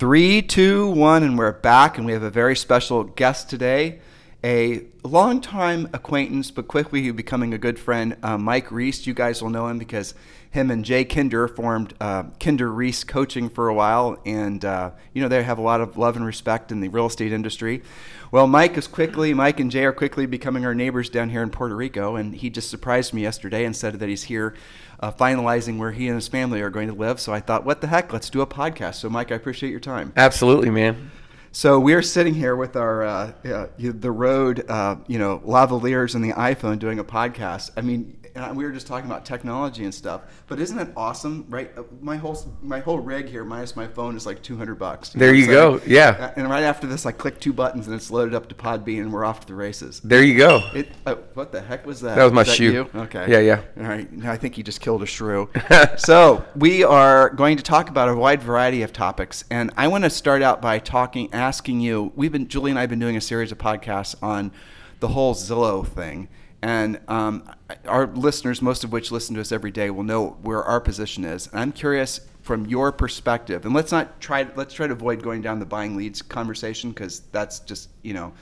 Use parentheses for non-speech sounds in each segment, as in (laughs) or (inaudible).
Three, two, one, and we're back, and we have a very special guest today. A longtime acquaintance, but quickly becoming a good friend, uh, Mike Reese. You guys will know him because him and Jay Kinder formed uh, Kinder Reese Coaching for a while, and uh, you know they have a lot of love and respect in the real estate industry. Well, Mike is quickly, Mike and Jay are quickly becoming our neighbors down here in Puerto Rico, and he just surprised me yesterday and said that he's here uh, finalizing where he and his family are going to live. So I thought, what the heck? Let's do a podcast. So, Mike, I appreciate your time. Absolutely, man. So we're sitting here with our uh, uh, the Rode, uh, you know, lavaliers and the iPhone doing a podcast. I mean, and we were just talking about technology and stuff. But isn't it awesome, right? Uh, my whole my whole rig here, minus my phone, is like two hundred bucks. You there you go. Yeah. And right after this, I click two buttons and it's loaded up to Podbean, and we're off to the races. There you go. It, uh, what the heck was that? That was my was shoe. You? Okay. Yeah, yeah. All right. Now I think you just killed a shrew. (laughs) so we are going to talk about a wide variety of topics, and I want to start out by talking, asking you. We've been Julie and I have been doing a series of podcasts on the whole Zillow thing and um, our listeners, most of which listen to us every day, will know where our position is. And I'm curious from your perspective, and let's not try. Let's try to avoid going down the buying leads conversation because that's just you know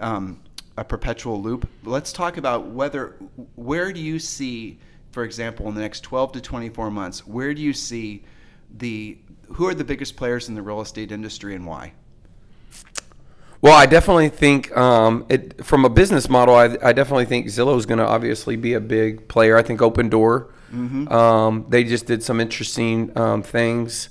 um, a perpetual loop. But let's talk about whether where do you see, for example, in the next 12 to 24 months, where do you see the who are the biggest players in the real estate industry and why? Well, I definitely think um, it from a business model. I, I definitely think Zillow is going to obviously be a big player. I think Opendoor. Mm-hmm. Um, they just did some interesting um, things.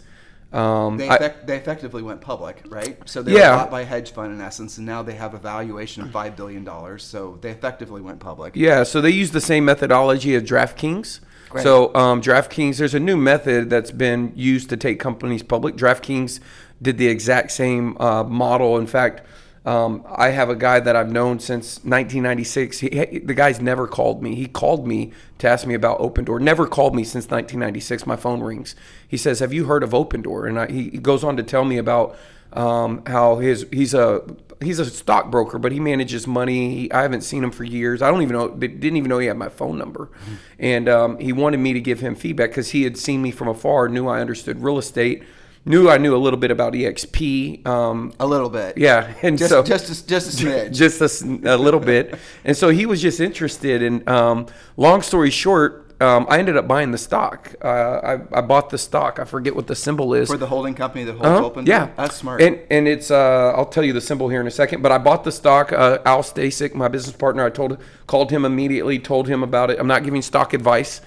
Um, they, effect, I, they, effectively went public, right? So they yeah. were bought by a hedge fund in essence, and now they have a valuation of five billion dollars. So they effectively went public. Yeah. So they use the same methodology as DraftKings. So um, DraftKings, there's a new method that's been used to take companies public. DraftKings did the exact same uh, model. In fact, um, I have a guy that I've known since 1996. He, the guy's never called me. He called me to ask me about Opendoor. Never called me since 1996. My phone rings. He says, "Have you heard of Opendoor?" And I, he goes on to tell me about um, how his he's a he's a stockbroker, but he manages money. He, I haven't seen him for years. I don't even know. Didn't even know he had my phone number. Mm-hmm. And um, he wanted me to give him feedback because he had seen me from afar, knew I understood real estate knew I knew a little bit about EXP. Um, a little bit. Yeah, and just, so just a, just a (laughs) smidge, just a, a little bit. And so he was just interested. And um, long story short. Um, I ended up buying the stock. Uh, I, I bought the stock. I forget what the symbol is for the holding company that holds uh-huh. open. Yeah, that's smart. And and it's uh, I'll tell you the symbol here in a second. But I bought the stock. Uh, Al Stasic, my business partner, I told called him immediately, told him about it. I'm not giving stock advice.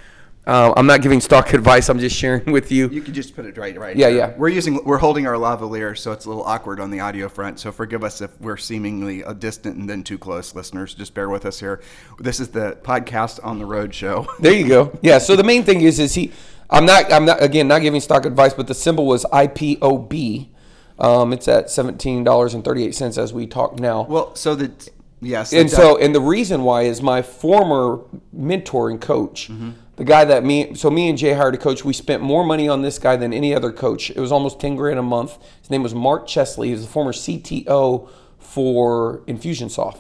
Uh, I'm not giving stock (laughs) advice. I'm just sharing (laughs) with you. You can just put it right, right. Yeah, yeah. We're using, we're holding our lavalier, so it's a little awkward on the audio front. So forgive us if we're seemingly a distant and then too close, listeners. Just bear with us here. This is the podcast on the road show. (laughs) There you go. Yeah. So the main thing is, is he? I'm not. I'm not. Again, not giving stock advice, but the symbol was IPOB. Um, it's at seventeen dollars and thirty eight cents as we talk now. Well, so the yes, and so and the reason why is my former mentor and coach. Mm-hmm the guy that me so me and Jay hired a coach. We spent more money on this guy than any other coach. It was almost ten grand a month. His name was Mark Chesley. He was the former CTO for Infusionsoft.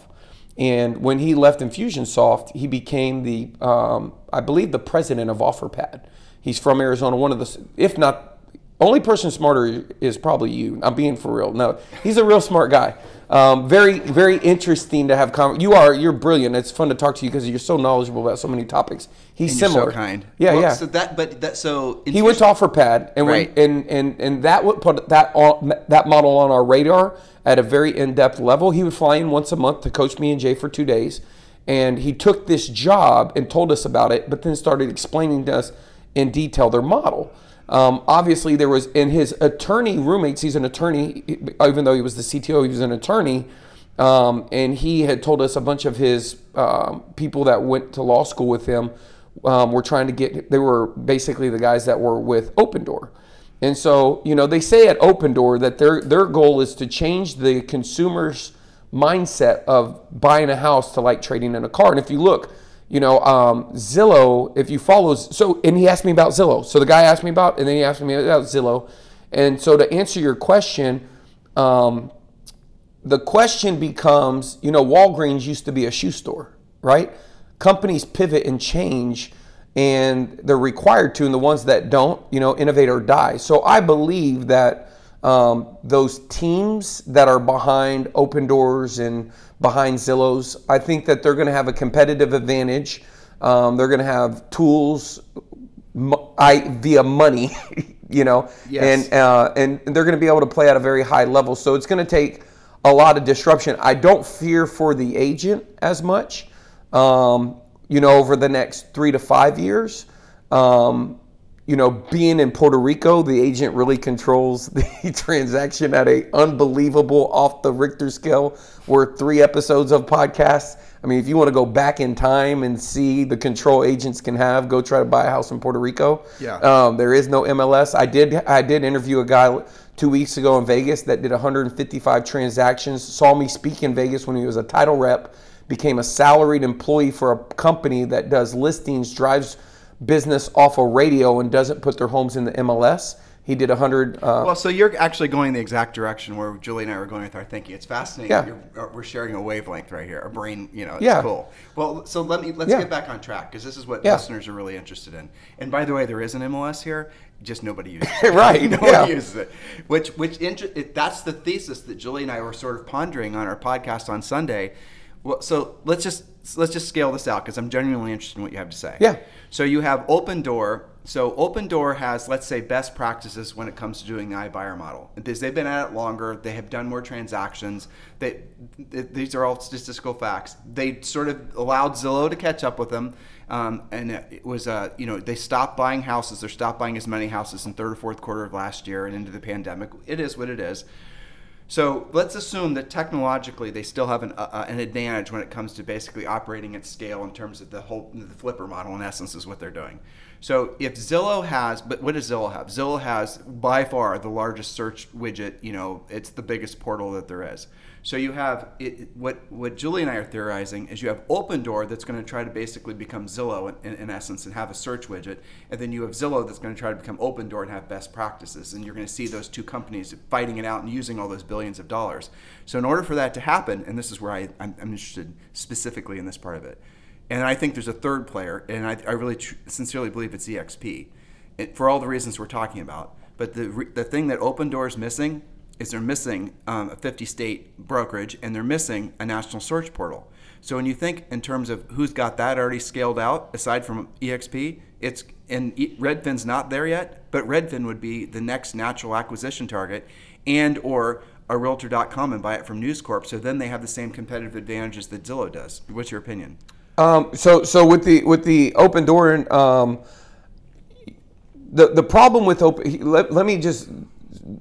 And when he left Infusionsoft, he became the um, I believe the president of OfferPad. He's from Arizona. One of the if not only person smarter is probably you. I'm being for real. No, he's a real smart guy. Um, very, very interesting to have. Con- you are, you're brilliant. It's fun to talk to you because you're so knowledgeable about so many topics. He's and similar, so kind. Yeah, well, yeah. So that, but that, so he went to OfferPad, and right. when, and and and that would put that on, that model on our radar at a very in-depth level. He would fly in once a month to coach me and Jay for two days, and he took this job and told us about it, but then started explaining to us in detail their model. Um, obviously, there was in his attorney roommates. He's an attorney, even though he was the CTO. He was an attorney, um, and he had told us a bunch of his um, people that went to law school with him um, were trying to get. They were basically the guys that were with Open Door. And so, you know, they say at Open Door that their their goal is to change the consumer's mindset of buying a house to like trading in a car. And if you look, you know, um, Zillow, if you follow, so, and he asked me about Zillow. So the guy asked me about, and then he asked me about Zillow. And so to answer your question, um, the question becomes, you know, Walgreens used to be a shoe store, right? Companies pivot and change and they're required to, and the ones that don't, you know, innovate or die. So I believe that um, those teams that are behind Open Doors and behind Zillow's, I think that they're going to have a competitive advantage. Um, they're going to have tools I, via money, (laughs) you know, yes. and uh, and they're going to be able to play at a very high level. So it's going to take a lot of disruption. I don't fear for the agent as much, um, you know, over the next three to five years. Um, you know, being in Puerto Rico, the agent really controls (laughs) the transaction at a unbelievable off the Richter scale. We're three episodes of podcasts. I mean, if you want to go back in time and see the control agents can have, go try to buy a house in Puerto Rico. Yeah. Um, there is no MLS. I did I did interview a guy two weeks ago in Vegas that did 155 transactions. Saw me speak in Vegas when he was a title rep. Became a salaried employee for a company that does listings, drives business off a radio and doesn't put their homes in the MLS. He did 100. Uh, well, so you're actually going the exact direction where Julie and I were going with our thinking. It's fascinating. Yeah. You're, uh, we're sharing a wavelength right here, a brain, you know, it's yeah. cool. Well, so let me, let's yeah. get back on track because this is what yeah. listeners are really interested in. And by the way, there is an MLS here, just nobody uses (laughs) it. right. (laughs) nobody yeah. uses it. Which, which, inter- it, that's the thesis that Julie and I were sort of pondering on our podcast on Sunday. Well, so let's just, let's just scale this out because I'm genuinely interested in what you have to say. Yeah. So you have Open Door. So Open Door has, let's say, best practices when it comes to doing the iBuyer model. Because they've been at it longer, they have done more transactions. They, these are all statistical facts. They sort of allowed Zillow to catch up with them. Um, and it was, uh, you know, they stopped buying houses. They stopped buying as many houses in third or fourth quarter of last year and into the pandemic. It is what it is. So let's assume that technologically they still have an, uh, an advantage when it comes to basically operating at scale in terms of the whole the flipper model. In essence, is what they're doing. So if Zillow has, but what does Zillow have? Zillow has by far the largest search widget. You know, it's the biggest portal that there is. So you have it, what what Julie and I are theorizing is you have Open Door that's going to try to basically become Zillow in, in, essence and have a search widget, and then you have Zillow that's going to try to become Open Door and have best practices, and you're going to see those two companies fighting it out and using all those billions of dollars. So in order for that to happen, and this is where I, I'm, I'm interested specifically in this part of it, and I think there's a third player, and I, I really tr- sincerely believe it's EXP, it, for all the reasons we're talking about. But the the thing that Open Door is missing is they're missing um, a 50 state brokerage and they're missing a national search portal. So when you think in terms of who's got that already scaled out, aside from EXP, it's and Redfin's not there yet, but Redfin would be the next natural acquisition target, and or a Realtor.com and buy it from News Corp. So then they have the same competitive advantages that Zillow does. What's your opinion? Um, so so with the with the open door, um, the the problem with open. Let, let me just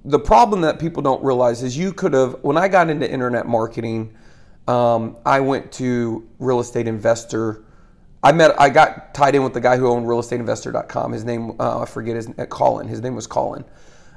the problem that people don't realize is you could have when I got into internet marketing, um, I went to real estate investor. I met I got tied in with the guy who owned realestateinvestor.com. His name uh, I forget his uh, Colin. His name was Colin.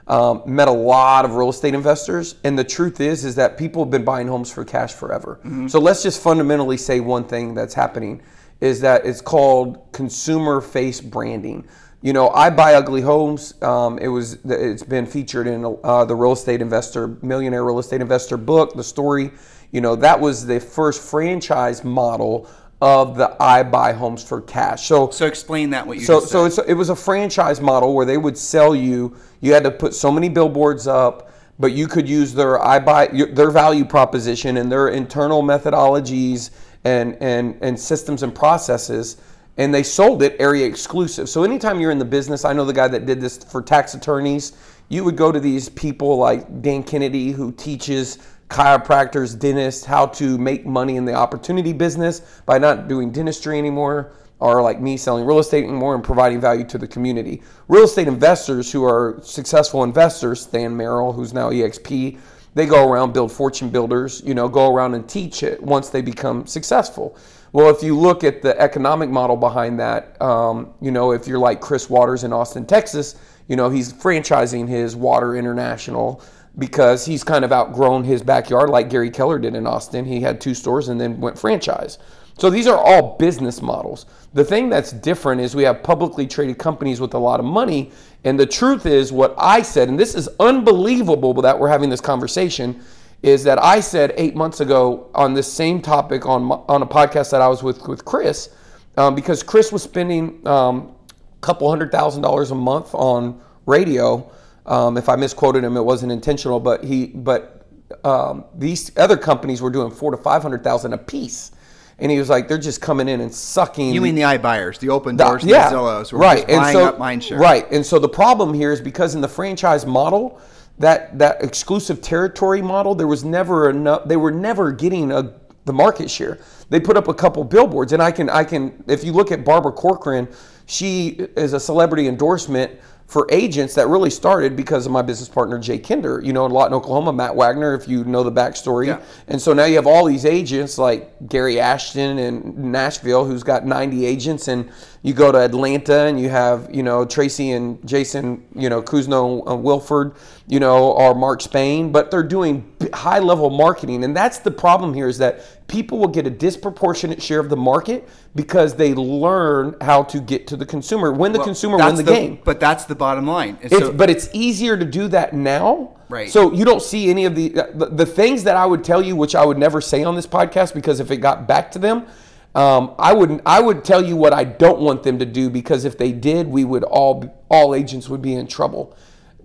Um, met a lot of real estate investors, and the truth is is that people have been buying homes for cash forever. Mm-hmm. So let's just fundamentally say one thing that's happening is that it's called consumer face branding you know, I buy ugly homes. Um, it was it's been featured in uh, the real estate investor, millionaire real estate investor book. The story, you know, that was the first franchise model of the I buy homes for cash. So so explain that what you so so it was a franchise model where they would sell you. You had to put so many billboards up, but you could use their I buy their value proposition and their internal methodologies and and and systems and processes and they sold it area exclusive. So anytime you're in the business, I know the guy that did this for tax attorneys, you would go to these people like Dan Kennedy who teaches chiropractors, dentists how to make money in the opportunity business by not doing dentistry anymore or like me selling real estate anymore and providing value to the community. Real estate investors who are successful investors, Than Merrill, who's now EXP, they go around build fortune builders, you know, go around and teach it once they become successful. Well, if you look at the economic model behind that, um, you know, if you're like Chris Waters in Austin, Texas, you know, he's franchising his Water International because he's kind of outgrown his backyard like Gary Keller did in Austin. He had two stores and then went franchise. So these are all business models. The thing that's different is we have publicly traded companies with a lot of money. And the truth is, what I said, and this is unbelievable that we're having this conversation, is that I said eight months ago on this same topic on, on a podcast that I was with, with Chris, um, because Chris was spending um, a couple hundred thousand dollars a month on radio. Um, if I misquoted him, it wasn't intentional, but he, but um, these other companies were doing four to five hundred thousand a piece and he was like, they're just coming in and sucking. You mean the iBuyers, the open doors, the, yeah, the Zillows, right? and so. Right, and so the problem here is because in the franchise model, that that exclusive territory model, there was never enough. They were never getting a the market share. They put up a couple billboards, and I can I can if you look at Barbara Corcoran, she is a celebrity endorsement for agents that really started because of my business partner Jay Kinder. You know, a lot in Oklahoma, Matt Wagner, if you know the backstory. Yeah. And so now you have all these agents like Gary Ashton in Nashville, who's got 90 agents, and you go to Atlanta and you have you know Tracy and Jason, you know Kuzno uh, Wilford, you know, or Mark Spain, but they're doing high level marketing, and that's the problem here is that people will get a disproportionate share of the market because they learn how to get to the consumer. When the well, consumer win the, the, game. But that's the bottom line. It's, so, but it's easier to do that now. Right. So you don't see any of the, the the things that I would tell you, which I would never say on this podcast, because if it got back to them, um, I wouldn't. I would tell you what I don't want them to do because if they did, we would all all agents would be in trouble.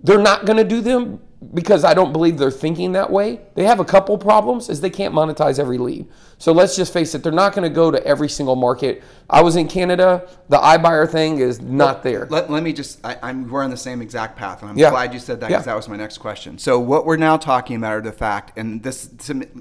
They're not going to do them because I don't believe they're thinking that way. They have a couple problems is they can't monetize every lead. So let's just face it, they're not going to go to every single market. I was in Canada. The iBuyer thing is not there. Let, let me just, I, am we're on the same exact path, and I'm yeah. glad you said that because yeah. that was my next question. So what we're now talking about are the fact, and this,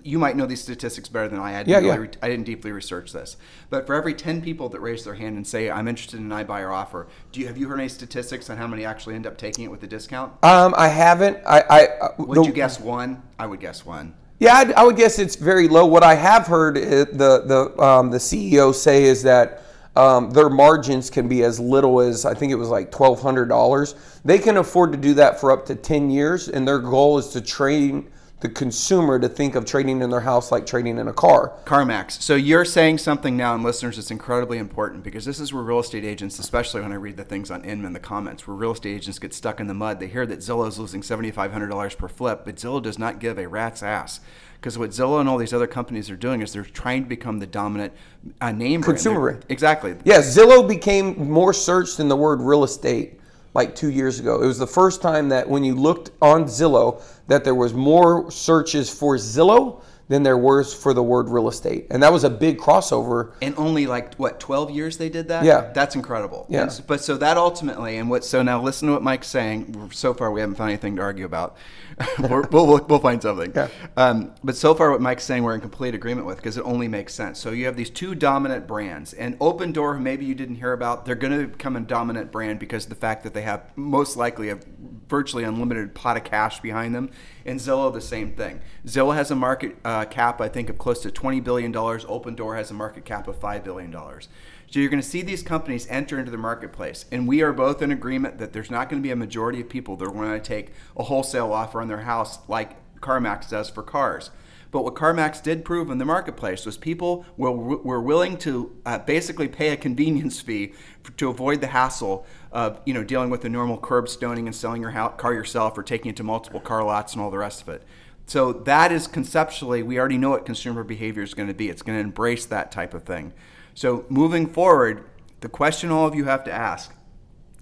you might know these statistics better than I. I didn't, yeah, really, yeah. I didn't deeply research this, but for every 10 people that raise their hand and say I'm interested in an iBuyer offer, do you have you heard any statistics on how many actually end up taking it with a discount? Um, I haven't. I, I uh, would the, you guess one? I would guess one. Yeah, I'd, I would guess it's very low. What I have heard uh, the the um, the CEO say is that um, their margins can be as little as I think it was like twelve hundred dollars. They can afford to do that for up to ten years, and their goal is to train the consumer to think of trading in their house like trading in a car. CarMax. So you're saying something now, and listeners, it's incredibly important because this is where real estate agents, especially when I read the things on Inman, the comments, where real estate agents get stuck in the mud. They hear that Zillow is losing $7,500 per flip, but Zillow does not give a rat's ass. Because what Zillow and all these other companies are doing is they're trying to become the dominant uh, name consumer brand. Exactly. Yeah, Zillow became more searched than the word real estate like two years ago. It was the first time that when you looked on Zillow, that there was more searches for Zillow than there was for the word real estate. And that was a big crossover. And only like what 12 years they did that? Yeah. That's incredible. Yeah. And, but so that ultimately and what so now listen to what Mike's saying. So far we haven't found anything to argue about. (laughs) we'll, we'll, we'll, find something. Yeah. Um, but so far what Mike's saying we're in complete agreement with because it only makes sense. So you have these two dominant brands and Open Door, maybe you didn't hear about, they're going to become a dominant brand because of the fact that they have most likely a virtually unlimited pot of cash behind them. And Zillow the same thing. Zillow has a market uh, cap, I think, of close to $20 billion. Opendoor has a market cap of $5 billion. So you're going to see these companies enter into the marketplace. And we are both in agreement that there's not going to be a majority of people that are going to take a wholesale offer on their house like CarMax does for cars. But what CarMax did prove in the marketplace was people were, were willing to uh, basically pay a convenience fee for, to avoid the hassle of you know dealing with the normal curb stoning and selling your car yourself or taking it to multiple car lots and all the rest of it. So that is conceptually, we already know what consumer behavior is going to be. It's going to embrace that type of thing. So moving forward, the question all of you have to ask,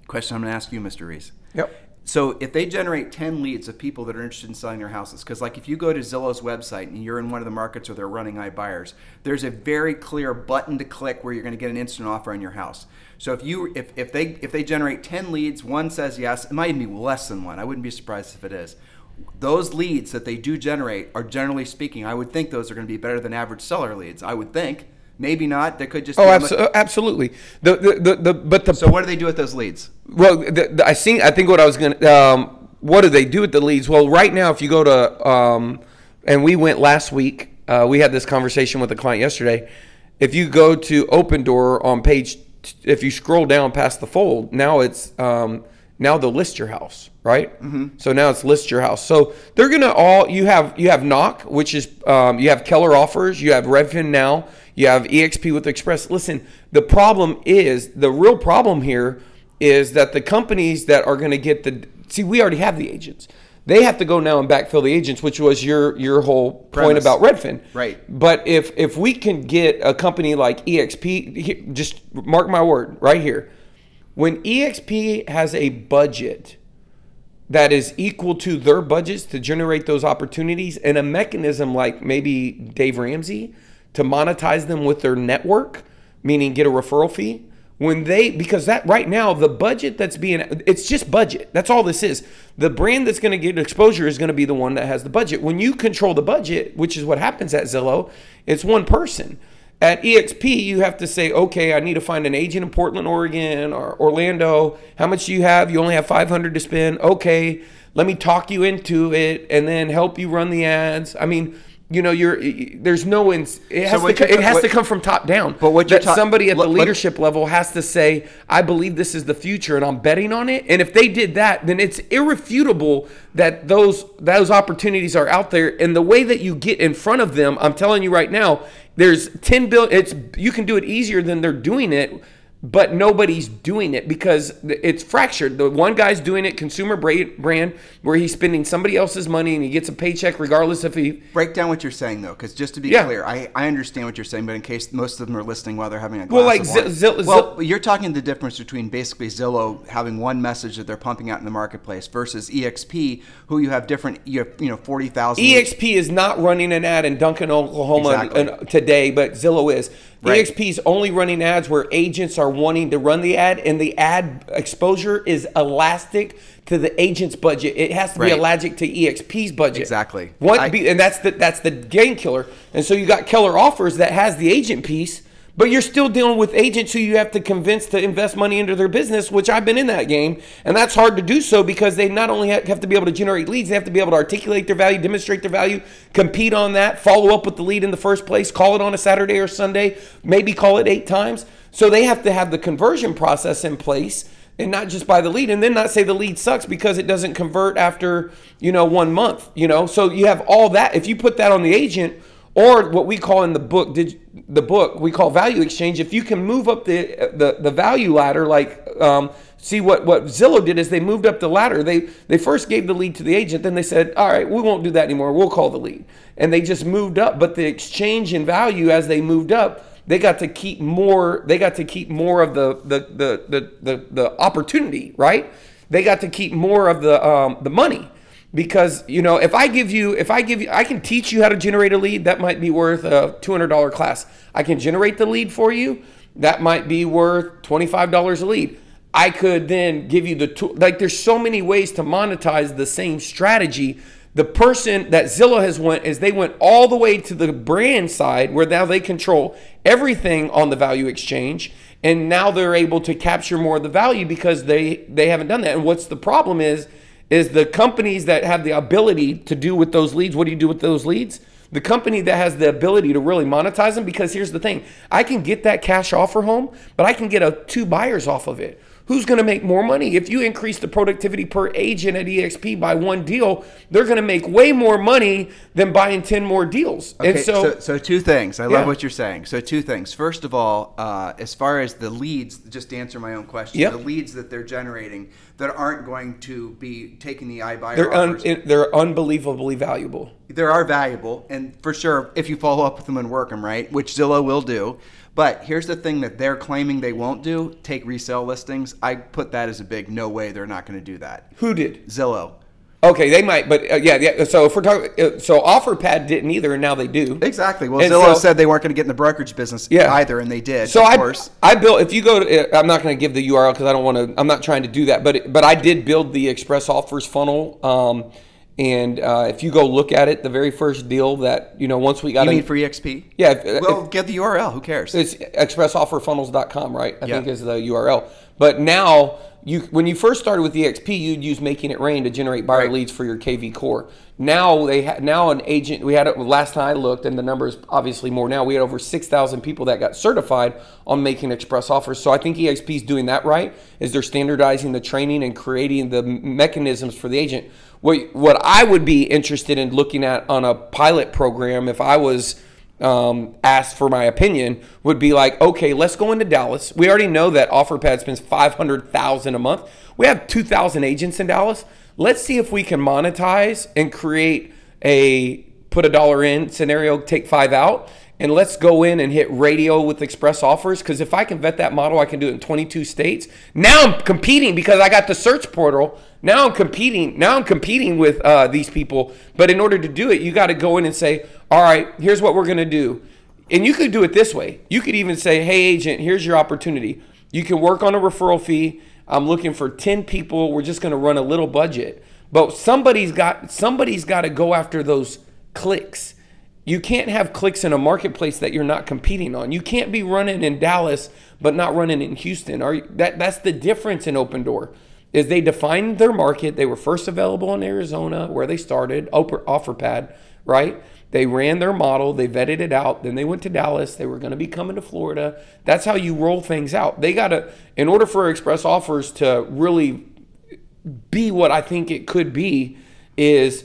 question I'm going to ask you, Mr. Reese. Yep. So if they generate 10 leads of people that are interested in selling their houses, because like if you go to Zillow's website and you're in one of the markets where they're running iBuyers, there's a very clear button to click where you're going to get an instant offer on your house. So if you if, if they if they generate 10 leads, one says yes, it might be less than one. I wouldn't be surprised if it is those leads that they do generate are generally speaking, I would think those are going to be better than average seller leads. I would think. Maybe not. They could just. Oh, abso- absolutely. The, the, the, the, but the. So what do they do with those leads? Well, the, the, I think I think what I was going to. Um, what do they do with the leads? Well, right now, if you go to, um, and we went last week. Uh, we had this conversation with a client yesterday. if you go to Open Door on page, if you scroll down past the fold, now it's um, now they'll list your house, right? Mm-hmm. So now it's list your house. So they're gonna all you have you have knock, which is um, you have Keller offers, you have Redfin now, you have EXP with Express. Listen, the problem is the real problem here is that the companies that are going to get the see, we already have the agents. They have to go now and backfill the agents, which was your your whole point Premise. about Redfin. Right. But if if we can get a company like EXP, just mark my word right here, when EXP has a budget that is equal to their budgets to generate those opportunities and a mechanism like maybe Dave Ramsey to monetize them with their network, meaning get a referral fee. When they because that right now the budget that's being it's just budget. That's all this is. The brand that's going to get exposure is going to be the one that has the budget. When you control the budget, which is what happens at Zillow, it's one person. At EXP, you have to say, okay, I need to find an agent in Portland, Oregon, or Orlando. How much do you have? You only have 500 to spend. Okay, let me talk you into it, and then help you run the ads. I mean, you know, you're there's no ins. It has, to, co- it has what- to come from top down. But what you're that ta- somebody at the leadership level has to say, I believe this is the future, and I'm betting on it. And if they did that, then it's irrefutable that those those opportunities are out there. And the way that you get in front of them, I'm telling you right now, there's 10 billion. It's you can do it easier than they're doing it. But nobody's doing it because it's fractured. The one guy's doing it, consumer brand, where he's spending somebody else's money and he gets a paycheck regardless if he Break down what you're saying though, because just to be Yeah. clear, I, I understand what you're saying, but in case most of them are listening while they're having a glass Well, like of wine. Zil- well, you're talking the difference between basically Zillow having one message that they're pumping out in the marketplace versus EXP, who you have different, you have you know forty thousand. EXP is not running an ad in Duncan, Oklahoma Exactly. today, but Zillow is. Right. EXP is only running ads where agents are wanting to run the ad, and the ad exposure is elastic to the agent's budget. It has to be Right. elastic to EXP's budget. Exactly. What I- and that's the that's the game killer. And so you got Keller Offers that has the agent piece, but you're still dealing with agents who you have to convince to invest money into their business, which I've been in that game, and that's hard to do so because they not only have to be able to generate leads, they have to be able to articulate their value, demonstrate their value, compete on that, follow up with the lead in the first place, call it on a Saturday or Sunday, maybe call it eight times. So they have to have the conversion process in place and not just by the lead and then not say the lead sucks because it doesn't convert after you know one month you know so you have all that if you put that on the agent or what we call in the book the book we call value exchange. If you can move up the the, the value ladder like um, see what what zillow did is they moved up the ladder. They they first gave the lead to the agent then they said all right we won't do that anymore. We'll call the lead. And they just moved up. But the exchange in value as they moved up they got to keep more they got to keep more of the the the the, the, the opportunity right? They got to keep more of the um, the money because you know if i give you if i give you i can teach you how to generate a lead that might be worth a $200 class. I can generate the lead for you that might be worth $25 a lead. I could then give you the tool like there's so many ways to monetize the same strategy. The person that Zillow has went is they went all the way to the brand side where now they control everything on the value exchange and now they're able to capture more of the value because they they haven't done that. And what's the problem is is the companies that have the ability to do with those leads. What do you do with those leads? The company that has the ability to really monetize them because here's the thing. I can get that cash offer home but i can get a two buyers off of it Who's going to make more money? If you increase the productivity per agent at EXP by one deal, they're going to make way more money than buying 10 more deals. Okay, and so, so, so two things. I Yeah. love what you're saying. So two things. First of all, uh, as far as the leads, just to answer my own question, Yep. the leads that they're generating that aren't going to be taking the iBuyer they're, un, offers, they're unbelievably valuable. they are valuable, and for sure, if you follow up with them and work them right, which Zillow will do. But here's the thing that they're claiming they won't do: take resale listings. I put that as a big no way. They're not going to do that. Who did? Zillow. Okay, they might, but uh, yeah, yeah. So if we're talking, uh, so OfferPad didn't either, and now they do. Exactly. Well, And Zillow so- said they weren't going to get in the brokerage business Yeah. either, and they did. So of I, course. I built. If you go to, uh, I'm not going to give the URL because I don't want to. I'm not trying to do that. But but I did build the Express Offers funnel. Um, and uh, if you go look at it, the very first deal that you know, once we got it. You in- mean for EXP? yeah, if- Well, get the URL. Who cares? It's expressofferfunnels.com, right? I Yeah. think is the URL. But now you when you first started with EXP, you'd use Making It Rain to generate buyer Right. leads for your KV core. Now they ha- now an agent. We had it last time I looked, and the number is obviously more now. We had over six thousand people that got certified on making express offers. So I think EXP is doing that right. Is they're standardizing the training and creating the mechanisms for the agent. What what I would be interested in looking at on a pilot program if I was um, asked for my opinion would be like, okay, let's go into Dallas. We already know that OfferPad spends five hundred thousand a month. We have two thousand agents in Dallas. Let's see if we can monetize and create a put a dollar in scenario, take five out, and let's go in and hit radio with express offers. Because if I can vet that model, I can do it in 22 states. Now I'm competing because I got the search portal. Now I'm competing. Now I'm competing with uh, these people. But in order to do it, you got to go in and say, all right, here's what we're gonna do. And you could do it this way. You could even say, hey, agent, here's your opportunity. You can work on a referral fee. I'm looking for 10 people. We're just going to run a little budget. But somebody's got somebody's got to go after those clicks. You can't have clicks in a marketplace that you're not competing on. You can't be running in Dallas but not running in Houston. Are you, that that's the difference in Open Door. Is they defined their market. They were first available in Arizona where they started, OfferPad, right? They ran their model, they vetted it out, then they went to Dallas, they were going to be coming to Florida. That's how you roll things out. They got to in order for Express Offers to really be what I think it could be is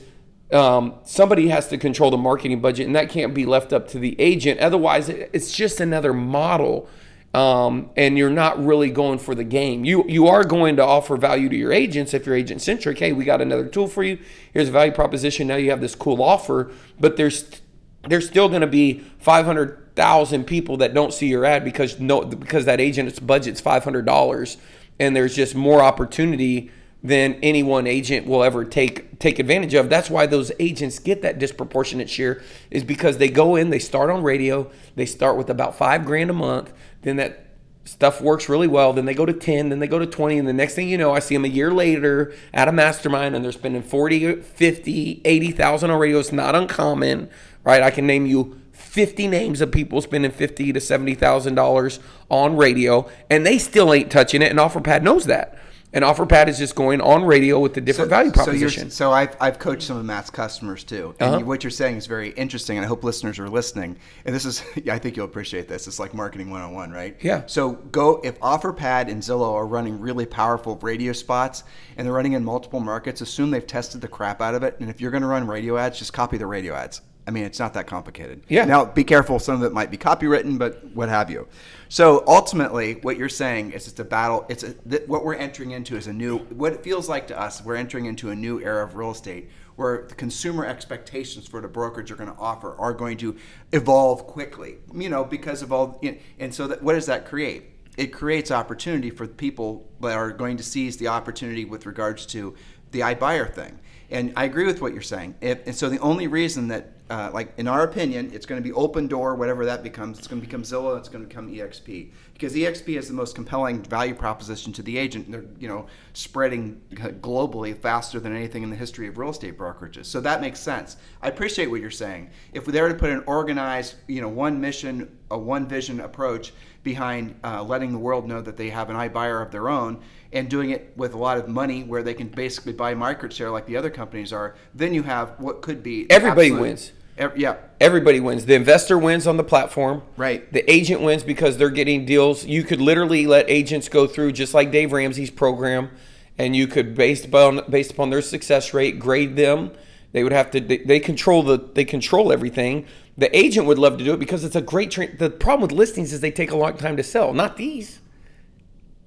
um, somebody has to control the marketing budget, and that can't be left up to the agent. Otherwise, it's just another model, um, and you're not really going for the game. You you are going to offer value to your agents if you're agent centric. Hey, we got another tool for you. Here's a value proposition. Now you have this cool offer, but there's there's still going to be 500,000 people that don't see your ad because no because that agent's budget's $500 and there's just more opportunity than any one agent will ever take take advantage of. That's why those agents get that disproportionate share is because they go in, they start on radio, they start with about 5 grand a month, then that stuff works really well. Then they go to 10, then they go to 20. And the next thing you know, I see them a year later at a mastermind and they're spending 40, 50, 80,000 on radio. It's not uncommon, right? I can name you 50 names of people spending 50 to $70,000 on radio and they still ain't touching it. And OfferPad knows that. And OfferPad is just going on radio with the different value So, you're, propositions. so I've, I've coached some of Matt's customers too, and Uh-huh. what you're saying is very interesting, and I hope listeners are listening. And this is, (laughs) yeah, I think you'll appreciate this. It's like marketing 101, right? Yeah. So go if OfferPad and Zillow are running really powerful radio spots, and they're running in multiple markets. Assume they've tested the crap out of it, and if you're going to run radio ads, just copy the radio ads. I mean, it's not that complicated. Yeah. Now, be careful. Some of it might be copywritten, but what have you. So ultimately, what you're saying is it's a battle. It's a, th- what we're entering into is a new. What it feels like to us, we're entering into a new era of real estate where the consumer expectations for the brokerage are going to offer are going to evolve quickly. You know, because of all. You know, and so, that, what does that create? It creates opportunity for people that are going to seize the opportunity with regards to the iBuyer thing. And I agree with what you're saying. If, and so the only reason that, uh, like in our opinion, it's going to be open door, whatever that becomes. It's going to become Zillow. It's going to become EXP because EXP is the most compelling value proposition to the agent. And they're you know spreading globally faster than anything in the history of real estate brokerages. So that makes sense. I appreciate what you're saying. If they were to put an organized, you know, one mission, a one vision approach behind uh, letting the world know that they have an iBuyer of their own and doing it with a lot of money where they can basically buy market share like the other companies are, then you have what could be Everybody absolute- wins. ev- yeah, Everybody wins. The investor wins on the platform. Right. The agent wins because they're getting deals. You could literally let agents go through just like Dave Ramsey's program, and you could based upon based upon their success rate grade them. They would have to. They, they control the. They control everything. The agent would love to do it because it's a great. Tra- the problem with listings is they take a long time to sell. Not these.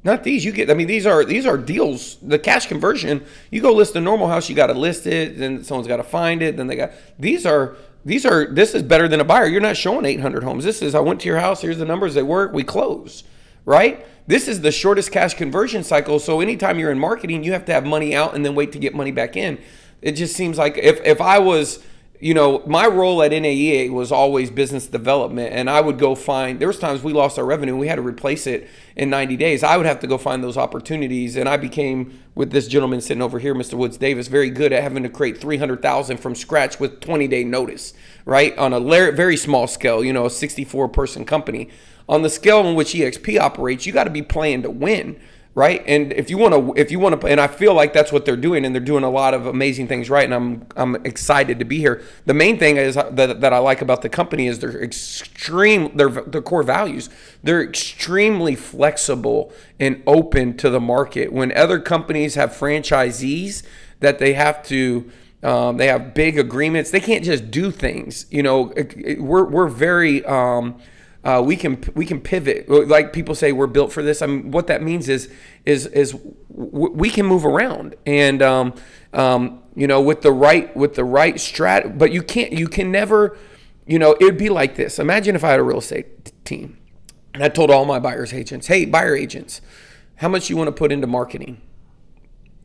Not these. You get. I mean, these are these are deals. The cash conversion. You go list a normal house. You got to list it. Then someone's got to find it. Then they got. These are. These are. This is better than a buyer. You're not showing 800 homes. This is. I went to your house. Here's the numbers. They work. We close. Right. This is the shortest cash conversion cycle. So anytime you're in marketing, you have to have money out and then wait to get money back in. It just seems like if if I was you know, my role at NAEA was always business development, and I would go find. There was times we lost our revenue, we had to replace it in 90 days. I would have to go find those opportunities, and I became with this gentleman sitting over here, Mr. Woods Davis, very good at having to create 300,000 from scratch with 20 day notice, right? On a very small scale, you know, a 64 person company. On the scale in which EXP operates, you got to be playing to win. Right? And if you want to, if you want to, and I feel like that's what they're doing, and they're doing a lot of amazing things right. And I'm I'm excited to be here. The main thing is that, that I like about the company is their extreme their their core values. They're extremely flexible and open to the market. When other companies have franchisees that they have to. Um, they have big agreements. They can't just do things. You know, we're we're very um, uh, we can we can pivot. Like people say, we're built for this. I mean, what that means is is is w- we can move around, and um, um, you know, with the right with the right strat. But you can't. You can never. You know, it'd be like this. Imagine if I had a real estate t- team, and I told all my buyers agents, "Hey, buyer agents, how much you want to put into marketing?"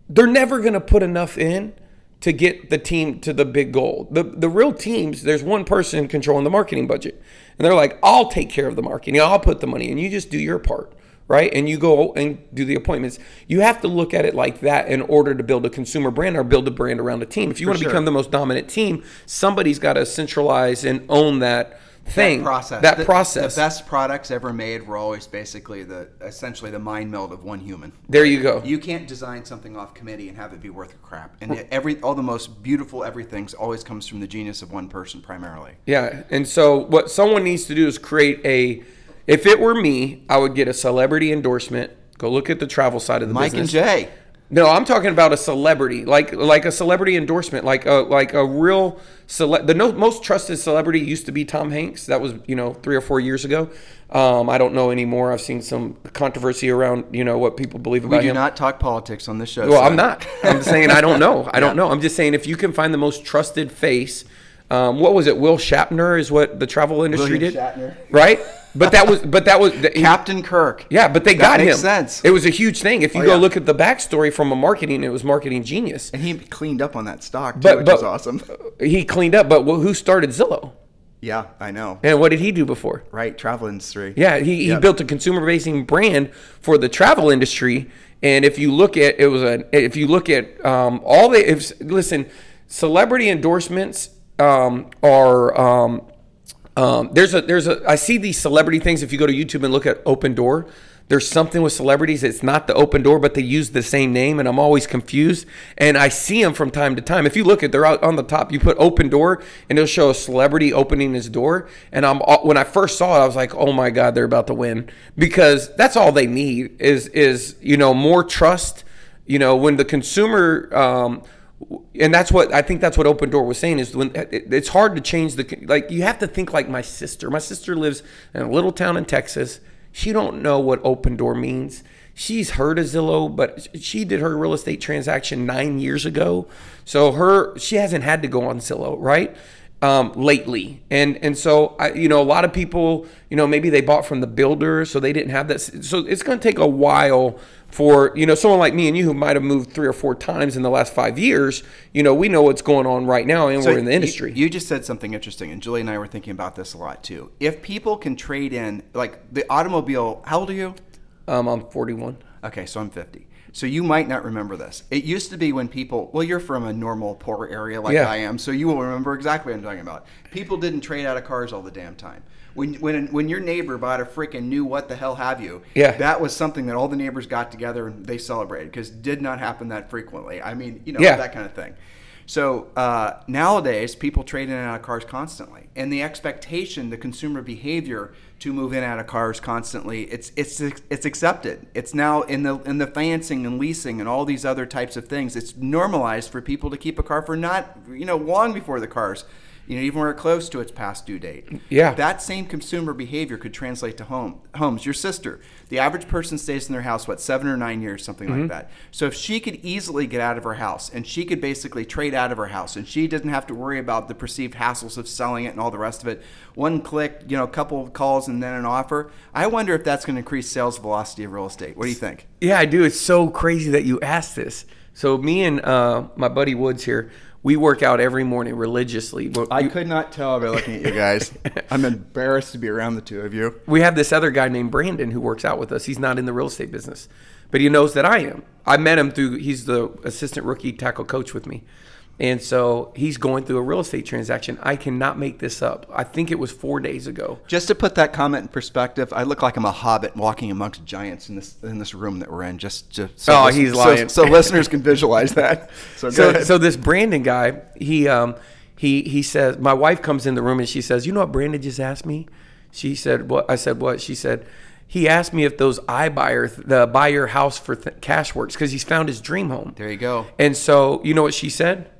They're never going to put enough in to get the team to the big goal. The the real teams, there's one person controlling the marketing budget. And they're like, "I'll take care of the marketing. I'll put the money and you just do your part." Right? And you go and do the appointments. You have to look at it like that in order to build a consumer brand or build a brand around a team. If you want to sure. become the most dominant team, somebody's got to centralize and own that thing that process. That the, process. The best products ever made were always basically the essentially the mind meld of one human. there you go. You can't design something off committee and have it be worth a crap. And every all the most beautiful everything's always comes from the genius of one person primarily. Yeah, and so what someone needs to do is create a. If it were me, I would get a celebrity endorsement. Go look at the travel side of the Mike business. and Jay. No, I'm talking about a celebrity, like like a celebrity endorsement, like a like a real cele- The no, most trusted celebrity used to be Tom Hanks. That was you know three or four years ago. Um, I don't know anymore. I've seen some controversy around you know what people believe about him. We do him. not talk politics on this show. Well, so- I'm not. I'm just saying I don't know. I don't (laughs) know. I'm just saying if you can find the most trusted face, um, what was it? Will Shatner is what the travel industry William did, Shatner. right? But that was, but that was the, Captain Kirk. yeah, but they That got makes him. sense. It was a huge thing. If you Oh, go yeah. look at the backstory from a marketing, it was marketing genius. And he cleaned up on that stock too, But which but was awesome. (laughs) He cleaned up. But who started Zillow? Yeah, I know. And what did he do before? Right, travel industry. Yeah, he, he built a consumer facing brand for the travel industry. And if you look at it was a if you look at um, all the if listen, celebrity endorsements um, are um, um, there's a there's a I see these celebrity things if you go to YouTube and look at Open Door. There's something with celebrities. It's not the open door, but they use the same name, and I'm always confused. And I see them from time to time. If you look at, they're out on the top. You put open door, and it'll show a celebrity opening his door. And I'm when I first saw it, I was like, oh my god, they're about to win because that's all they need is is you know more trust. You know when the consumer. Um, and that's what I think. That's what Open Door was saying is when it, it's hard to change the like. You have to think like my sister. My sister lives in a little town in Texas. She don't know what Open Door means. She's heard of Zillow, but she did her real estate transaction nine years ago. So her she hasn't had to go on Zillow, right? Um, lately, and and so I, you know, a lot of people, you know, maybe they bought from the builder, so they didn't have that. So it's going to take a while for you know someone like me and you who might have moved three or four times in the last five years. You know, we know what's going on right now, and So we're in the you- industry. You, just said something interesting, and Julie and I were thinking about this a lot too. If people can trade in, like the automobile, how old are you? um, I'm 41. Okay, so I'm 50. So you might not remember this. It used to be when people, well, you're from a normal poor area like Yeah. I am, so you will remember exactly what I'm talking about. People didn't trade out of cars all the damn time. When when when your neighbor bought a freaking new what the hell have you, Yeah. that was something that all the neighbors got together and they celebrated because did not happen that frequently. I mean, you know, Yeah. that kind of thing. So uh, nowadays, people trade in and out of cars constantly, and the expectation, the consumer behavior to move in out of cars constantly, it's it's it's accepted. It's now in the in the financing and leasing and all these other types of things. It's normalized for people to keep a car for not you know long before the cars. You know, even when we're close to its past due date. Yeah. That same consumer behavior could translate to home homes. Your sister, the average person stays in their house what seven or nine years, something Mm-hmm. like that. So if she could easily get out of her house and she could basically trade out of her house and she doesn't have to worry about the perceived hassles of selling it and all the rest of it, one click, you know, a couple of calls and then an offer. I wonder if that's going to increase sales velocity of real estate. What do you think? Yeah, I do. It's so crazy that you asked this. So me and uh, my buddy Woods here, we work out every morning religiously. I you- could not tell by looking at you guys. (laughs) I'm embarrassed to be around the two of you. we have this other guy named Brandon who works out with us. He's not in the real estate business, but he knows that I am. I met him through. He's the assistant rookie tackle coach with me, And so he's going through a real estate transaction. I cannot make this up. I think it was four days ago. Just to put that comment in perspective, I look like I'm a hobbit walking amongst giants in this in this room that we're in. Just, just so Oh, he's so- lying. So, listeners can visualize that. (laughs) So, so, so this Brandon guy, he um, he he says, my wife comes in the room and she says, you know what Brandon just asked me? She said, what? I said, what? She said, he asked me if those iBuyer, the buy your house for th- cash works because he's found his dream home. there you go. And so, you know what she said?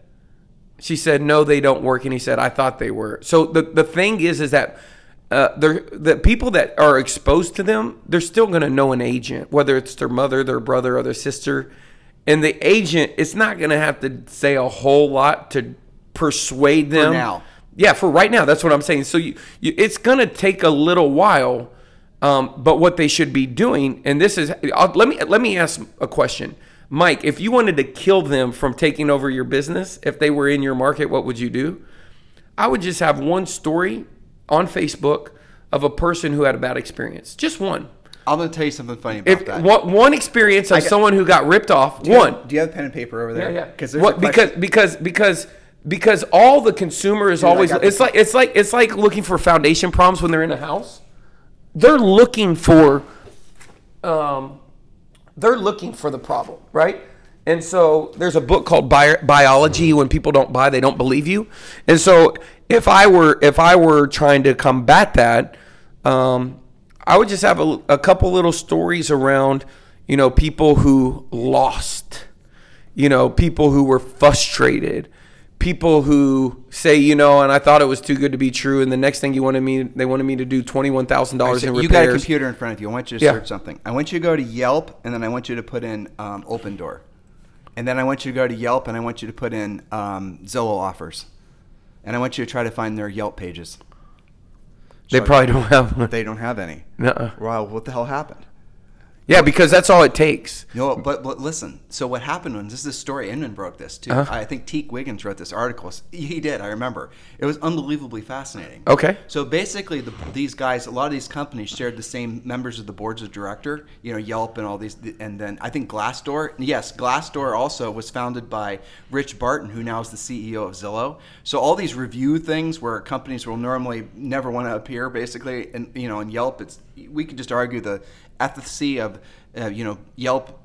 She said, "No, they don't work." And he said, "I thought they were." So the the thing is, is that uh, the people that are exposed to them, they're still going to know an agent, whether it's their mother, their brother, or their sister. And the agent, it's not going to have to say a whole lot to persuade them. now. Yeah, for right now, that's what I'm saying. So you, you it's going to take a little while, um, but what they should be doing, and this is, I'll, let me let me ask a question, Mike. If you wanted to kill them from taking over your business, if they were in your market, what would you do? I would just have one story on Facebook of a person who had a bad experience, just one. I'm going to tell you something funny about If that. one, one experience of got- someone who got ripped off, one. Do you have pen and paper over there? Yeah, yeah. Because there's What, because because because because all the consumer is always it's like it's like it's like looking for foundation problems when they're in a house. They're looking for um they're looking for the problem, right? And so there's a book called Bi- Biology when people don't buy they don't believe you. And so if I were if I were trying to combat that um I would just have a, a couple little stories around, you know, people who lost you know, people who were frustrated, people who say, you know, and I thought it was too good to be true, and the next thing you wanted me, they wanted me to do twenty one thousand dollars in repairs. you got a computer in front of you. I want you to Yeah. search something. I want you to go to Yelp, and then I want you to put in um, Open Door, and then I want you to go to Yelp, and I want you to put in um, Zillow offers, and I want you to try to find their Yelp pages. They probably don't have. (laughs) They don't have any. Nuh-uh. Well, what the hell happened? Yeah, because that's all it takes. No, but, but listen. So what happened was this is a story. Inman broke this too. Uh-huh. I think Teke Wiggins wrote this article. He did. I remember. It was unbelievably fascinating. Okay. So basically, the, these guys, a lot of these companies shared the same members of the boards of director. You know, Yelp and all these, and then I think Glassdoor. Yes, Glassdoor also was founded by Rich Barton, who now is the CEO of Zillow. So all these review things where companies will normally never want to appear, basically, and you know, in Yelp, it's we could just argue the efficacy of uh, you know Yelp.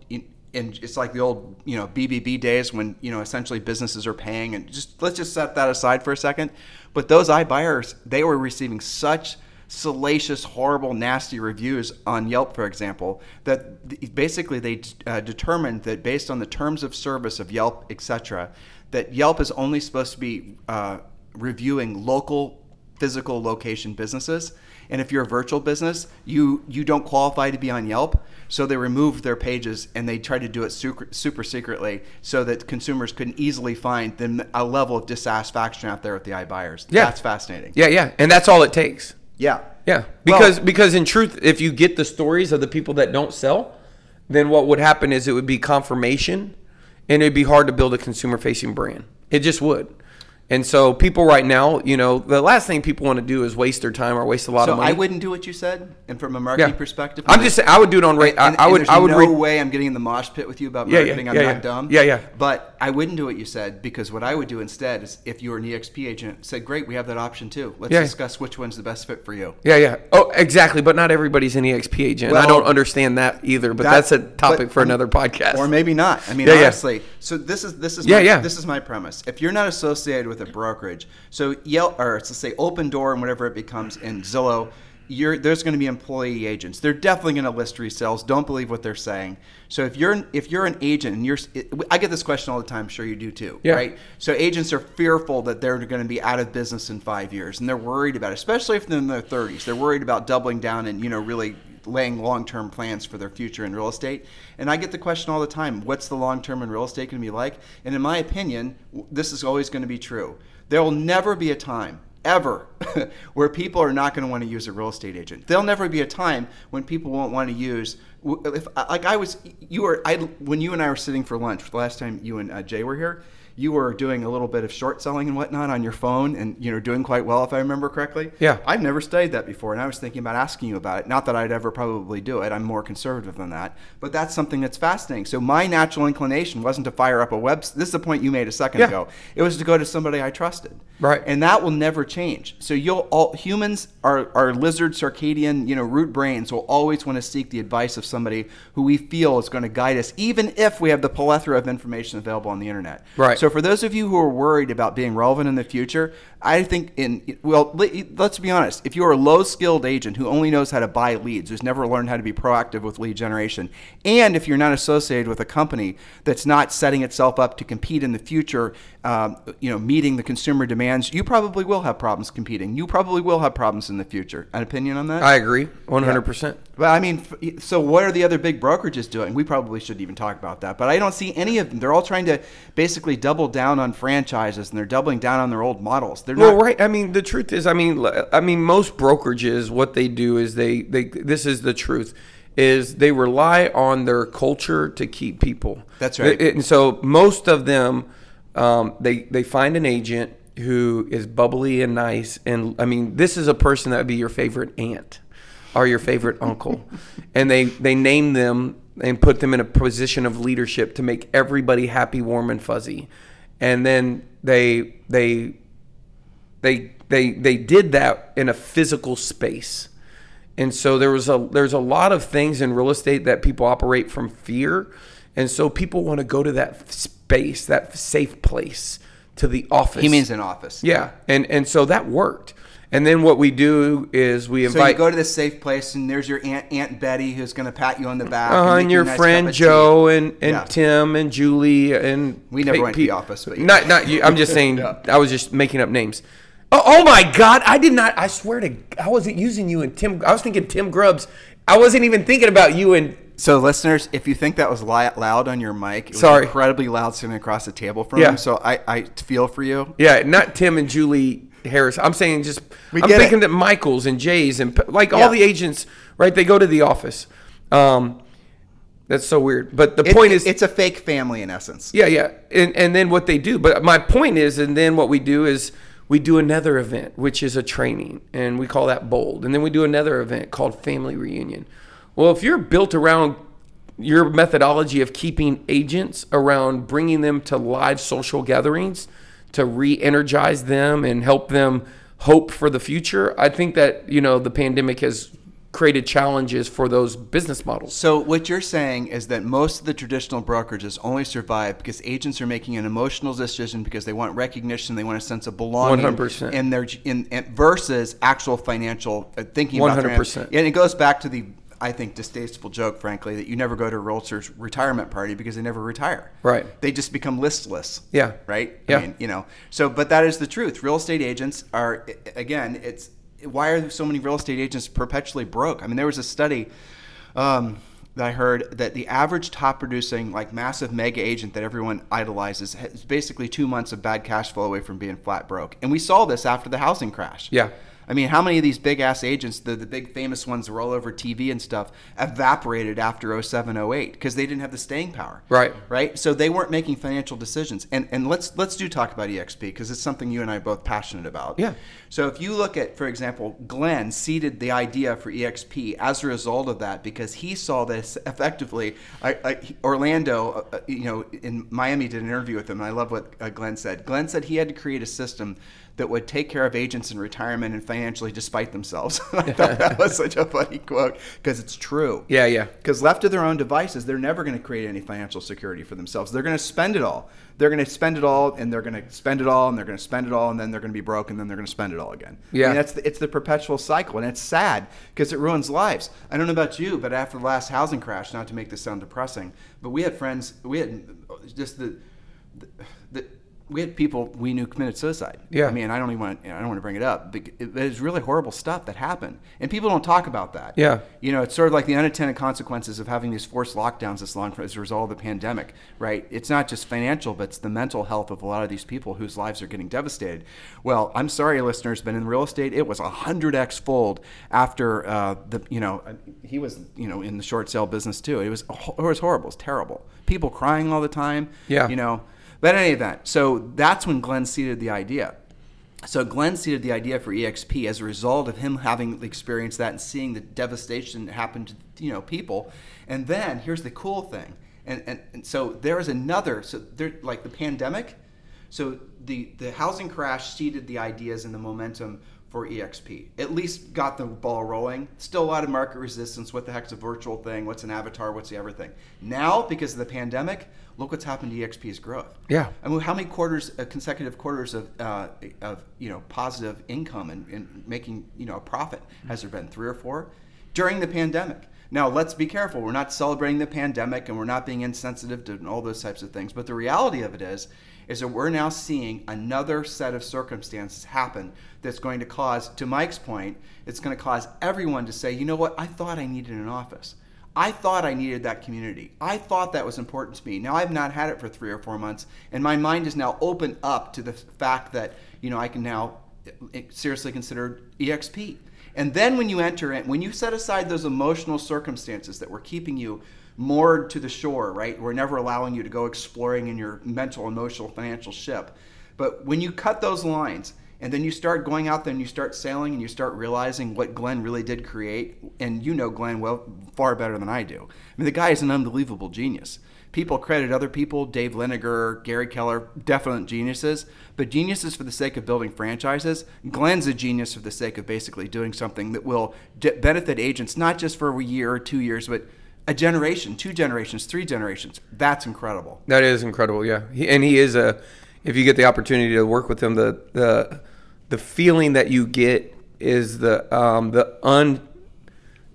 And it's like the old, you know, BBB days when you know essentially businesses are paying, and just let's just set that aside for a second. But those iBuyers, they were receiving such salacious, horrible, nasty reviews on Yelp, for example, that basically they uh, determined that based on the terms of service of Yelp, etc., that Yelp is only supposed to be uh, reviewing local physical location businesses. And if you're a virtual business, you you don't qualify to be on Yelp. So they removed their pages and they tried to do it super, super secretly so that consumers couldn't easily find the, a level of dissatisfaction out there with the iBuyers. Yeah. That's fascinating. Yeah, yeah, and that's all it takes. Yeah. Yeah, Well- because because in truth, if you get the stories of the people that don't sell, then what would happen is it would be confirmation, and it'd be hard to build a consumer facing brand. It just would. And so people right now, you know, the last thing people want to do is waste their time or waste a lot So of money. I wouldn't do what you said, and from a marketing Yeah. perspective, I'm just saying, I would do it on rate. I, And, I would. I would. no re- way I'm getting in the mosh pit with you about Yeah, yeah, marketing. I'm not yeah. dumb. Yeah, yeah. But I wouldn't do what you said because what I would do instead is, if you were an EXP agent, say, "Great, we have that option too. Let's discuss which one's the best fit for you." Yeah, yeah. Oh, exactly. But not everybody's an EXP agent. and I don't understand that either. But That- that's a topic but- for another podcast. Or maybe not. I mean, Yeah, yeah. honestly. So this is this is Yeah, my, yeah. this is my premise. If you're not associated with a brokerage, so Yelp or let's say Open Door and whatever it becomes in Zillow, you're there's going to be employee agents. They're definitely going to list resales. Don't believe what they're saying. So if you're if you're an agent and you're, I get this question all the time. I'm sure you do too, Yeah. right? So agents are fearful that they're going to be out of business in five years, and they're worried about, it, especially if they're in their 30s. They're worried about doubling down and you know really laying long-term plans for their future in real estate. And I get the question all the time: What's the long-term in real estate going to be like? And in my opinion, this is always going to be true. There will never be a time ever (laughs) where people are not going to want to use a real estate agent. There'll never be a time when people won't want to use if like I was you were I when you and I were sitting for lunch the last time you and uh, Jay were here you were doing a little bit of short selling and whatnot on your phone, and you know doing quite well if I remember correctly. Yeah. I've never studied that before, and I was thinking about asking you about it. Not that I'd ever probably do it. I'm more conservative than that, but that's something that's fascinating. So my natural inclination wasn't to fire up a web. This is the point you made a second Yeah. ago. It was to go to somebody I trusted. Right. And that will never change. So you'll all humans are are lizard circadian, you know, root brains will always want to seek the advice of somebody who we feel is going to guide us, even if we have the plethora of information available on the internet. Right. So for those of you who are worried about being relevant in the future, I think in well, let's be honest. If you're a low skilled agent who only knows how to buy leads, who's never learned how to be proactive with lead generation, and if you're not associated with a company that's not setting itself up to compete in the future, um, you know, meeting the consumer demands, you probably will have problems competing. You probably will have problems in the future. An opinion on that? I agree, one hundred percent. But I mean, so what are the other big brokerages doing? We probably shouldn't even talk about that. But I don't see any of them. They're all trying to basically double down on franchises, and they're doubling down on their old models. They're Well, not. right. I mean, the truth is, I mean, I mean, most brokerages, what they do is they, they. This is the truth, is they rely on their culture to keep people. That's right. And so most of them, um, they they find an agent who is bubbly and nice, and I mean, this is a person that would be your favorite aunt or your favorite (laughs) uncle, and they they name them and put them in a position of leadership to make everybody happy, warm, and fuzzy, and then they they they they they did that in a physical space and so there was a there's a lot of things in real estate that people operate from fear and so people want to go to that space that safe place to the office He means an office. yeah and and so that worked and then what we do is we invite. So you go to this safe place, and there's your aunt Aunt Betty who's going to pat you on the back. uh, make and your nice friend tea. Joe and, and Yeah. Tim and Julie and We never went to the office, but yeah. not not you. I'm just saying. (laughs) Yeah. I was just making up names. Oh, oh my God! I did not. I swear to. I wasn't using you and Tim. I was thinking Tim Grubbs. I wasn't even thinking about you and. So, listeners, if you think that was loud on your mic, it was Sorry. incredibly loud sitting across the table from Yeah. him. So I, I feel for you. Yeah, not Tim and Julie Harris. I'm saying just. We I'm thinking it. that Michaels and Jays and like Yeah. all the agents, right? They go to the office. Um, that's so weird. But the It- point it- is, it's a fake family in essence. Yeah, yeah. And and then what they do. But my point is, and then what we do is we do another event, which is a training, and we call that bold. And then we do another event called family reunion. Well, if you're built around your methodology of keeping agents around bringing them to live social gatherings to re-energize them and help them hope for the future, I think that you know the pandemic has created challenges for those business models. So what you're saying is that most of the traditional brokerages only survive because agents are making an emotional decision because they want recognition, they want a sense of belonging 100%. in their in, in versus actual financial uh, thinking. about 100%. And it goes back to the I think distasteful joke, frankly, that you never go to a realtor's retirement party because they never retire. Right. They just become listless. Yeah. Right. Yeah. I mean, you know. So, but that is the truth. Real estate agents are again. It's why are so many real estate agents perpetually broke? I mean, there was a study um, that I heard that the average top producing, like massive mega agent that everyone idolizes, is basically two months of bad cash flow away from being flat broke. And we saw this after the housing crash. Yeah. I mean, how many of these big ass agents, the, the big famous ones that were all over TV and stuff, evaporated after 07, 08 because they didn't have the staying power. Right. Right. So they weren't making financial decisions. And and let's let's do talk about EXP because it's something you and I are both passionate about. Yeah. So if you look at, for example, Glenn seeded the idea for EXP as a result of that because he saw this effectively. I, I, Orlando, uh, uh, you know, in Miami did an interview with him, and I love what uh, Glenn said. Glenn said he had to create a system that would take care of agents in retirement and financially despite themselves. (laughs) I (laughs) thought that was such a funny quote because it's true. Yeah, yeah. Because left to their own devices, they're never going to create any financial security for themselves. They're going to spend it all. They're going to spend it all, and they're going to spend it all, and they're going to spend it all, and then they're going to be broke, and then they're going to spend it all again. I Yeah. mean, that's the, it's the perpetual cycle, and it's sad because it ruins lives. I don't know about you, but after the last housing crash, not to make this sound depressing, but we had friends, we had just the, the we had people we knew committed suicide. Yeah. I mean, I don't even want, I don't want to bring it up. but It, it was really horrible stuff that happened, and people don't talk about that. Yeah. You know, it's sort of like the unintended consequences of having these forced lockdowns this long as a result of the pandemic, right? It's not just financial, but it's the mental health of a lot of these people whose lives are getting devastated. Well, I'm sorry, listeners, but in real estate, it was a hundred x fold after uh, the, you know, he was, you know, in the short sale business too. It was, it was horrible. It was terrible. People crying all the time. Yeah. You know. But in any event, so that's when Glenn seeded the idea. So Glenn seeded the idea for EXP as a result of him having experienced that and seeing the devastation that happened to you know people. And then here's the cool thing. And, and, and so there is another so there like the pandemic. So the the housing crash seeded the ideas and the momentum for EXP. At least got the ball rolling. Still a lot of market resistance. What the heck's a virtual thing? What's an avatar? What's the everything? Now, because of the pandemic, look what's happened to EXP's growth. Yeah. I mean, how many quarters, uh, consecutive quarters of, uh, of you know, positive income and, and making you know a profit has there been? Three or four during the pandemic. Now, let's be careful. We're not celebrating the pandemic and we're not being insensitive to all those types of things. But the reality of it is, is that we're now seeing another set of circumstances happen that's going to cause, to Mike's point, it's going to cause everyone to say, you know what, I thought I needed an office. I thought I needed that community. I thought that was important to me. Now I've not had it for three or four months, and my mind is now open up to the fact that you know I can now eh, seriously consider EXP. And then when you enter it, when you set aside those emotional circumstances that were keeping you moored to the shore, right? We're never allowing you to go exploring in your mental, emotional, financial ship. But when you cut those lines and then you start going out there and you start sailing and you start realizing what Glenn really did create, and you know Glenn well far better than I do. I mean, the guy is an unbelievable genius. People credit other people, Dave Liniger, Gary Keller, definite geniuses, but geniuses for the sake of building franchises. Glenn's a genius for the sake of basically doing something that will benefit agents not just for a year or two years, but a generation, two generations, three generations. That's incredible. That is incredible, yeah. He, and he is a. If you get the opportunity to work with him, the the the feeling that you get is the um, the un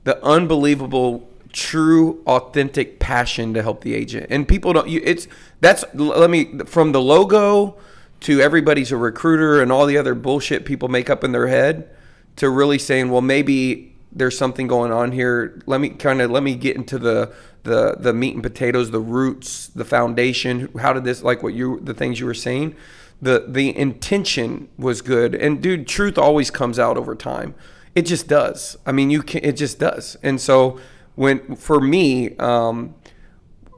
the unbelievable true authentic passion to help the agent. And people don't you it's that's let me from the logo to everybody's a recruiter and all the other bullshit people make up in their head to really saying well maybe there's something going on here. Let me kind of let me get into the the the meat and potatoes the roots the foundation. How did this like what you the things you were saying the the intention was good. And dude truth always comes out over time. It just does. I mean you can it just does. And so when for me um,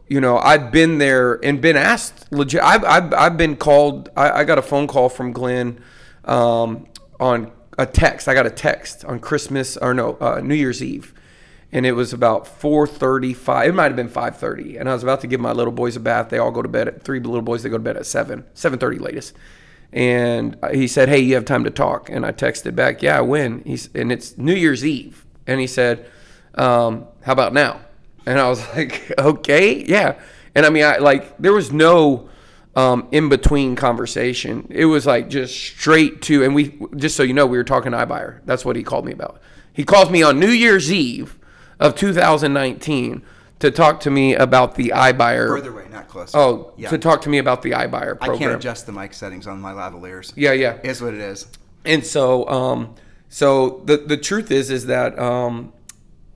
you know i've been there and been asked legit i've, I've, I've been called I, I got a phone call from glenn um, on a text. I got a text on christmas or no uh, new year's eve and it was about 4.35 it might have been 5.30 and i was about to give my little boys a bath. They all go to bed at three little boys they go to bed at 7 7.30 latest. And he said hey you have time to talk. And i texted back yeah when? He's and it's new year's eve. And he said um, how about now? And i was (laughs) like okay yeah. And i mean i like there was no um, in between conversation. It was like just straight to and we just so you know we were talking to iBuyer. That's what he called me about. He calls me on new year's eve of 2019 to talk to me about the iBuyer. Further away, not closer. Oh, yeah. to talk to me about the iBuyer program. I can't adjust the mic settings on my lavaliers. Yeah, yeah. Is what it is. And so, um, so the the truth is, is that um,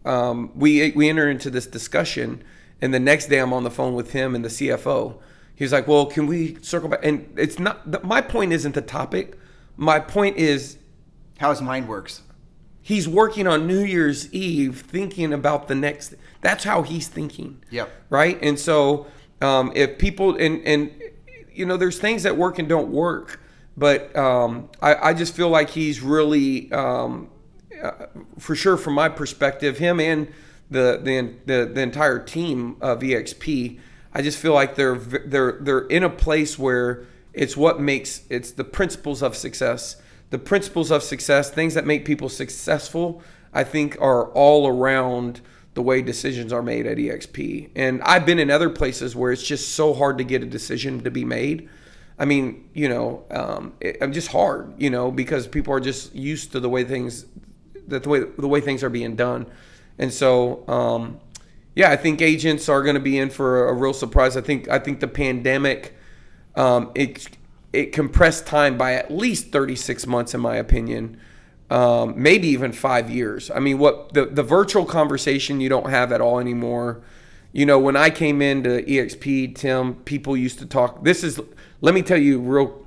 um, we we enter into this discussion, and the next day I'm on the phone with him and the CFO. He's like, "Well, can we circle back?" And it's not. My point isn't the topic. My point is how his mind works. He's working on New Year's Eve, thinking about the next. That's how he's thinking. Yep. Right. And so, um, if people and and you know, there's things that work and don't work, but um, I, I just feel like he's really, um, uh, for sure, from my perspective, him and the the the, the entire team of EXP. I just feel like they're they're they're in a place where it's what makes it's the principles of success the principles of success, things that make people successful, I think are all around the way decisions are made at EXP. And I've been in other places where it's just so hard to get a decision to be made. I mean, you know, um, it, I'm just hard, you know, because people are just used to the way things, that the way the way things are being done, and so, um, yeah, I think agents are going to be in for a, a, real surprise. I think I think the pandemic, um, it it compressed time by at least 36 months, in my opinion. Um, maybe even five years. I mean, what the, the virtual conversation you don't have at all anymore. You know, when I came into EXP, Tim, people used to talk. This is, let me tell you, real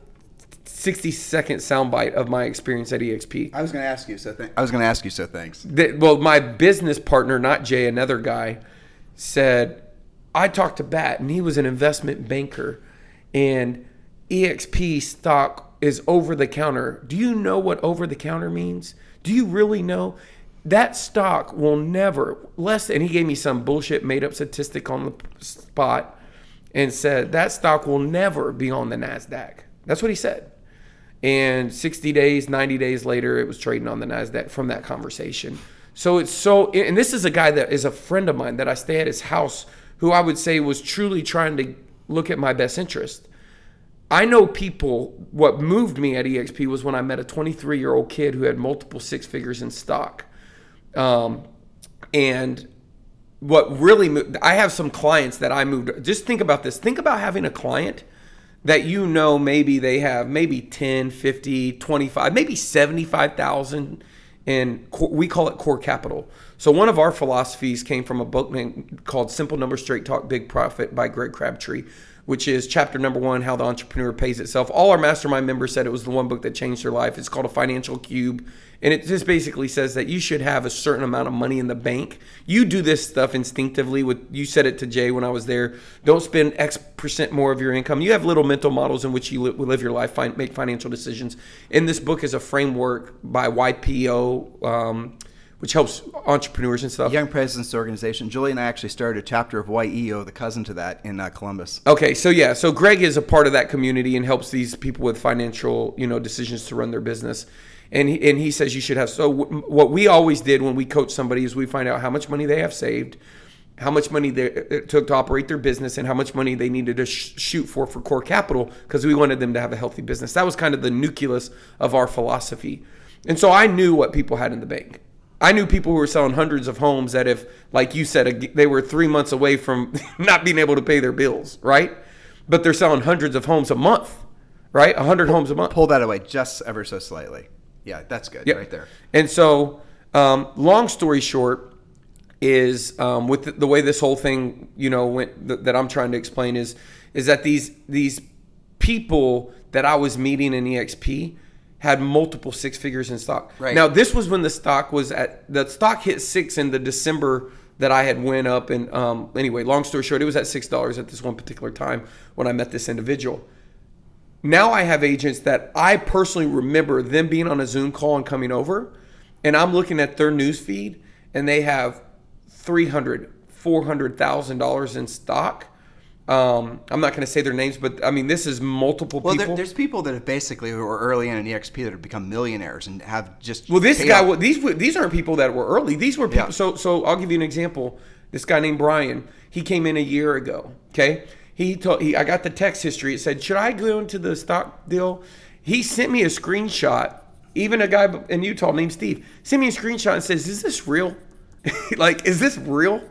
60 second soundbite of my experience at EXP. I was going to ask you, so th- I was going to ask you, so thanks. The, well, my business partner, not Jay, another guy, said, I talked to Bat, and he was an investment banker and EXP stock is over the counter. Do you know what over the counter means? Do you really know? That stock will never less and he gave me some bullshit made up statistic on the spot and said that stock will never be on the Nasdaq. That's what he said. And 60 days, 90 days later it was trading on the Nasdaq from that conversation. So it's so and this is a guy that is a friend of mine that I stay at his house who I would say was truly trying to look at my best interest. I know people, what moved me at EXP was when I met a 23 year old kid who had multiple six figures in stock. Um, and what really moved, I have some clients that I moved. Just think about this. Think about having a client that you know maybe they have maybe 10, 50, 25, maybe 75,000 in we call it core capital. So one of our philosophies came from a book named, called Simple Numbers Straight Talk Big Profit by Greg Crabtree which is chapter number one, How the Entrepreneur Pays Itself. All our mastermind members said it was the one book that changed their life. It's called A Financial Cube. And it just basically says that you should have a certain amount of money in the bank. You do this stuff instinctively. With you said it to Jay when I was there. Don't spend X percent more of your income. You have little mental models in which you live your life, make financial decisions. And this book is a framework by YPO. Um, which helps entrepreneurs and stuff. Young Presidents Organization. Julie and I actually started a chapter of YEO, the cousin to that, in uh, Columbus. Okay, so yeah, so Greg is a part of that community and helps these people with financial, you know, decisions to run their business. And he, and he says you should have. So w- what we always did when we coach somebody is we find out how much money they have saved, how much money they, it took to operate their business, and how much money they needed to sh- shoot for for core capital because we wanted them to have a healthy business. That was kind of the nucleus of our philosophy. And so I knew what people had in the bank. I knew people who were selling hundreds of homes that if, like you said, they were three months away from (laughs) not being able to pay their bills, right? But they're selling hundreds of homes a month, right? A hundred homes a month. Pull that away just ever so slightly. Yeah, that's good yep. right there. And so, um, long story short, is um, with the, the, way this whole thing, you know, went th- that I'm trying to explain is is that these these people that I was meeting in EXP had multiple six figures in stock. Right. Now this was when the stock was at the stock hit six in the December that I had went up and um, anyway, long story short, it was at six dollars at this one particular time when I met this individual. Now I have agents that I personally remember them being on a Zoom call and coming over, and I'm looking at their news feed and they have three hundred, four hundred thousand dollars in stock um, I'm not going to say their names, but I mean, this is multiple well, people. There, there's people that have basically who are early in an EXP that have become millionaires and have just. Well, this guy, well, these these aren't people that were early. These were people. Yeah. So, so I'll give you an example. This guy named Brian, he came in a year ago. Okay, he told he I got the text history. It said, "Should I go into the stock deal?" He sent me a screenshot. Even a guy in Utah named Steve sent me a screenshot and says, "Is this real? (laughs) like, is this real?"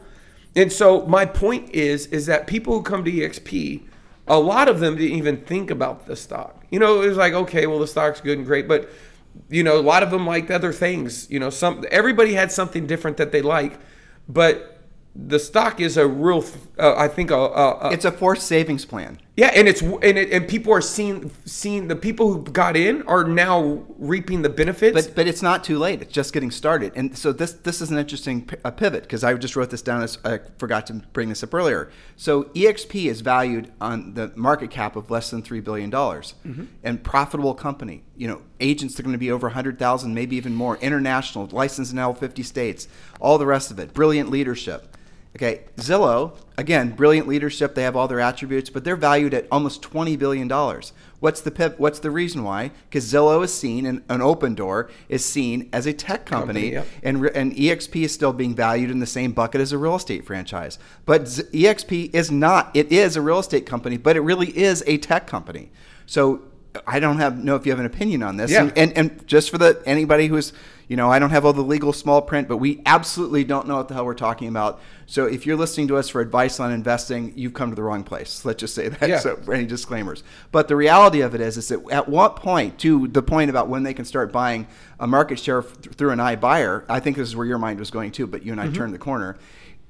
And so my point is is that people who come to EXP, a lot of them didn't even think about the stock. You know, it was like, okay, well the stock's good and great, but you know, a lot of them liked other things. You know, some everybody had something different that they like, but the stock is a real, uh, I think, a, a, a, it's a forced savings plan. Yeah, and it's and it, and people are seeing seeing the people who got in are now reaping the benefits. But but it's not too late. It's just getting started. And so this this is an interesting pivot because I just wrote this down as I forgot to bring this up earlier. So EXP is valued on the market cap of less than three billion dollars, mm-hmm. and profitable company. You know, agents are going to be over hundred thousand, maybe even more. International, licensed in all fifty states, all the rest of it. Brilliant leadership Okay, Zillow, again, brilliant leadership. They have all their attributes, but they're valued at almost $20 billion. What's the pip, what's the reason why? Because Zillow is seen, and an Opendoor is seen as a tech company, company yep. and, and EXP is still being valued in the same bucket as a real estate franchise. But Z- EXP is not, it is a real estate company, but it really is a tech company. So I don't have know if you have an opinion on this. Yeah. And, and, and just for the anybody who's you know, I don't have all the legal small print, but we absolutely don't know what the hell we're talking about. So if you're listening to us for advice on investing, you've come to the wrong place. Let's just say that. Yeah. So any disclaimers. But the reality of it is, is that at what point, to the point about when they can start buying a market share through an iBuyer, I think this is where your mind was going too, but you and I mm-hmm. turned the corner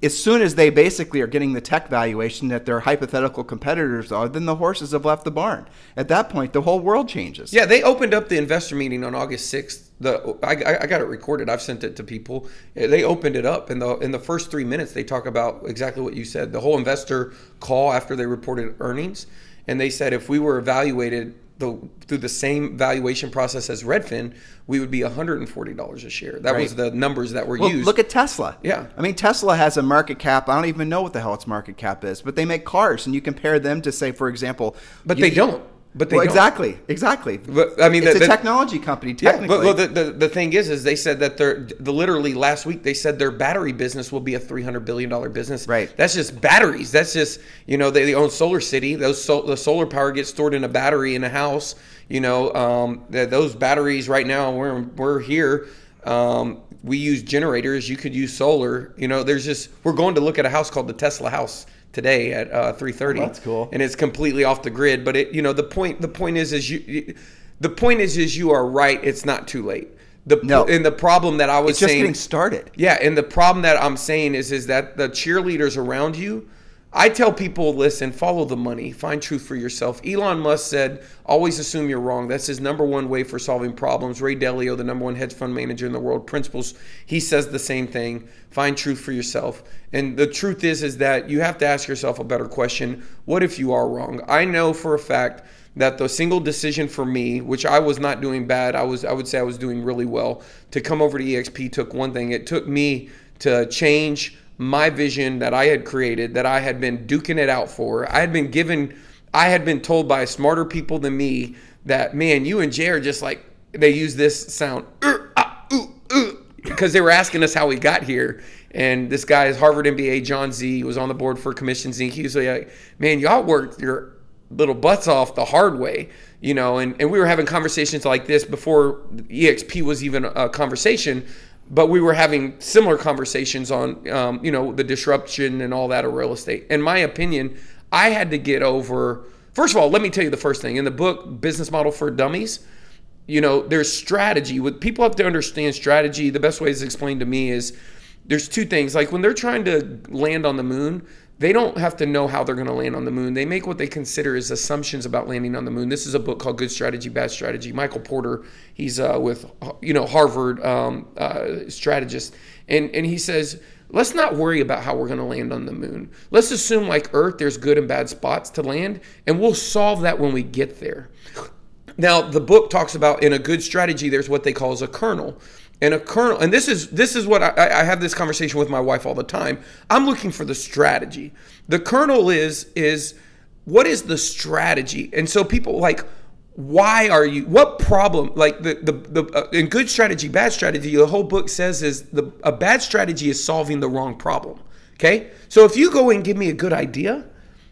as soon as they basically are getting the tech valuation that their hypothetical competitors are, then the horses have left the barn. At that point, the whole world changes. Yeah, they opened up the investor meeting on August sixth. The I, I got it recorded. I've sent it to people. Eh, they opened it up, and the in the first three minutes they talk about exactly what you said. The whole investor call after they reported earnings, and they said if we were evaluated the, through the same valuation process as Redfin, we would be $140 a share. That was the numbers that were Well, used. look at Tesla. Yeah. I mean, Tesla has a market cap. I don't even know what the hell its market cap is, but they make cars, and you compare them to, say, for example. But you- they don't. But they well, exactly, exactly. But, I mean, it's the- a technology company, Yeah, technically. but well, the, the the thing is, is they said that their the literally last week they said their battery business will be a three hundred billion dollar business. Right. That's just batteries. That's just you know they, they own SolarCity. Those sol- the solar power gets stored in a battery in a house. You know, um, th- those batteries right now we're we're here. Um, we use generators. You could use solar. You know, there's just we're going to look at a house called the Tesla house today at uh, 3:30. Oh, that's cool. And it's completely off the grid. But it, you know, the point the point is is you, you the point is is you are right. It's not too late. The No. and the problem that I was it's just saying, getting started. yeah, and the problem that I'm saying is is that the cheerleaders around you. I tell people, listen, follow the money, find truth for yourself. Elon Musk said, always assume you're wrong. That's his number one way for solving problems. Ray Dalio, the number one hedge fund manager in the world, principles, he says the same thing. Find truth for yourself. And the truth is, is that you have to ask yourself a better question. What if you are wrong? I know for a fact that the single decision for me, which I was not doing bad, I was I would say I was doing really well, to come over to EXP took one thing. It took me to change my vision that I had created, that I had been duking it out for. I had been given I had been told by smarter people than me that man, you and Jay are just like they use this sound "Er, ah, ooh, ooh," because they were asking us how we got here. And this guy is Harvard MBA, John Z, was on the board for Commissions Inc. He was like, man, y'all worked your little butts off the hard way, you know, and, and we were having conversations like this before EXP was even a conversation, but we were having similar conversations on, um, you know, the disruption and all that of real estate. In my opinion, I had to get over, first of all, let me tell you the first thing. In the book, Business Model for Dummies, you know, there's strategy. People have to understand strategy, the best way is explained to me is there's two things. Like when they're trying to land on the moon, they don't have to know how they're going to land on the moon. They make what they consider is assumptions about landing on the moon. This is a book called Good Strategy, Bad Strategy. Michael Porter, he's uh, with you know Harvard um, uh, strategist, and and he says let's not worry about how we're going to land on the moon. Let's assume like Earth, there's good and bad spots to land, and we'll solve that when we get there. Now, the book talks about in a good strategy, there's what they call as a kernel. And a kernel, and this is this is what I, I have this conversation with my wife all the time. I'm looking for the strategy. The kernel is is what is the strategy? And so people like, why are you? What problem? Like the the the uh, in good strategy, bad strategy. The whole book says is the a bad strategy is solving the wrong problem. Okay, so if you go and give me a good idea,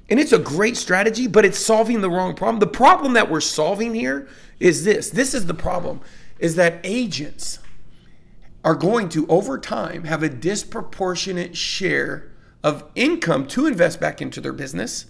and it's a great strategy, but it's solving the wrong problem. The problem that we're solving here is this. This is the problem is that agents are going to over time have a disproportionate share of income to invest back into their business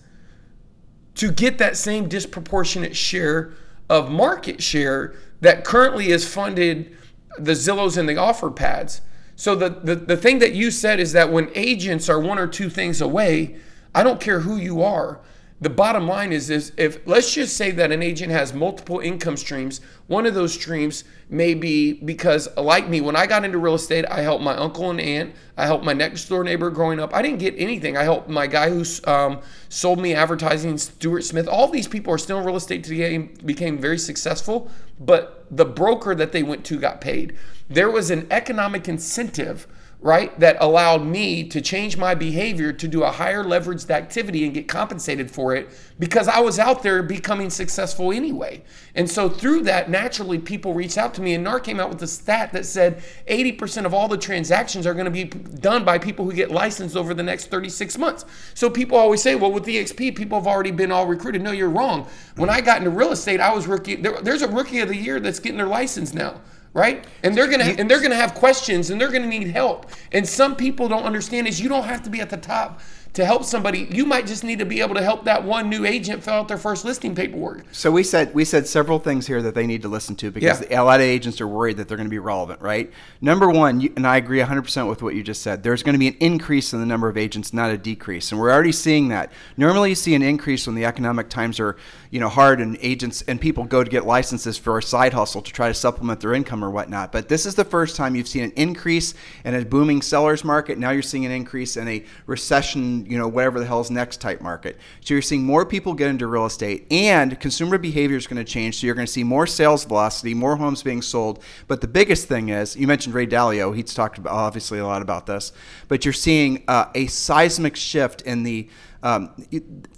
to get that same disproportionate share of market share that currently is funded the Zillows and the Offerpads. So the, the, the thing that you said is that when agents are one or two things away, I don't care who you are. The bottom line is is if let's just say that an agent has multiple income streams, one of those streams may be because like me, when I got into real estate, I helped my uncle and aunt, I helped my next door neighbor growing up. I didn't get anything. I helped my guy who um, sold me advertising, Stuart Smith. All these people are still in real estate today, became very successful, but the broker that they went to got paid. There was an economic incentive right? That allowed me to change my behavior to do a higher leveraged activity and get compensated for it because I was out there becoming successful anyway. And so through that, naturally, people reached out to me, and NAR came out with a stat that said 80% of all the transactions are going to be done by people who get licensed over the next 36 months. So people always say, well, with EXP, people have already been all recruited. No, you're wrong. When I got into real estate, I was rookie. There, there's a rookie of the year that's getting their license now right? And they're gonna and they're gonna have questions and they're gonna need help. And some people don't understand is you don't have to be at the top to help somebody. You might just need to be able to help that one new agent fill out their first listing paperwork. So we said we said several things here that they need to listen to because Yeah. a lot of agents are worried that they're going to be relevant, right? Number one, you, and I agree 100% with what you just said. There's going to be an increase in the number of agents, not a decrease, and we're already seeing that. Normally, you see an increase when the economic times are, you know, hard and agents and people go to get licenses for a side hustle to try to supplement their income or whatnot. But this is the first time you've seen an increase in a booming sellers market. Now you're seeing an increase in a recession you know, whatever the hell's next type market. So you're seeing more people get into real estate and consumer behavior is going to change. So you're going to see more sales velocity, more homes being sold. But the biggest thing is, you mentioned Ray Dalio. He's talked about, obviously a lot about this, but you're seeing uh, a seismic shift in the um,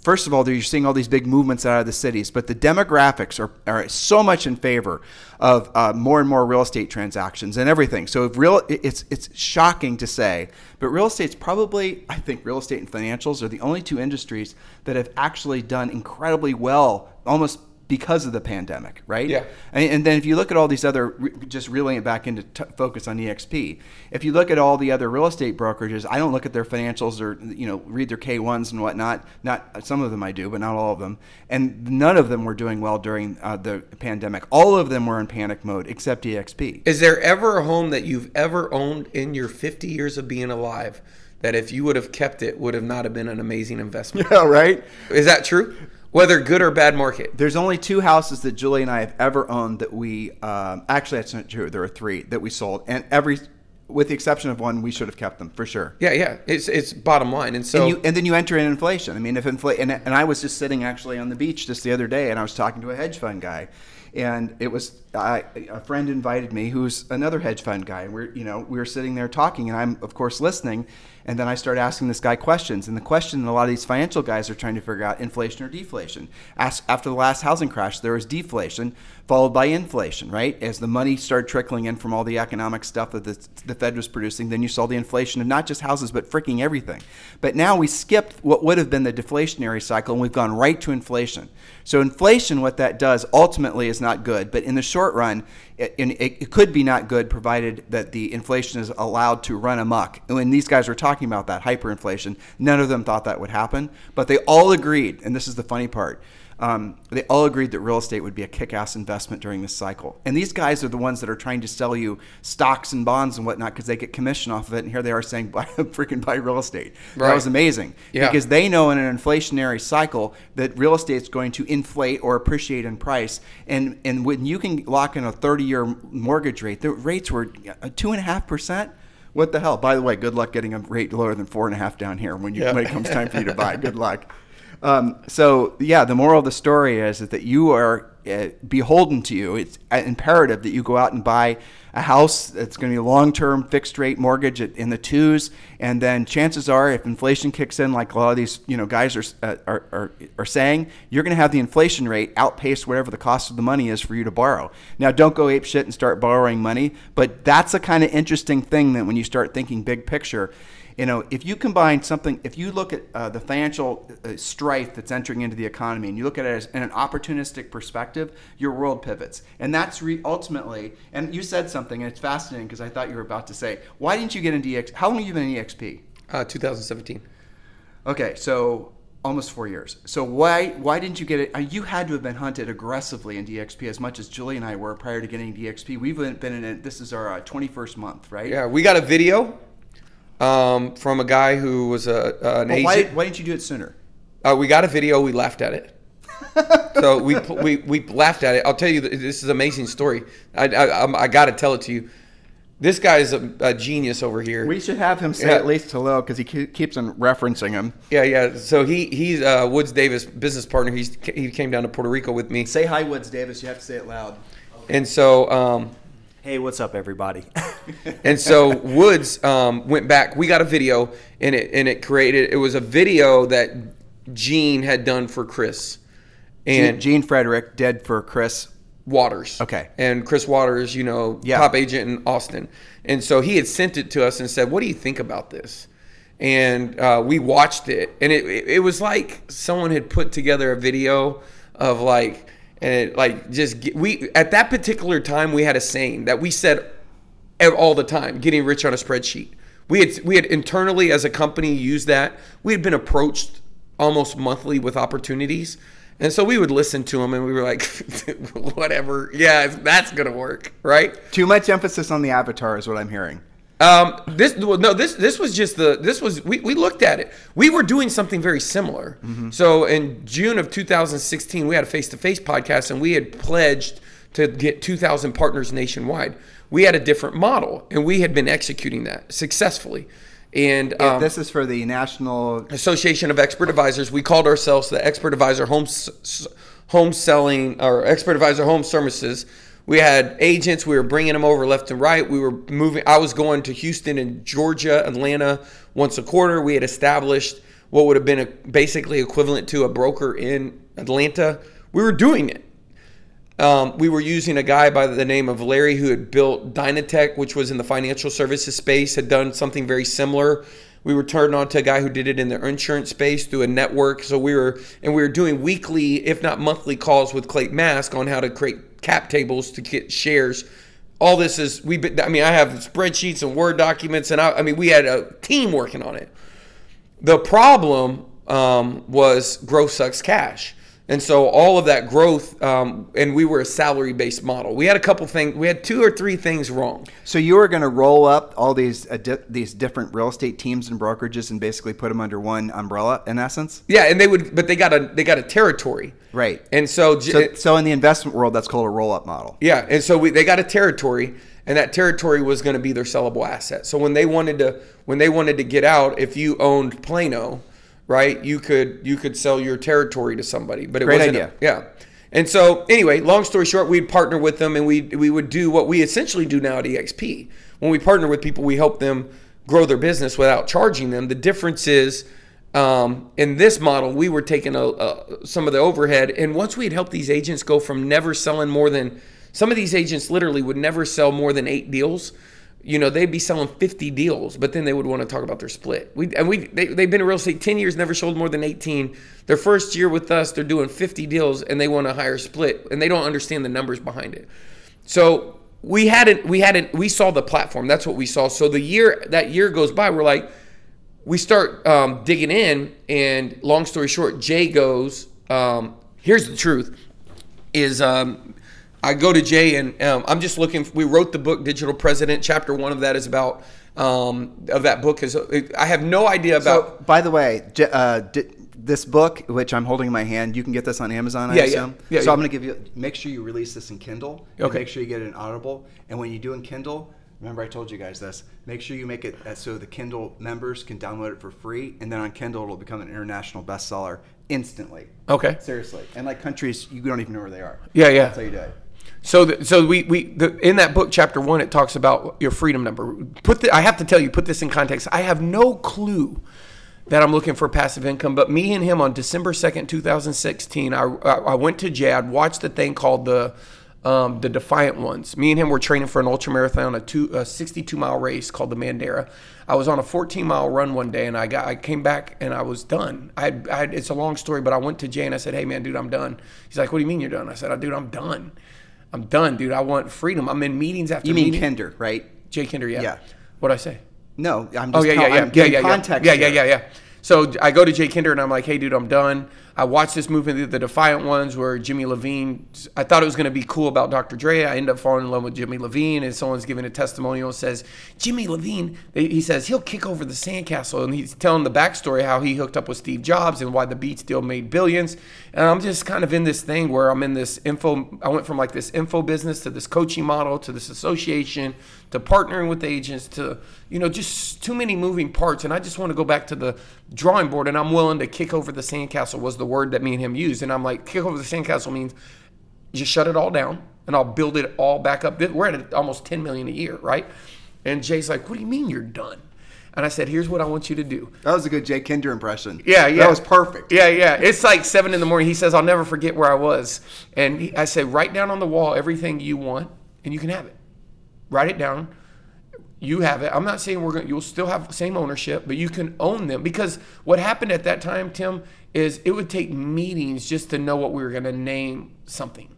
first of all, you're seeing all these big movements out of the cities, but the demographics are, are so much in favor of uh, more and more real estate transactions and everything. So real, it's it's shocking to say, but real estate's probably, I think, real estate and financials are the only two industries that have actually done incredibly well, almost because of the pandemic, right? Yeah. And, and, then if you look at all these other, just reeling it back into t- focus on EXP, if you look at all the other real estate brokerages, I don't look at their financials or you know read their K1s and whatnot. Not some of them I do, but not all of them. And none of them were doing well during uh, the pandemic. All of them were in panic mode except EXP. Is there ever a home that you've ever owned in your 50 years of being alive? That if you would have kept it, would have not have been an amazing investment. (laughs) Yeah, right. Is that true? Whether good or bad market. There's only two houses that Julie and I have ever owned that we um, actually that's not true. There are three that we sold, and every with the exception of one, we should have kept them for sure. Yeah, yeah, it's it's bottom line, and so and, you, and then you enter in inflation. I mean, if inflation, and, and I was just sitting actually on the beach just the other day, and I was talking to a hedge fund guy, and it was I, a friend invited me who's another hedge fund guy, and we're you know we were sitting there talking, and I'm of course listening, and then I started asking this guy questions. And the question a lot of these financial guys are trying to figure out inflation or deflation. As, after the last housing crash, there was deflation followed by inflation, right? As the money started trickling in from all the economic stuff that the, the Fed was producing, then you saw the inflation of not just houses, but freaking everything. But now we skipped what would have been the deflationary cycle and we've gone right to inflation. So, inflation, what that does ultimately is not good. But in the short run, it, it, could be not good provided that the inflation is allowed to run amok. When these guys were talking about that hyperinflation, none of them thought that would happen, but they all agreed, and this is the funny part. Um, they all agreed that real estate would be a kick-ass investment during this cycle. And these guys are the ones that are trying to sell you stocks and bonds and whatnot because they get commission off of it. And here they are saying, (laughs) buy, freaking buy real estate. Right. That was amazing. Yeah. Because they know in an inflationary cycle that real estate is going to inflate or appreciate in price. And, and when you can lock in a 30-year mortgage rate, the rates were 2.5%. What the hell? By the way, good luck getting a rate lower than four and a half down here when you yeah. when it comes time for you to buy. Good luck. (laughs) Um, so yeah, the moral of the story is that you are uh, beholden to you. It's imperative that you go out and buy a house that's going to be a long-term fixed rate mortgage in the twos, and then chances are, if inflation kicks in, like a lot of these you know guys are uh, are, are, are saying, you're going to have the inflation rate outpace whatever the cost of the money is for you to borrow. Now, don't go ape shit and start borrowing money, but that's a kind of interesting thing that when you start thinking big picture you know, if you combine something, if you look at uh, the financial uh, strife that's entering into the economy and you look at it as in an opportunistic perspective, your world pivots. And that's re- ultimately, and you said something, and it's fascinating because I thought you were about to say, why didn't you get into EXP? How long have you been in EXP? Uh, 2017. Okay, so almost four years. So why why didn't you get it? Uh, you had to have been hunted aggressively in DXP as much as Julie and I were prior to getting DXP. We've been in it. This is our uh, 21st month, right? Yeah, we got a video um, from a guy who was a, uh, an well, agent. Why, why didn't you do it sooner? Uh, we got a video. We laughed at it. (laughs) so we, we we laughed at it. I'll tell you, this is an amazing story. I I, I got to tell it to you. This guy is a, a, genius over here. We should have him say yeah. at least hello because he keeps on referencing him. Yeah, yeah. So he he's uh, Woods Davis business partner. He's he came down to Puerto Rico with me. Say hi, Woods Davis. You have to say it loud. And so um, Hey, what's up, everybody? (laughs) and so Woods um, went back. We got a video, and it and it created. It was a video that Gene had done for Chris, and Gene, Gene Frederick did for Chris Waters. Okay. And Chris Waters, you know, yeah. top agent in Austin, and so he had sent it to us and said, "What do you think about this?" And uh, we watched it, and it it was like someone had put together a video of like and it, like just get, we at that particular time we had a saying that we said all the time getting rich on a spreadsheet. We had we had internally as a company used that. We had been approached almost monthly with opportunities. And so we would listen to them and we were like (laughs) whatever. Yeah that's gonna work right? Too much emphasis on the avatar is what i'm hearing um, this well, no, this this was just the this was we, we looked at it. We were doing something very similar. Mm-hmm. So in June of 2016, we had a face to face podcast, and we had pledged to get 2,000 partners nationwide. We had a different model, and we had been executing that successfully. And Yeah, um, this is for the National. Association of Expert Advisors. We called ourselves the Expert Advisor Home Home Selling or Expert Advisor Home Services. We had agents. We were bringing them over left and right. We were moving. I was going to Houston and Georgia, Atlanta once a quarter. We had established what would have been a, basically equivalent to a broker in Atlanta. We were doing it. Um, we were using a guy by the name of Larry who had built Dynatech, which was in the financial services space, had done something very similar. We were turned on to a guy who did it in the insurance space through a network. So we were, and we were doing weekly, if not monthly, calls with Clay Mask on how to create cap tables to get shares. All this is we. I mean, I have spreadsheets and Word documents, and I, I mean, we had a team working on it. The problem um, was growth sucks cash. And so all of that growth, um, and we were a salary based model. We had a couple things, we had two or three things wrong. So you were going to roll up all these uh, di- these different real estate teams and brokerages and basically put them under one umbrella, in essence. Yeah, and they would, but they got a they got a territory, Right. And so, j- So, so in the investment world, that's called a roll up model. Yeah, and so we, they got a territory, and that territory was going to be their sellable asset. So when they wanted to when they wanted to get out, if you owned Plano, right, you could you could sell your territory to somebody, but it Great wasn't. idea. yeah. And so anyway, long story short, we'd partner with them, and we we would do what we essentially do now at EXP. When we partner with people, we help them grow their business without charging them. The difference is. Um, in this model, we were taking a, a, some of the overhead, and once we'd helped these agents go from never selling more than some of these agents literally would never sell more than eight deals. You know, they'd be selling 50 deals, but then they would want to talk about their split. We and we they, they've been in real estate 10 years, never sold more than 18. Their first year with us, they're doing 50 deals and they want a higher split, and they don't understand the numbers behind it. So we hadn't we hadn't we saw the platform. That's what we saw. So the year that year goes by, we're like, we start um, digging in, and long story short, Jay goes. Um, here's the truth: is um, I go to Jay and um, I'm just looking. We wrote the book Digital President. Chapter one of that is about um, of that book is I have no idea about. So, by the way, uh, di- this book, which I'm holding in my hand, you can get this on Amazon. I Yeah, yeah. assume. Yeah, so yeah. I'm going to give you. Make sure you release this in Kindle. Okay. Make sure you get it in Audible, and when you do in Kindle, remember I told you guys this. Make sure you make it uh, so the Kindle members can download it for free, and then on Kindle it'll become an international bestseller instantly. okay. Seriously, and like countries you don't even know where they are. Yeah, yeah. That's how you do it. So, the, so we we the, in that book, chapter one, it talks about your freedom number. Put the, I have to tell you, put this in context. I have no clue that I'm looking for passive income, but me and him on December second, 2016, I, I went to Jad, watched the thing called the um, the Defiant Ones. Me and him were training for an ultra marathon, a two a 62 mile race called the Mandara. I was on a 14 mile run one day, and I got I came back and I was done. I, had, I it's a long story, but I went to Jay and I said, "Hey man, dude, I'm done." He's like, "What do you mean you're done?" I said, "Dude, I'm done." I'm done, dude. I want freedom. I'm in meetings after You mean meeting. Kinder, right? Jay Kinder, yeah. Yeah. What'd I say? No, I'm oh, just Oh yeah, yeah, yeah, yeah, yeah, yeah, yeah, yeah, yeah. So I go to Jay Kinder and I'm like, hey, dude, I'm done. I watched this movie, The Defiant Ones, where Jimmy Iovine. I thought it was going to be cool about Dr. Dre. I end up falling in love with Jimmy Iovine, and someone's giving a testimonial says, Jimmy Iovine. He says he'll kick over the sandcastle, and he's telling the backstory how he hooked up with Steve Jobs and why the Beats deal made billions. And I'm just kind of in this thing where I'm in this info. I went from like this info business to this coaching model to this association to partnering with agents to you know just too many moving parts and i just want to go back to the drawing board and i'm willing to kick over the sandcastle was the word that me and him used and i'm like kick over the sandcastle means just shut it all down and i'll build it all back up we're at almost 10 million a year right and jay's like what do you mean you're done and i said here's what i want you to do That was a good Jay Kinder impression. yeah, yeah. That was perfect. Yeah, yeah. It's like seven in the morning. He says, I'll never forget where I was. And he, I say, write down on the wall everything you want and you can have it. Write it down. You have it. I'm not saying we're going to, you'll still have same ownership, but you can own them. Because what happened at that time, Tim, is it would take meetings just to know what we were going to name something.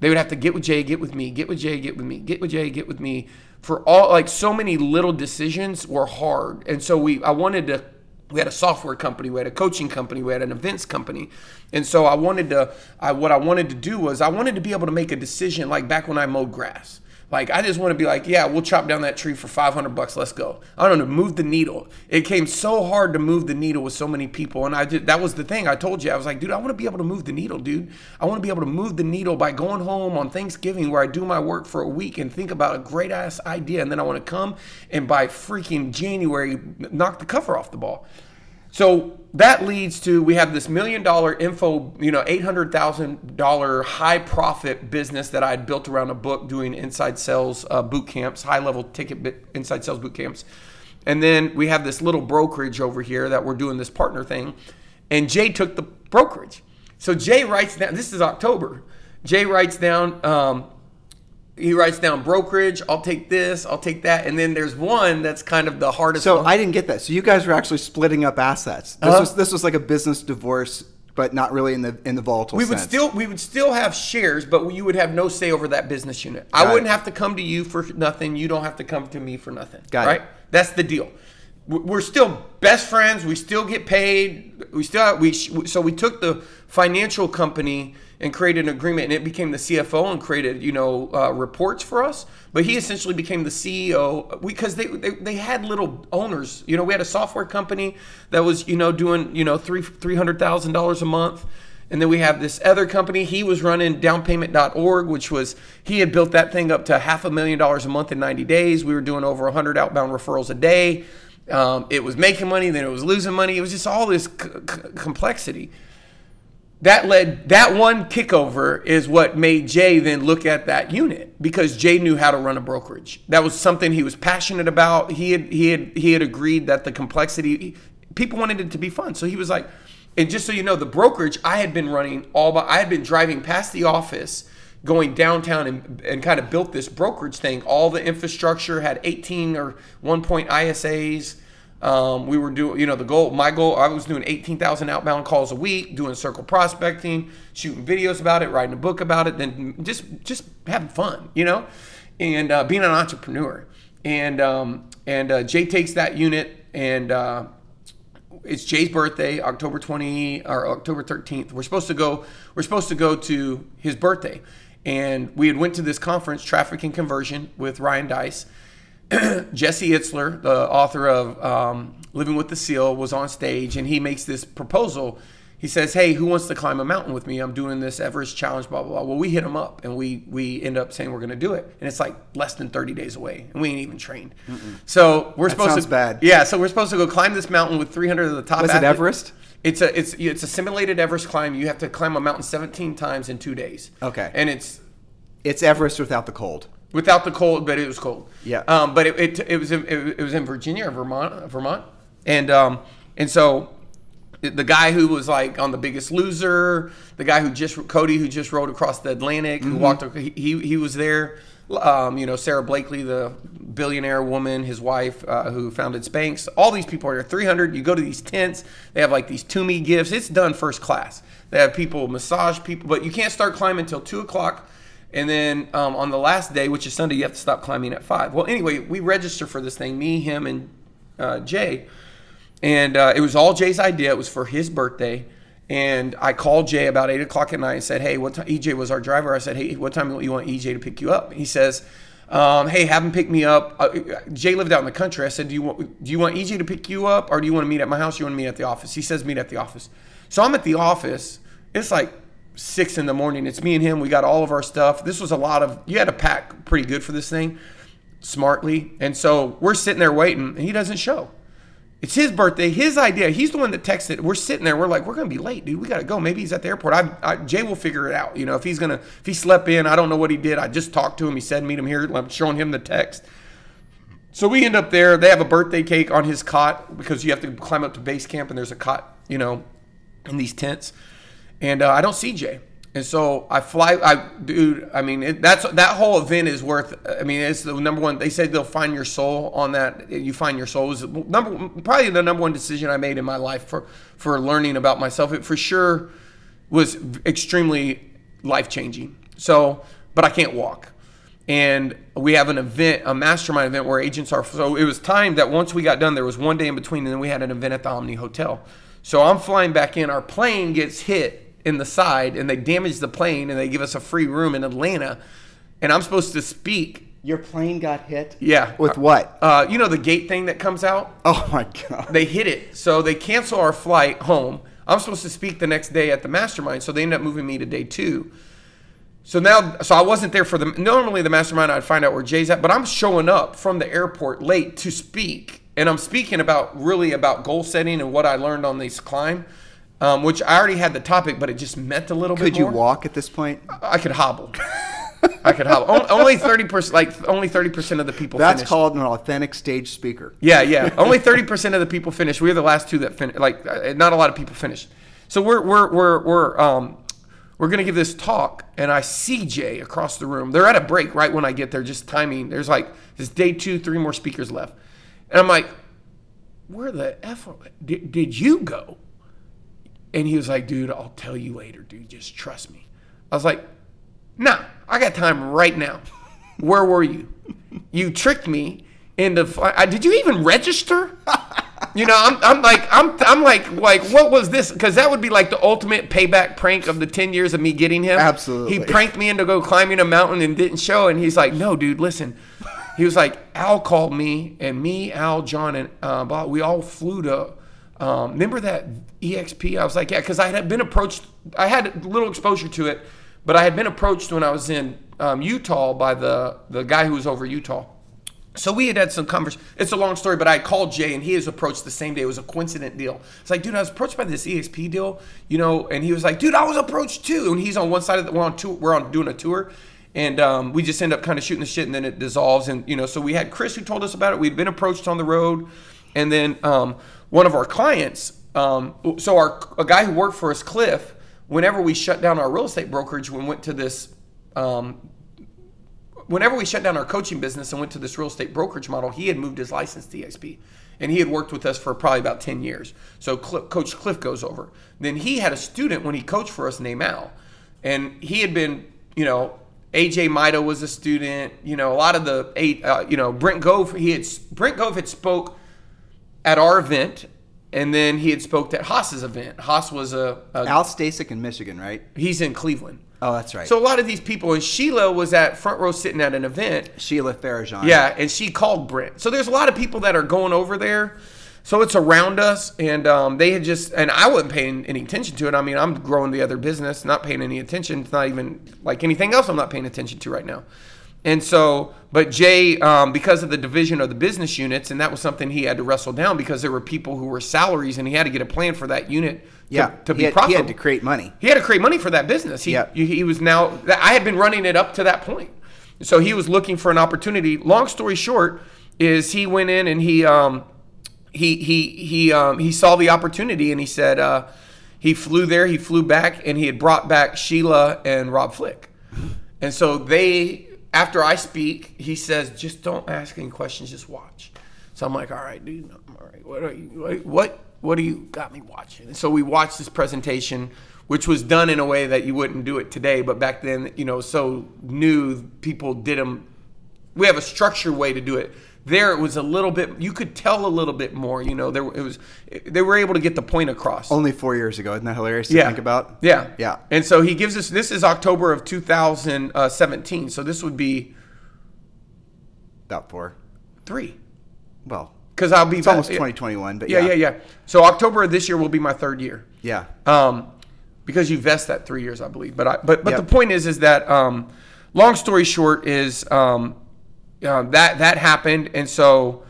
They would have to get with Jay, get with me, get with Jay, get with me, get with Jay, get with me. For all like so many little decisions were hard. And so we I wanted to we had a software company, we had a coaching company, we had an events company. And so I wanted to I what I wanted to do was I wanted to be able to make a decision like back when I mowed grass. Like I just want to be like, yeah, we'll chop down that tree for 500 bucks. Let's go. I don't know, move the needle. It came so hard to move the needle with so many people, and I did. That was the thing. I told you, I was like, dude, I want to be able to move the needle, dude. I want to be able to move the needle by going home on Thanksgiving where I do my work for a week and think about a great ass idea, and then I want to come and by freaking January knock the cover off the ball. So that leads to we have this million dollar info, you know, eight hundred thousand dollar high profit business that I had built around a book doing inside sales uh, boot camps, high level ticket inside sales boot camps, and then we have this little brokerage over here that we're doing this partner thing, and Jay took the brokerage. So Jay writes down. This is October. Jay writes down. Um, he writes down brokerage. I'll take this. I'll take that. And then there's one that's kind of the hardest. So one. I didn't get that. So you guys were actually splitting up assets. This Uh-huh. was this was like a business divorce, but not really in the in the volatile we would sense. still we would still have shares, but you would have no say over that business unit. Got I wouldn't it. have to come to you for nothing. You don't have to come to me for nothing. Got it. That's the deal. We're still best friends. We still get paid. We still we so we took the financial company and created an agreement, and it became the CFO and created you know uh, reports for us. But he essentially became the CEO because they, they they had little owners. You know, we had a software company that was you know doing you know three three hundred thousand dollars a month. And then we have this other company. He was running downpayment.org, which was, he had built that thing up to half a million dollars a month in 90 days. We were doing over 100 outbound referrals a day. Um, it was making money, then it was losing money. It was just all this c- c- complexity. That led, that one kickover is what made Jay then look at that unit because Jay knew how to run a brokerage. That was something he was passionate about. He had, he had, he had agreed that the complexity, people wanted it to be fun. So he was like, and just so you know, the brokerage I had been running all by, I had been driving past the office, going downtown and, and kind of built this brokerage thing. All the infrastructure had 18 or one point ISAs. Um, we were doing, you know, the goal, my goal, I was doing 18,000 outbound calls a week, doing circle prospecting, shooting videos about it, writing a book about it, then just, just having fun, you know, and uh, being an entrepreneur. And, um, and uh, Jay takes that unit and, uh, it's Jay's birthday, October 20 or October 13th. We're supposed to go we're supposed to go to his birthday. And we had went to this conference, Traffic and Conversion, with Ryan Deiss. (clears throat) Jesse Itzler, the author of um, Living with the Seal, was on stage and he makes this proposal. He says, "Hey, who wants to climb a mountain with me? I'm doing this Everest challenge, blah blah blah." Well, we hit him up and we we end up saying we're going to do it, and it's like less than 30 days away, and we ain't even trained. So we're That supposed to bad. Yeah, so we're supposed to go climb this mountain with 300 of the top. Was it. Everest? It's a it's it's a simulated Everest climb. You have to climb a mountain 17 times in two days. Okay. and it's It's Everest without the cold. Without the cold, but it was cold. Yeah. Um, but it, it, it was in, it, it was in Virginia or Vermont, Vermont, and um, and so the guy who was like on the Biggest Loser, the guy who just Cody who just rode across the Atlantic, who walked, he he was there. Um, you know Sara Blakely, the billionaire woman, his wife, uh, who founded Spanx. All these people are there. 300. You go to these tents. They have like these to me gifts. It's done first class. They have people massage people, but you can't start climbing until two o'clock. And then um, on the last day, which is Sunday, you have to stop climbing at five. Well, anyway, we register for this thing. Me, him, and uh, Jay. And uh, it was all Jay's idea. It was for his birthday. And I called Jay about eight o'clock at night and said, "Hey, what time?" EJ was our driver. I said, "Hey, what time do you want EJ to pick you up?" He says, um, "Hey, have him pick me up." Uh, Jay lived out in the country. I said, "Do you want do you want EJ to pick you up, or do you want to meet at my house? You want to meet at the office?" He says, "Meet at the office." So I'm at the office. It's like six in the morning. It's me and him. We got all of our stuff. This was a lot of. You had to pack pretty good for this thing, smartly. And so we're sitting there waiting, and he doesn't show. It's his birthday, his idea. He's the one that texted. We're sitting there. We're like, we're gonna be late, dude. We gotta go. Maybe he's at the airport. I, I Jay will figure it out. You know, if he's gonna, if he slept in, I don't know what he did. I just talked to him. He said, meet him here. I'm showing him the text. So we end up there. They have a birthday cake on his cot because you have to climb up to base camp, and there's a cot, you know, in these tents. And uh, I don't see Jay. And so I fly, I dude. I mean, it, that's that whole event is worth. I mean, it's the number one. They said they'll find your soul on that. You find your soul is number probably the number one decision I made in my life for for learning about myself. It for sure was extremely life changing. So, but I can't walk. And we have an event, a mastermind event where agents are. So it was timed that once we got done, there was one day in between, and then we had an event at the Omni Hotel. So I'm flying back in. Our plane gets hit in the side, and they damage the plane, and they give us a free room in Atlanta. And I'm supposed to speak Your plane got hit. Yeah. With what? Uh, you know the gate thing that comes out? Oh my god. They hit it. So they cancel our flight home. I'm supposed to speak the next day at the mastermind, so they end up moving me to day two. So now, so I wasn't there for the. Normally, the mastermind, I'd find out where Jay's at, but I'm showing up from the airport late to speak, and I'm speaking about really about goal setting and what I learned on this climb, um, which I already had the topic, but it just meant a little Could bit Could you walk at this point? I could hobble. I could hobble. On- Only thirty percent, like only thirty percent of the people. That's finished. called an authentic stage speaker. Yeah, yeah. Only thirty percent of the people finished. We were the last two that finished. Like, uh, not a lot of people finished. So we're we're we're we're um we're gonna give this talk, and I see Jay across the room. They're at a break right when I get there, just timing. There's like this day two, three more speakers left, and I'm like, where the f did, did you go? And he was like, dude, I'll tell you later, dude. Just trust me. I was like, nah, I got time right now. Where were you? You tricked me into. I, did you even register? You know, I'm, I'm like, I'm, I'm like, like, what was this? Because that would be like the ultimate payback prank of the ten years of me getting him. Absolutely. He pranked me into go climbing a mountain and didn't show. And he's like, no, dude, listen. He was like, Al called me, and me, Al, John, and uh, Bob, we all flew to. Um, remember that EXP? I was like, yeah, because I had been approached. I had little exposure to it, but I had been approached when I was in um, Utah by the the guy who was over Utah. So we had had some conversation. It's a long story, but I called Jay and he was approached the same day. It was a coincident deal. It's like, dude, I was approached by this EXP deal, you know, and he was like, dude, I was approached too. And he's on one side of the we're on tour, we're on doing a tour, and um, we just end up kind of shooting the shit, and then it dissolves. And you know, so we had Chris who told us about it. We'd been approached on the road, and then um, one of our clients, um, so our a guy who worked for us, Cliff. Whenever we shut down our real estate brokerage, we went to this um, whenever we shut down our coaching business and went to this real estate brokerage model, he had moved his license to EXP. And he had worked with us for probably about 10 years. So Cl- Coach Cliff goes over. Then he had a student when he coached for us named Al. And he had been, you know, AJ Maida was a student. You know, a lot of the eight, uh, you know, Brent Gove. He had Brent Gove had spoke at our event, and then he had spoke at Haas's event. Haas was a, a Al Stasic in Michigan, right? he's in Cleveland. Oh, that's right. So a lot of these people, and Sheila was at front row sitting at an event, Sheila Farajan. yeah, and she called Brent. So there's a lot of people that are going over there. So it's around us, and um, they had just, and I wasn't paying any attention to it. I mean, I'm growing the other business, not paying any attention. It's not even like anything else I'm not paying attention to right now. And so, but Jay, um, because of the division of the business units, and that was something he had to wrestle down because there were people who were salaries, and he had to get a plan for that unit to, Yeah. to he be had, profitable. He had to create money. He had to create money for that business. He, Yep. he, he was now, I had been running it up to that point. So he was looking for an opportunity. Long story short is he went in and he, um, he, he, he, um, he saw the opportunity and he said, uh, he flew there, he flew back and he had brought back Sheila and Rob Flick. And so they, after I speak, he says, just don't ask any questions, just watch. So I'm like, all right, dude, all right. What are you, what, what, what do you got me watching? And so we watched this presentation, which was done in a way that you wouldn't do it today, but back then, you know, so new, people did them. We have a structured way to do it. There, it was a little bit. You could tell a little bit more. You know, there it was. They were able to get the point across. Only four years ago. Isn't that hilarious to Yeah. think about? Yeah. Yeah. And so he gives us this is October of 2017. So this would be About four. three. Well, Because I'll be it's almost 2021, but Yeah, yeah. yeah, yeah. So October of this year will be my third year. Yeah. Um, because you vest that three years, I believe. But I, but but Yep. the point is, is that um, long story short is um, uh, that that happened, and so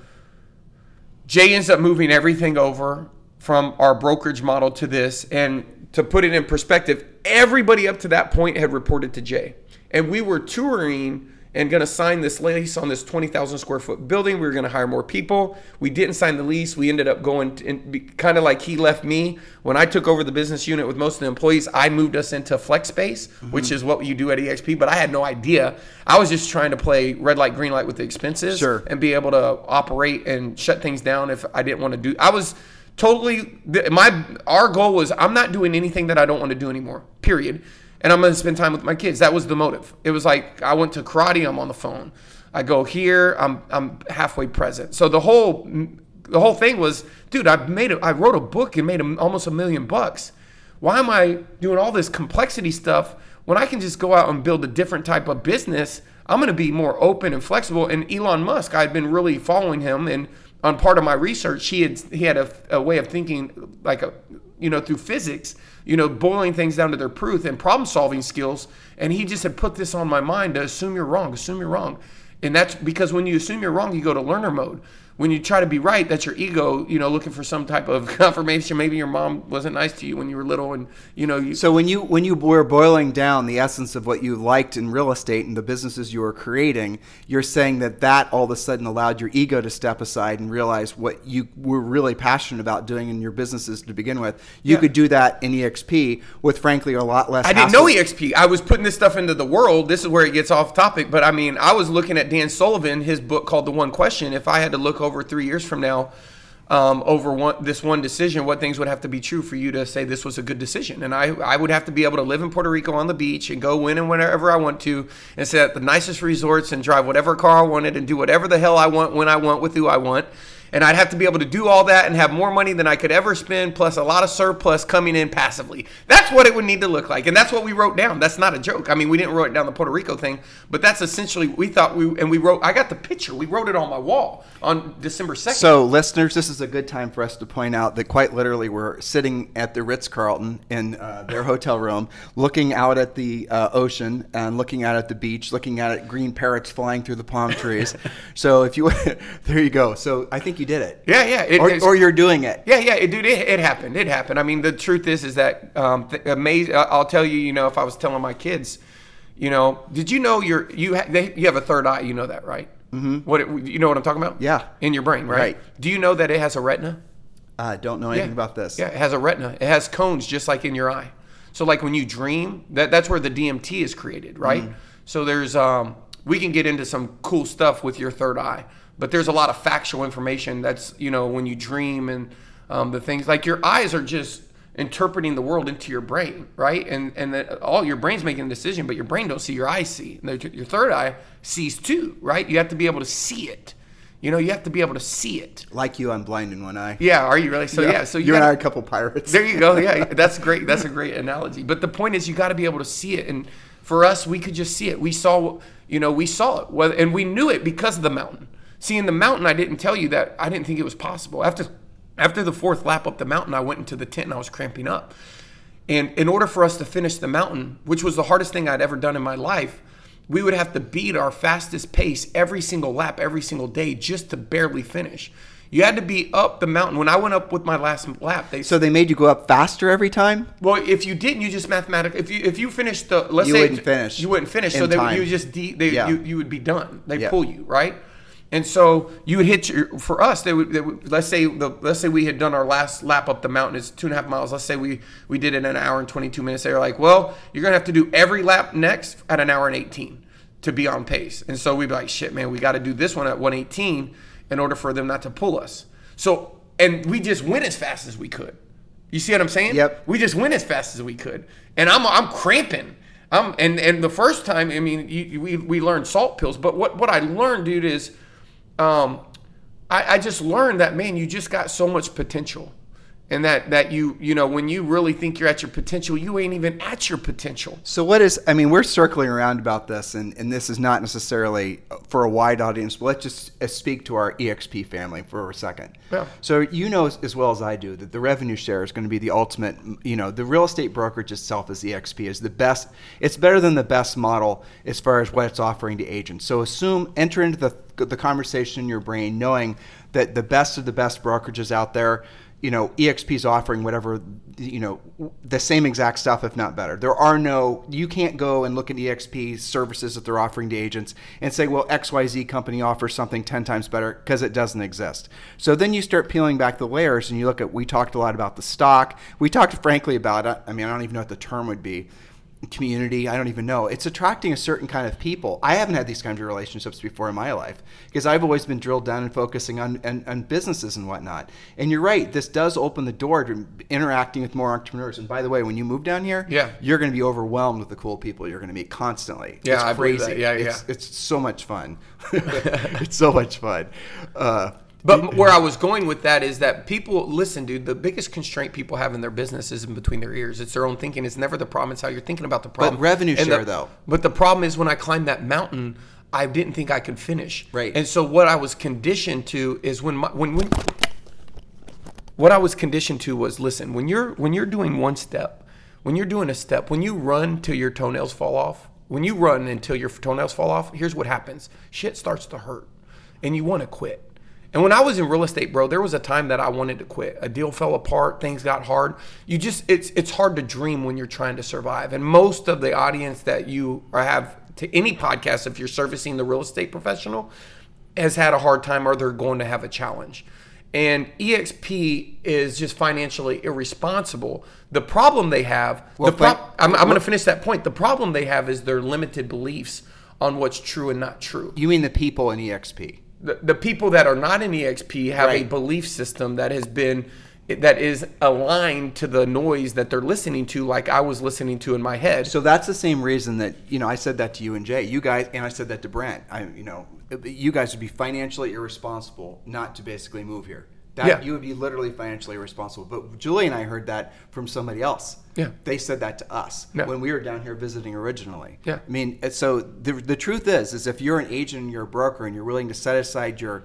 Jay ends up moving everything over from our brokerage model to this, and to put it in perspective, everybody up to that point had reported to Jay, and we were touring and going to sign this lease on this 20,000 square foot building. We were going to hire more people. We didn't sign the lease. We ended up going kind of like he left me when I took over the business unit with most of the employees. I moved us into flex space, mm-hmm. which is what you do at EXP, but I had no idea. I was just trying to play red light, green light with the expenses Sure. and be able to operate and shut things down if I didn't want to do. I was totally my our goal was I'm not doing anything that I don't want to do anymore. Period. And I'm going to spend time with my kids. That was the motive. It was like I went to karate. I'm on the phone. I go here. I'm I'm halfway present. So the whole the whole thing was, dude. I made a, I wrote a book and made a, almost a million bucks. Why am I doing all this complexity stuff when I can just go out and build a different type of business? I'm going to be more open and flexible. And Elon Musk, I had been really following him, and on part of my research, he had he had a, a way of thinking like a you know through physics, you know, boiling things down to their truth and problem solving skills. And he just had put this on my mind to assume you're wrong, assume you're wrong. And that's because when you assume you're wrong, you go to learner mode when you try to be right, that's your ego, you know, looking for some type of (laughs) confirmation. Maybe your mom wasn't nice to you when you were little, and you know. You, so when you when you were boiling down the essence of what you liked in real estate and the businesses you were creating, you're saying that that all of a sudden allowed your ego to step aside and realize what you were really passionate about doing in your businesses to begin with. You yeah. could do that in EXP with, frankly, a lot less. I didn't know EXP. I was putting this stuff into the world. This is where it gets off topic, but I mean, I was looking at Dan Sullivan, his book called The One Question. If I had to look over over three years from now um, over one, this one decision, what things would have to be true for you to say this was a good decision? And I, I would have to be able to live in Puerto Rico on the beach and go when and whenever I want to and stay at the nicest resorts and drive whatever car I wanted and do whatever the hell I want when I want with who I want and I'd have to be able to do all that and have more money than I could ever spend, plus a lot of surplus coming in passively. That's what it would need to look like, and that's what we wrote down. That's not a joke. I mean, we didn't write down the Puerto Rico thing, but that's essentially we thought we and we wrote. I got the picture. We wrote it on my wall on December second. So, listeners, this is a good time for us to point out that quite literally we're sitting at the Ritz Carlton in uh, their hotel room, looking out at the uh, ocean and looking out at the beach, looking out at green parrots flying through the palm trees. (laughs) so, if you (laughs) there you go. So, I think you did it. Yeah, yeah. It, or, or, you're doing it. Yeah, yeah, it, dude. It, it, happened. It happened. I mean, the truth is, is that um, amazing. I'll tell you. You know, if I was telling my kids, you know, did you know you're you ha- they, you have a third eye? You know that, right? Mm-hmm. What it, you know what I'm talking about? Yeah. In your brain, right? Right. Do you know that it has a retina? I don't know anything yeah. about this. Yeah, it has a retina. It has cones just like in your eye. So like when you dream, that that's where the DMT is created, right? Mm. So there's um we can get into some cool stuff with your third eye but there's a lot of factual information that's you know when you dream and um, the things like your eyes are just interpreting the world into your brain right and and that all your brain's making a decision but your brain don't see your eyes see your third eye sees too right you have to be able to see it you know, you have to be able to see it. Like you, I'm blind in one eye. Yeah, are you really? So yeah, yeah so you, you gotta, and I are a couple pirates. There you go. Yeah, (laughs) that's great. That's a great analogy. But the point is, you got to be able to see it, and for us, we could just see it. We saw, you know, we saw it, and we knew it because of the mountain. See, in the mountain, I didn't tell you that I didn't think it was possible. After after the fourth lap up the mountain, I went into the tent and I was cramping up. And in order for us to finish the mountain, which was the hardest thing I'd ever done in my life, we would have to beat our fastest pace every single lap, every single day, just to barely finish. You had to be up the mountain. When I went up with my last lap, they so they made you go up faster every time. Well, if you didn't, you just mathematically if you if you finished the let's you say wouldn't finish. You wouldn't finish. So they time. you just de, they, yeah. you you would be done. They yeah. pull you right. And so you would hit your for us. They would, they would, let's say the let's say we had done our last lap up the mountain. It's two and a half miles. Let's say we we did it in an hour and twenty two minutes. They were like, well, you're gonna have to do every lap next at an hour and eighteen to be on pace. And so we'd be like, shit, man, we got to do this one at one eighteen in order for them not to pull us. So and we just went as fast as we could. You see what I'm saying? Yep. We just went as fast as we could, and I'm I'm cramping. Um, and and the first time, I mean, you, we we learned salt pills, but what what I learned, dude, is um, I, I just learned that man, you just got so much potential and that that you you know when you really think you're at your potential you ain't even at your potential. So what is i mean we're circling around about this and, and this is not necessarily for a wide audience but let's just uh, speak to our exp family for a second. Yeah. so you know as well as i do that the revenue share is going to be the ultimate you know the real estate brokerage itself as exp is the best it's better than the best model as far as what it's offering to agents. So assume enter into the the conversation in your brain knowing that the best of the best brokerages out there you know exp is offering whatever you know the same exact stuff if not better. There are no you can't go and look at exp services that they're offering to agents and say well xyz company offers something 10 times better because it doesn't exist. So then you start peeling back the layers and you look at we talked a lot about the stock. We talked frankly about i mean i don't even know what the term would be community i don't even know. It's attracting a certain kind of people. I haven't had these kinds of relationships before in my life because i've always been drilled down and focusing on, on, on, businesses and whatnot. And you're right this does open the door to interacting with more entrepreneurs. And by the way when you move down here yeah. you're going to be overwhelmed with the cool people you're going to meet constantly. Yeah it's crazy. Yeah yeah. It's, it's so much fun. (laughs) It's so much fun. Uh, but where I was going with that is that people listen, dude. The biggest constraint people have in their business is in between their ears. It's their own thinking. It's never the problem. It's how you're thinking about the problem. But revenue and share, the, though. But the problem is when I climbed that mountain, I didn't think I could finish. Right. And so what I was conditioned to is when my when when what I was conditioned to was listen, when you're when you're doing one step, when you're doing a step, when you run till your toenails fall off, when you run until your toenails fall off, here's what happens. Shit starts to hurt and you want to quit. And when I was in real estate, bro, there was a time that I wanted to quit. A deal fell apart, things got hard. You just it's it's hard to dream when you're trying to survive. And most of the audience that you have to any podcast if you're servicing the real estate professional has had a hard time or they're going to have a challenge. And EXP is just financially irresponsible. The problem they have, Well, the pro- but- I'm, I'm going to finish that point. The problem they have is their limited beliefs on what's true and not true You mean the people in EXP? The, the people that are not in EXP have a belief system that has been that is aligned to the noise that they're listening to like I was listening to in my head. So that's the same reason that you know I said that to you and Jay. You guys, and I said that to Brent. I, you know, you guys would be financially irresponsible not to basically move here. That Yeah. you would be literally financially irresponsible. But Julie and I heard that from somebody else. Yeah. they said that to us Yeah. when we were down here visiting originally. Yeah. I mean, so the the truth is, is if you're an agent and you're a broker and you're willing to set aside your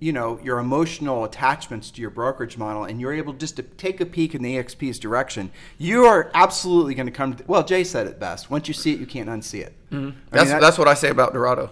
you know your emotional attachments to your brokerage model and you're able just to take a peek in the exp's direction you are absolutely going to come to well jay said it best once you see it you can't unsee it mm-hmm. mean, that's that- that's what I say about Dorado.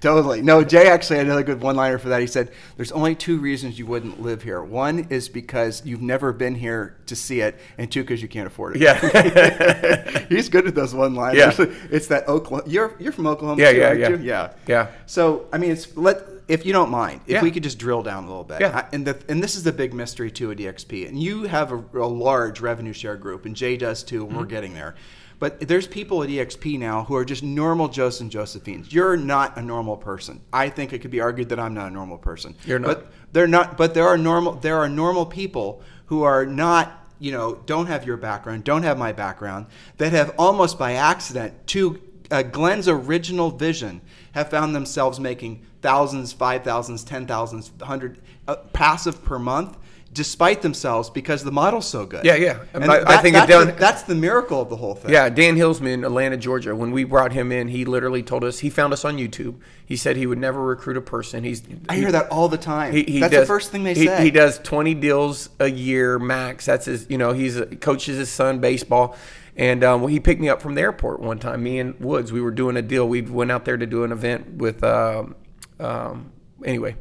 Totally no jay actually had another good one liner for that he said there's only two reasons you wouldn't live here one is because you've never been here to see it and two because you can't afford it Yeah. (laughs) he's good at those one liners Yeah. (laughs) it's that oklahoma you're, you're from oklahoma Yeah, too, yeah, aren't yeah. you? yeah Yeah. so I mean, it's let if you don't mind, if Yeah. we could just drill down a little bit. Yeah. I- and the and this is the big mystery too at EXP. And you have a, a large revenue share group, and Jay does too. And Mm-hmm. we're getting there. But there's people at EXP now who are just normal Joes and Josephines. You're not a normal person. I think it could be argued that I'm not a normal person. You're not. But they're not. But there are normal. There are normal people who are not. You know, don't have your background, don't have my background, that have almost by accident to uh, Glenn's original vision have found themselves making thousands, five thousands, ten thousands, hundred uh, passive per month, despite themselves because the model's so good. Yeah, yeah. And I- I think that's, done- the, that's the miracle of the whole thing. Yeah, Dan Hillsman, Atlanta, Georgia. When we brought him in, he literally told us he found us on YouTube. He said he would never recruit a person. He's I hear that all the time. He, he that's does, the first thing they he, say. He does 20 deals a year max. That's his, you know, he's coaches his son baseball. And um, he picked me up from the airport one time. Me and Woods, we were doing a deal. We went out there to do an event with, um, um, anyway,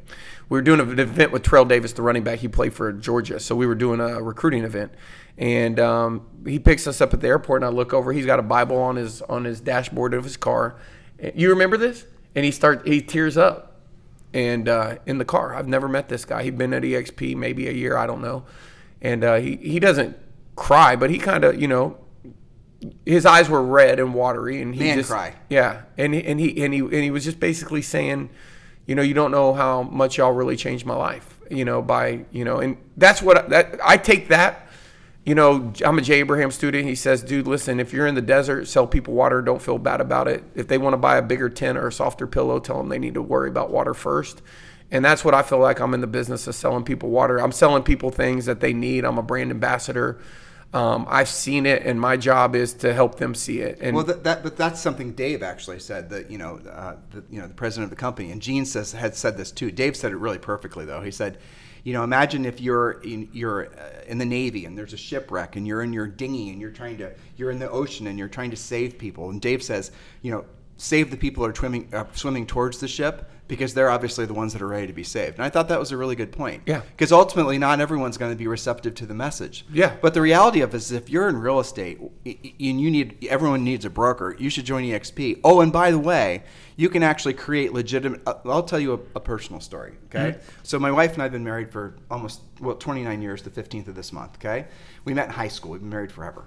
we were doing an event with Terrell Davis, the running back. He played for Georgia. So we were doing a recruiting event. And um, he picks us up at the airport, and I look over. He's got a Bible on his on his dashboard of his car. You remember this? And he start he tears up and uh, in the car. I've never met this guy. He'd been at EXP maybe a year, I don't know. And uh, he he doesn't cry, but he kind of you know his eyes were red and watery, and he Man just cry. Yeah, and and he and he and he was just basically saying, you know, you don't know how much y'all really changed my life, you know, by you know, and that's what I, that I take that. You know, I'm a Jay Abraham student. He says, dude, listen, if you're in the desert, sell people water. Don't feel bad about it. If they want to buy a bigger tent or a softer pillow, tell them they need to worry about water first. And that's what I feel like I'm in the business of selling people water. I'm selling people things that they need. I'm a brand ambassador. Um, I've seen it, and my job is to help them see it. And Well, that, that but that's something Dave actually said that you know uh, the, you know the president of the company and Gene says had said this too. Dave said it really perfectly though. He said, you know, imagine if you're in you're uh, in the Navy and there's a shipwreck and you're in your dinghy and you're trying to you're in the ocean and you're trying to save people and Dave says, you know, save the people who are swimming uh, swimming towards the ship because they're obviously the ones that are ready to be saved. And I thought that was a really good point. Yeah. Because ultimately, not everyone's going to be receptive to the message. Yeah. But the reality of it is, if you're in real estate and you need, everyone needs a broker, you should join EXP. Oh, and by the way, you can actually create legitimate. uh, I'll tell you a, a personal story. Okay. So my wife and I have been married for almost well 29 years. The 15th of this month. Okay. We met in high school. We've been married forever.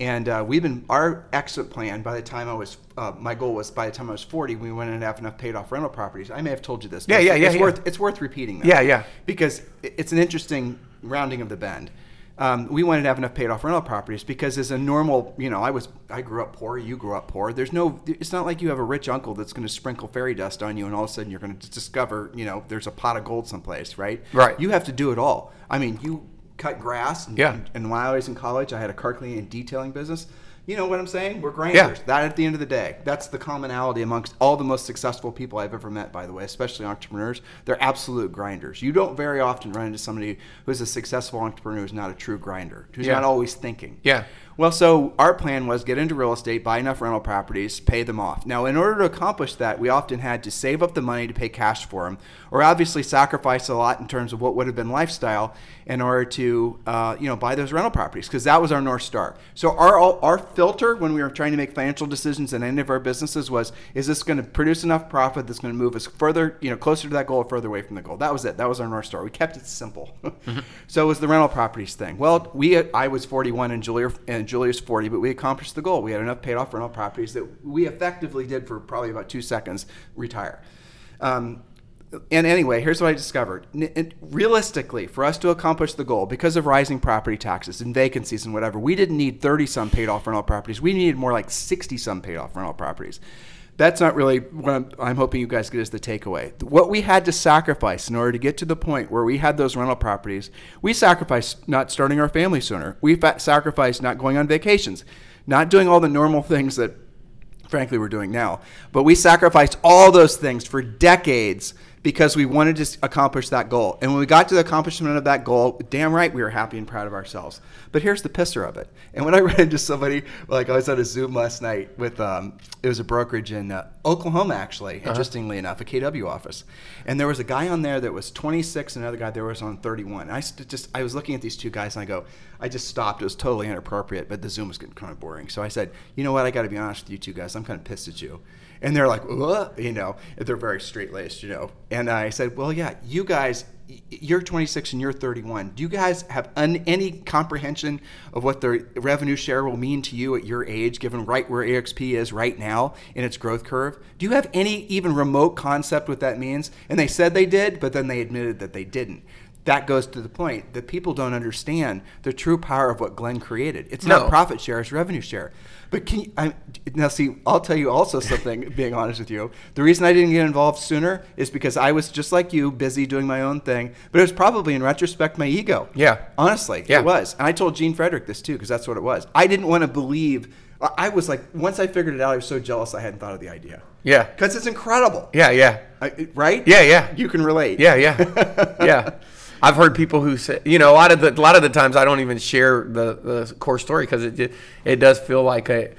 And uh, we've been our exit plan. By the time I was, uh, my goal was by the time I was 40, we went and have enough paid off rental properties. I may have told you this. Yeah, yeah, yeah, It's yeah. worth it's worth repeating. That Yeah, yeah. because it's an interesting rounding of the bend. Um, we wanted to have enough paid off rental properties because as a normal, you know, I was I grew up poor, you grew up poor. There's no, it's not like you have a rich uncle that's going to sprinkle fairy dust on you, and all of a sudden you're going to discover, you know, there's a pot of gold someplace, right? Right. You have to do it all. I mean, you cut grass. And, Yeah. And, while I was in college, I had a car cleaning and detailing business. You know what I'm saying? We're grinders. That at the end of the day, that's the commonality amongst all the most successful people I've ever met. By the way, especially entrepreneurs, they're absolute grinders. You don't very often run into somebody who's a successful entrepreneur who's not a true grinder, who's Yeah. not always thinking. Yeah. Well, so our plan was get into real estate, buy enough rental properties, pay them off. Now, in order to accomplish that, we often had to save up the money to pay cash for them, or obviously sacrifice a lot in terms of what would have been lifestyle in order to, uh, you know, buy those rental properties because that was our north star. So our our filter when we were trying to make financial decisions in any of our businesses was: is this going to produce enough profit that's going to move us further, you know, closer to that goal or further away from the goal? That was it. That was our north star. We kept it simple. (laughs) so it was the rental properties thing. Well, we I was 41 and Julia and Julia's 40, but we accomplished the goal. We had enough paid off rental properties that we effectively did for probably about two seconds retire. Um, and anyway, here's what I discovered. Realistically, for us to accomplish the goal, because of rising property taxes and vacancies and whatever, we didn't need 30 some paid off rental properties. We needed more like 60 some paid off rental properties. That's not really what I'm, I'm hoping you guys get as the takeaway. What we had to sacrifice in order to get to the point where we had those rental properties, we sacrificed not starting our family sooner. We fa- sacrificed not going on vacations, not doing all the normal things that frankly we're doing now. But we sacrificed all those things for decades because we wanted to accomplish that goal. And when we got to the accomplishment of that goal, damn right we were happy and proud of ourselves. But here's the pisser of it. And when I (laughs) ran into somebody, like I was at a Zoom last night with, um, it was a brokerage in uh, Oklahoma, actually, interestingly enough, a KW office. And there was a guy on there that was 26, and another guy there was on 31. I st- just, I was looking at these two guys and I go, I just stopped. It was totally inappropriate, but the Zoom was getting kind of boring. So I said, you know what? I got to be honest with you two guys. I'm kind of pissed at you. And they're like? You know, they're very straight laced, you know. And I said, well, yeah, you guys, you're 26 and you're 31. Do you guys have un- any comprehension of what the revenue share will mean to you at your age, given right where EXP is right now in its growth curve? Do you have any even remote concept what that means? And they said they did, but then they admitted that they didn't that goes to the point that people don't understand the true power of what Glenn created. It's No. not profit share; it's revenue share. But can you, I, now see? I'll tell you also something. (laughs) being honest with you, the reason I didn't get involved sooner is because I was just like you, busy doing my own thing. But it was probably, in retrospect, my ego. Yeah. honestly, Yeah. it was. And I told Gene Frederick this too, because that's what it was. I didn't want to believe. I I was like, once I figured it out, I was so jealous I hadn't thought of the idea. Yeah. because it's incredible. Yeah, yeah. I- right? Yeah, yeah. You can relate. Yeah, yeah, (laughs) yeah. I've heard people who say, you know, a lot of the a lot of the times I don't even share the, the core story because it it does feel like a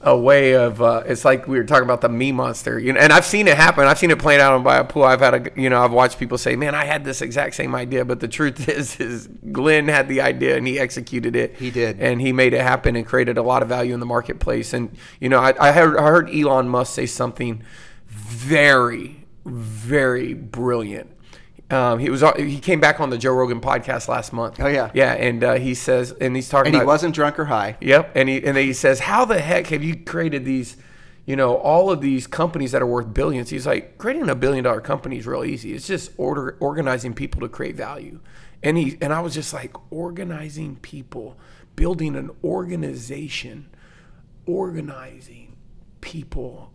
a way of uh, it's like we were talking about the me monster, you know. And I've seen it happen. I've seen it played out on by a pool. I've had a you know I've watched people say, man, I had this exact same idea, but the truth (laughs) is, is Glenn had the idea and he executed it. He did. and he made it happen and created a lot of value in the marketplace. And you know, I, I heard I heard Elon Musk say something very, very brilliant. Um, he was he came back on the Joe Rogan podcast last month. Oh, yeah. yeah, and uh, he says, and he's talking And he wasn't drunk or high. Yep, and he and then he says, "How the heck have you created these, you know, all of these companies that are worth billions? He's like, "Creating a billion dollar company is real easy. It's just order organizing people to create value." And he and I was just like, organizing people, building an organization, organizing people.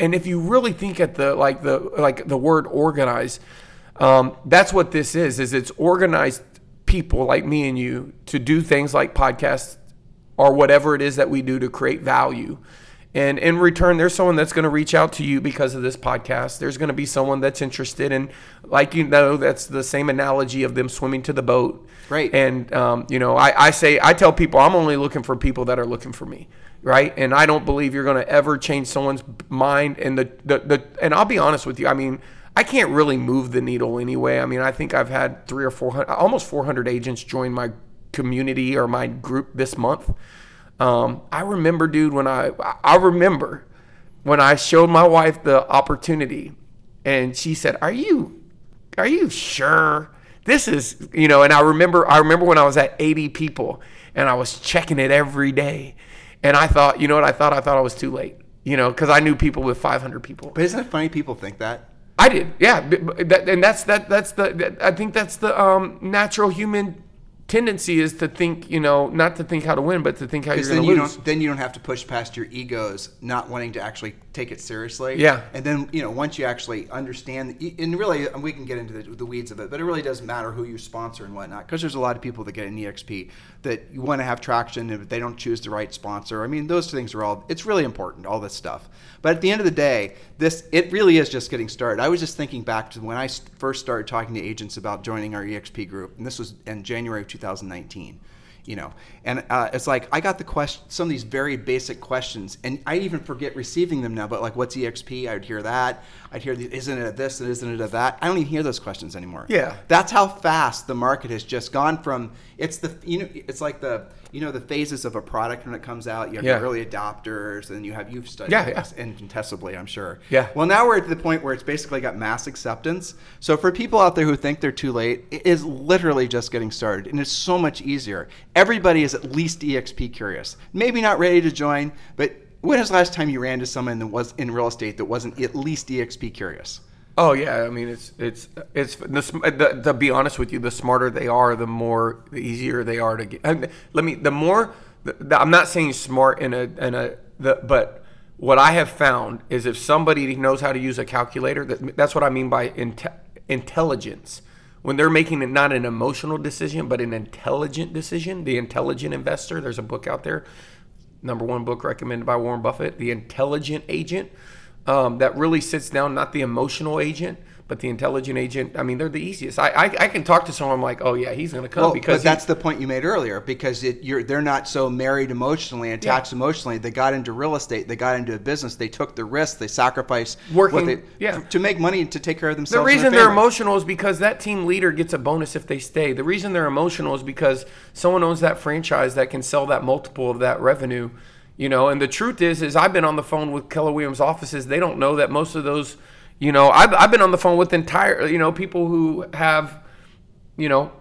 And if you really think at the like the like the word organize, um, that's what this is. Is it's organized people like me and you to do things like podcasts or whatever it is that we do to create value. And in return, there's someone that's going to reach out to you because of this podcast. There's going to be someone that's interested in, like you know, that's the same analogy of them swimming to the boat. Right. And um, you know, I, I say I tell people I'm only looking for people that are looking for me, right? And I don't believe you're going to ever change someone's mind. And the, the the and I'll be honest with you. I mean, I can't really move the needle anyway. I mean, I think I've had three or four hundred, almost 400 agents join my community or my group this month. Um, I remember, dude, when I I remember when I showed my wife the opportunity, and she said, "Are you, are you sure this is you know?" And I remember I remember when I was at 80 people, and I was checking it every day, and I thought, you know what? I thought I thought I was too late, you know, because I knew people with 500 people. But isn't it funny people think that? I did, yeah. b- b- that- And that's that. That's the. that- I think that's the um, natural human tendency is to think, you know, not to think how to win, but to think how you're going to you lose. don't then you don't have to push past your egos, not wanting to actually take it seriously. Yeah. And then you know once you actually understand, and really we can get into the, the weeds of it, but it really doesn't matter who you sponsor and whatnot, because there's a lot of people that get an EXP that you want to have traction, and if they don't choose the right sponsor, I mean those things are all. It's really important, all this stuff. But at the end of the day, this it really is just getting started. I was just thinking back to when I first started talking to agents about joining our EXP group, and this was in January of 2019 you know. And uh, it's like i got the question some of these very basic questions and i even forget receiving them now but like what's exp i'd hear that. I'd hear the, isn't it a this and isn't it a that? I don't even hear those questions anymore. Yeah. that's how fast the market has just gone from it's the you know it's like the you know the phases of a product when it comes out you have Yeah. early adopters and you have you've studied Yeah, yeah. incontestably i'm sure Yeah. well now we're at the point where it's basically got mass acceptance so for people out there who think they're too late it is literally just getting started and it's so much easier everybody is at least exp curious maybe not ready to join but when was the last time you ran to someone that was in real estate that wasn't at least exp curious Oh yeah, I mean it's it's it's the, the, to be honest with you, the smarter they are, the more the easier they are to get. Mean, let me the more the, the, I'm not saying smart in a in a the but what I have found is if somebody knows how to use a calculator, that, that's what I mean by inte- intelligence. When they're making it not an emotional decision, but an intelligent decision, the intelligent investor. There's a book out there, number one book recommended by Warren Buffett, The Intelligent Agent um, that really sits down, not the emotional agent, but the intelligent agent. I mean, they're the easiest. I I, I can talk to someone like, oh yeah, he's going to come Well, because but that's the point you made earlier because it, you're they're not so married emotionally, attached emotionally. They got into real estate, they got into a business, they took the risk, they sacrificed Working- they, yeah. to make money and to take care of the themselves. and reason they're emotional is because that team leader gets a bonus if they stay. The reason they're emotional is because someone owns that franchise that can sell that multiple of that revenue. You know, and the truth is, is I've been on the phone with Keller Williams offices. They don't know that most of those, you know, I've, I've been on the phone with entire, you know, people who have, you know,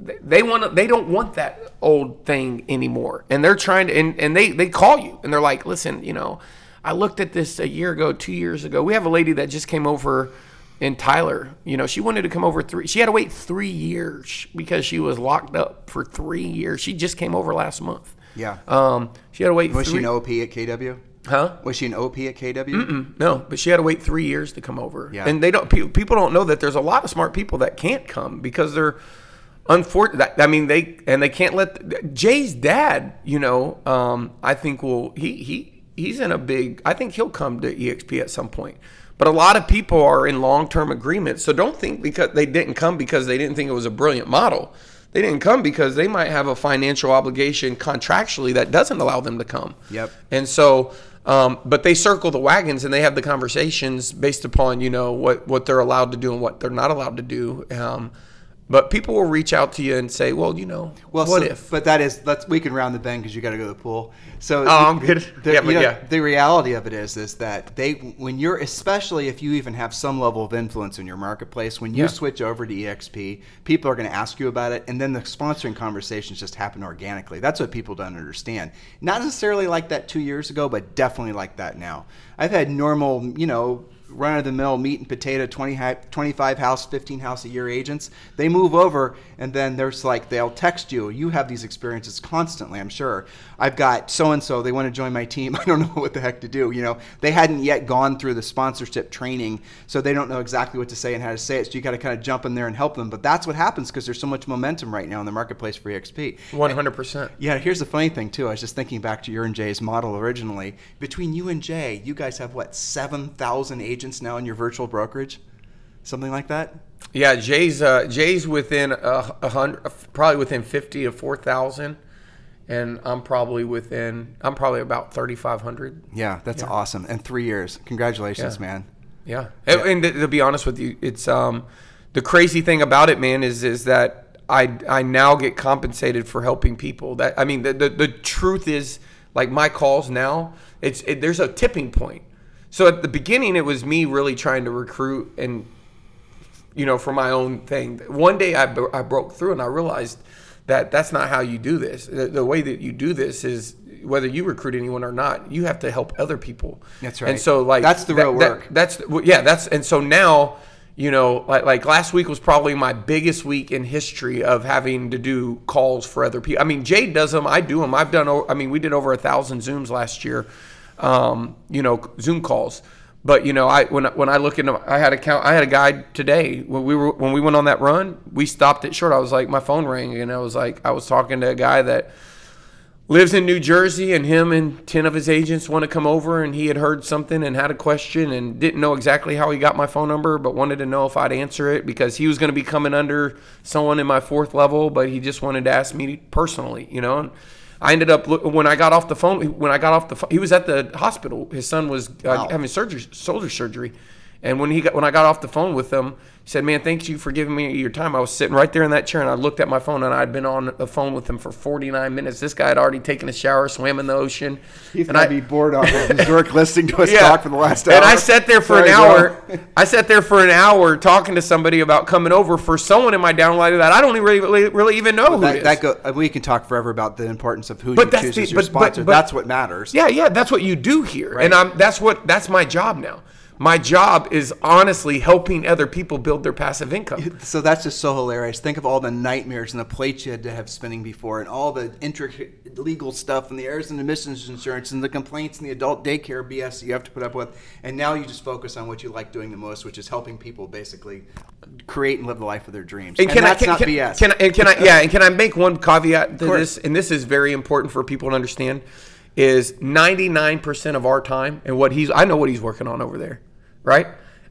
they- want they don't want that old thing anymore. And they're trying to and, and they they call you and they're like listen you know i looked at this a year ago two years ago. We have a lady that just came over in tyler. You know she wanted to come over three she had to wait three years because she was locked up for three years. She just came over last month Yeah. um she had to wait Was she an OP at KW? huh Was she an OP at KW? no, but she had to wait three years to come over. Yeah. And they don't. pe- People don't know that there's a lot of smart people that can't come because they're unfortunate. I mean, they and they can't let Jay's dad. You know, um, I think will he he he's in a big. I think he'll come to EXP at some point. But a lot of people are in long term agreements, so don't think because they didn't come because they didn't think it was a brilliant model. They didn't come because they might have a financial obligation contractually that doesn't allow them to come. Yep. And so, um, but they circle the wagons and they have the conversations based upon you know what what they're allowed to do and what they're not allowed to do. Um, but people will reach out to you and say, well, you know, Well, what so- if? But that is let's we can round the bend because you got to go to the pool. So Oh, I'm good. The, Yeah, but know, yeah. the reality of it is is that they when you're especially if you even have some level of influence in your marketplace when you Yeah. switch over to EXP, people are going to ask you about it, and then the sponsoring conversations just happen organically. That's what people don't understand. Not necessarily like that two years ago, but definitely like that now. I've had normal, you know. Run of the mill meat and potato 20, 25 house, 15 house a year agents. They move over and then there's like, they'll text you. You have these experiences constantly, I'm sure. I've got so and so, they want to join my team. (laughs) I don't know what the heck to do. You know, they hadn't yet gone through the sponsorship training, so they don't know exactly what to say and how to say it. So you got to kind of jump in there and help them. But that's what happens because there's so much momentum right now in the marketplace for EXP. One hundred percent. Yeah, here's the funny thing too. I was just thinking back to your and Jay's model originally. Between you and Jay, you guys have what seven thousand agents now in your virtual brokerage, something like that. Yeah, Jay's uh, Jay's within a, a hundred, probably within fifty to four thousand, and I'm probably within. I'm probably about thirty five hundred. Yeah, that's awesome. And three years. Congratulations, Yeah. man. Yeah, and, and to, to be honest with you, it's um, the crazy thing about it, man, is is that I I now get compensated for helping people. That I mean, the the, the truth is, like my calls now, it's it, there's a tipping point. So at the beginning, it was me really trying to recruit and you know, for my own thing. One day I, bro- I broke through and I realized that that's not how you do this. The, the way that you do this is whether you recruit anyone or not, you have to help other people. That's right. And so like That's the real that- work. that's well, yeah. That's and so now, you know, like like last week was probably my biggest week in history of having to do calls for other people. I mean, Jay does them, I do them. I've done. I mean, we did over a thousand Zooms last year. Um, you know, Zoom calls. But you know, I when when I look into, I had a count. I had a guy today when we were when we went on that run. We stopped it short. I was like, my phone rang, and I was like, I was talking to a guy that lives in New Jersey, and him and 10 of his agents want to come over, and he had heard something and had a question and didn't know exactly how he got my phone number, but wanted to know if I'd answer it because he was going to be coming under someone in my fourth level, but he just wanted to ask me personally, you know. And I ended up when I got off the phone. When I got off the phone, he was at the hospital. His son was uh, wow. having surgery, shoulder surgery, and when he got when I got off the phone with him, he said, "Man, thanks you for giving me your time." I was sitting right there in that chair, and I looked at my phone, and I'd been on the phone with him for 49 minutes. This guy had already taken a shower, swam in the ocean. He's and I'd be bored off of work (laughs) listening to us yeah. talk for the last hour. And I sat there for Sorry, an hour. (laughs) I sat there for an hour talking to somebody about coming over for someone in my downline that I don't even really, really even know who that, that go, uh, we can talk forever about the importance of who but you choose the, as your but, sponsor. But, but, that's what matters. Yeah, yeah, that's what you do here, right. and I'm that's what that's my job now my job is honestly helping other people build their passive income. (laughs) So that's just so hilarious. Think of all the nightmares and the plates you had to have spinning before, and all the intricate legal stuff, and the errors and emissions insurance, and the complaints and the adult daycare BS that you have to put up with. And now you just focus on what you like doing the most, which is helping people basically create and live the life of their dreams. And, and that's I, can, not can, BS. Can I, and can I, (laughs) yeah, and can I make one caveat to this? And this is very important for people to understand. Is 99% of our time and what he's, I know what he's working on over there right?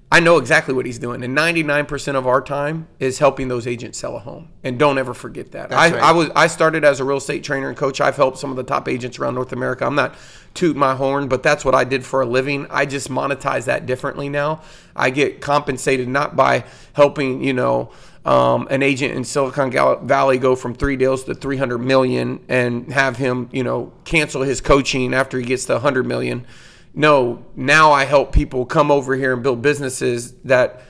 I know exactly what he's doing. And 99% of our time is helping those agents sell a home. And don't ever forget that. I, right. I, was I started as a real estate trainer and coach. I've helped some of the top agents around North America. I'm not toot my horn, but that's what I did for a living. I just monetize that differently now. I get compensated not by helping, you know, um, an agent in Silicon Valley go from three deals to 300 million and have him, you know, cancel his coaching after he gets to 100 million no, now I help people come over here and build businesses that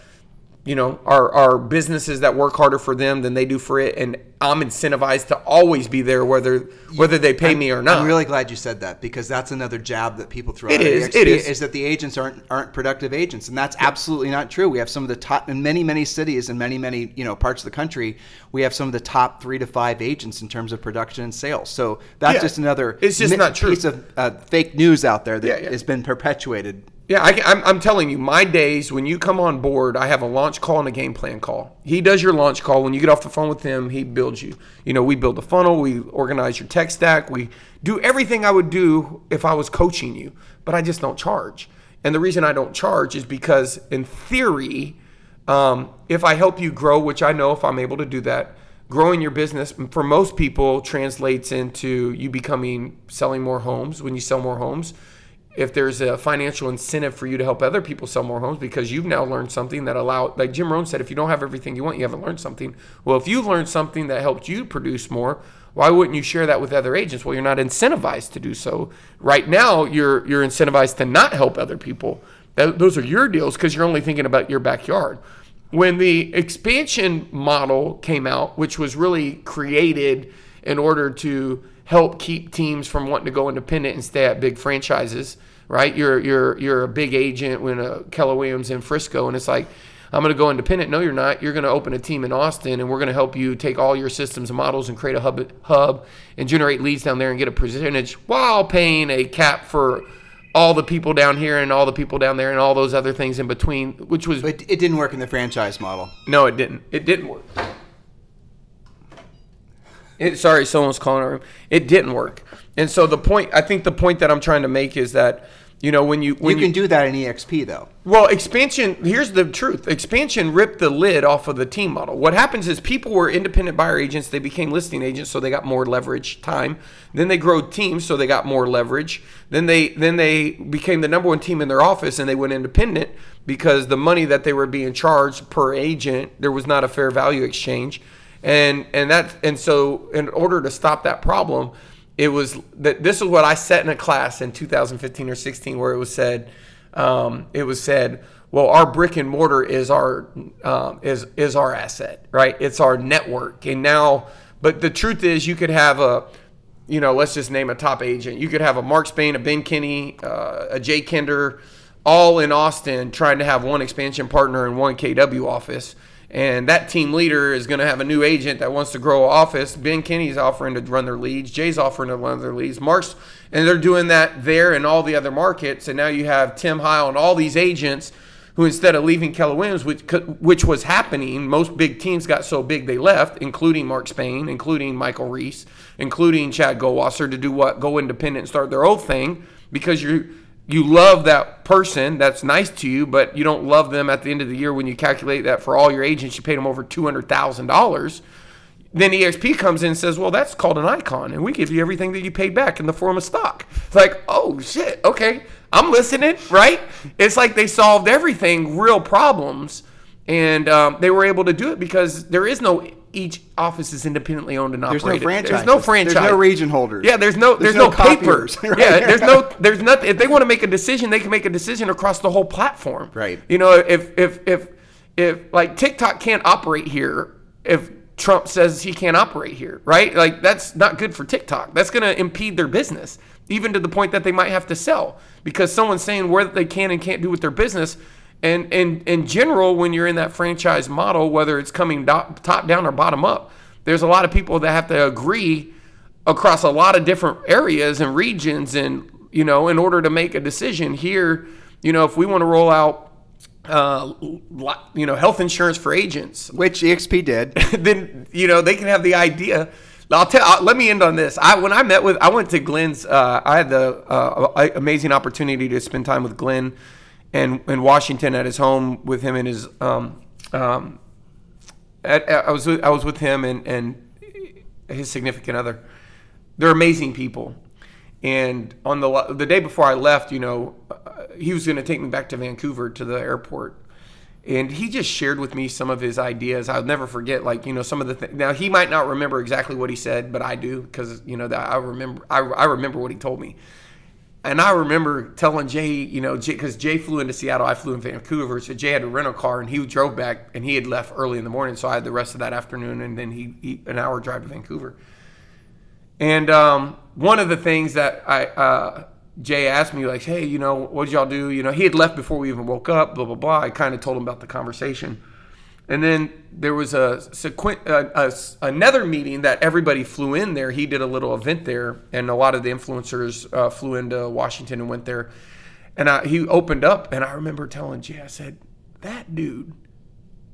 you know, are, are businesses that work harder for them than they do for it. And I'm incentivized to always be there, whether whether they pay I'm, me or not. I'm really glad you said that because that's another jab that people throw. It is. It is. Is that the agents aren't aren't productive agents, and that's absolutely not true. We have some of the top in many many cities and many many you know parts of the country. We have some of the top three to five agents in terms of production and sales. So that's yeah. just another. It's just not true. Piece of uh, fake news out there that yeah, yeah. has been perpetuated yeah, I, am I'm, I'm telling you, my days when you come on board, I have a launch call and a game plan call. He does your launch call. When you get off the phone with him, he builds you. You know, we build a funnel, we organize your tech stack, we do everything I would do if I was coaching you, but I just don't charge. And the reason I don't charge is because, in theory, um, if I help you grow, which I know if I'm able to do that, growing your business for most people translates into you becoming selling more homes. When you sell more homes, if there's a financial incentive for you to help other people sell more homes because you've now learned something that allow like Jim Rohn said if you don't have everything you want you haven't learned something. Well if you've learned something that helped you produce more why wouldn't you share that with other agents? Well you're not incentivized to do so. Right now you're you're incentivized to not help other people. Those are your deals because you're only thinking about your backyard. When the expansion model came out which was really created in order to help keep teams from wanting to go independent and stay at big franchises, right? You're you're you're a big agent when a Keller Williams in Frisco, and it's like. I'm going to go independent. No, you're not. You're going to open a team in Austin, and we're going to help you take all your systems and models and create a hub, hub and generate leads down there and get a percentage while paying a cap for all the people down here and all the people down there and all those other things in between, which was. But it didn't work in the franchise model. No, it didn't. It didn't work. It, sorry, someone's calling our room. It didn't work. And so the point, I think the point that I'm trying to make is that, you know, when you when you can you, do that in EXP though. Well, expansion. Here's the truth. Expansion ripped the lid off of the team model. What happens is people were independent buyer agents. They became listing agents, so they got more leverage time. Then they grow teams, so they got more leverage. Then they then they became the number one team in their office, and they went independent because the money that they were being charged per agent, there was not a fair value exchange and and that and so in order to stop that problem it was that this is what i set in a class in 2015 or 16 where it was said um, it was said well our brick and mortar is our um, is is our asset right? It's our network. And now but the truth is you could have a you know let's just name a top agent. You could have a mark spain a ben kinney uh, a jay kinder all in Austin trying to have one expansion partner and one KW office. And that team leader is going to have a new agent that wants to grow office. Ben Kinney's offering to run their leads. Jay's offering to run their leads. Mark's, and they're doing that there and all the other markets. And now you have Tim Heil and all these agents who, instead of leaving Keller Williams, which, which was happening, most big teams got so big they left, including Mark Spain, including Michael Reese, including Chad Goldwasser, to do what? Go independent and start their own thing because you you love that person that's nice to you, but you don't love them at the end of the year when you calculate that for all your agents, you paid them over $200,000. Then EXP comes in and says, Well, that's called an icon, and we give you everything that you paid back in the form of stock. It's like, Oh, shit, okay, I'm listening, right? It's like they solved everything, real problems, and um, they were able to do it because there is no each office is independently owned and There's operated. no franchise. There's no franchise. There's no region holders. Yeah, there's no there's, There's no, no papers. (laughs) right? Yeah, there's no there's nothing. If they want to make a decision, they can make a decision across the whole platform. Right. You know, if if if if like TikTok can't operate here, if Trump says he can't operate here, right? Like that's not good for TikTok. That's going to impede their business, even to the point that they might have to sell because someone's saying where they can and can't do with their business. And and in general, when you're in that franchise model, whether it's coming do- top down or bottom up, there's a lot of people that have to agree across a lot of different areas and regions and you know in order to make a decision here you know if we want to roll out uh, you know health insurance for agents Which EXP did. (laughs) then you know they can have the idea I'll tell. I'll, let me end on this. I when I met with, I went to Glenn's. Uh, I had the uh, amazing opportunity to spend time with Glenn, and in Washington at his home with him and his. Um, um, at, I was I was with him and and his significant other. They're amazing people, and on the the day before I left, you know, uh, he was going to take me back to Vancouver to the airport and he just shared with me some of his ideas. I'll never forget, like you know, some of the things. Now he might not remember exactly what he said, but I do because you know that I remember. I, I remember what he told me, and I remember telling Jay, you know, because Jay, flew into Seattle, I flew in Vancouver, so Jay had a rental car, and he drove back, and he had left early in the morning, so I had the rest of that afternoon, and then he, he an hour drive to Vancouver. And um, one of the things that I uh, Jay asked me, like, hey, you know, what did y'all do? You know, he had left before we even woke up, blah blah blah. I kind of told him about the conversation, and then there was a, a, a another meeting that everybody flew in there. He did a little event there, and a lot of the influencers uh, flew into Washington and went there. And I, he opened up, and I remember telling Jay, I said, that dude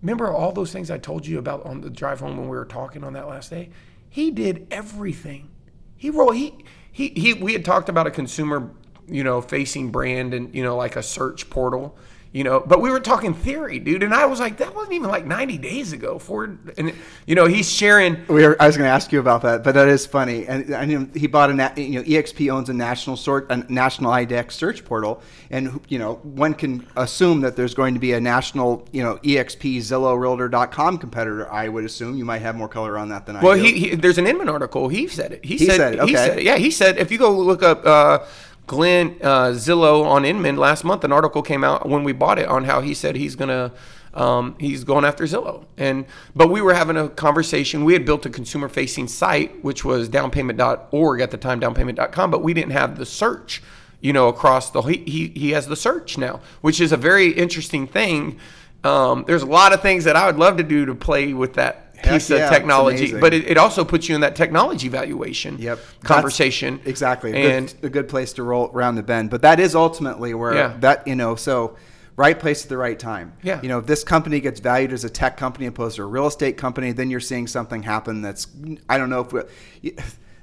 remember all those things I told you about on the drive home when we were talking on that last day? He did everything. He wrote he he he we had talked about a consumer, you know, facing brand and you know like a search portal, you know, but we were talking theory, dude, and I was like that wasn't even like 90 days ago. Ford and you know, he's sharing We were, I was going to ask you about that, but that is funny. And I knew he bought a, na- you know, EXP owns a national sort, a national IDEX search portal, and you know, one can assume that there's going to be a national, you know, EXP Zillow Realtor.com competitor. I would assume you might have more color on that than I Well, do. he, he there's an Inman article. He said it. He, He said, said it, He okay. said it. Yeah, he said if you go look up uh, Glenn uh, Zillow on Inman last month, an article came out when we bought it on how he said he's gonna. Um, he's going after Zillow, and but we were having a conversation. We had built a consumer-facing site, which was downpayment.org at the time, downpayment.com, but we didn't have the search, you know, across the. He he, he has the search now, which is a very interesting thing. Um, there's a lot of things that I would love to do to play with that piece of technology, but it, it also puts you in that technology valuation Yep. conversation. That's exactly. A And good, a good place to roll around the bend. But that is ultimately where Yeah. that, you know, so right place at the right time. Yeah. You know, if this company gets valued as a tech company opposed to a real estate company, then you're seeing something happen that's, I don't know if we,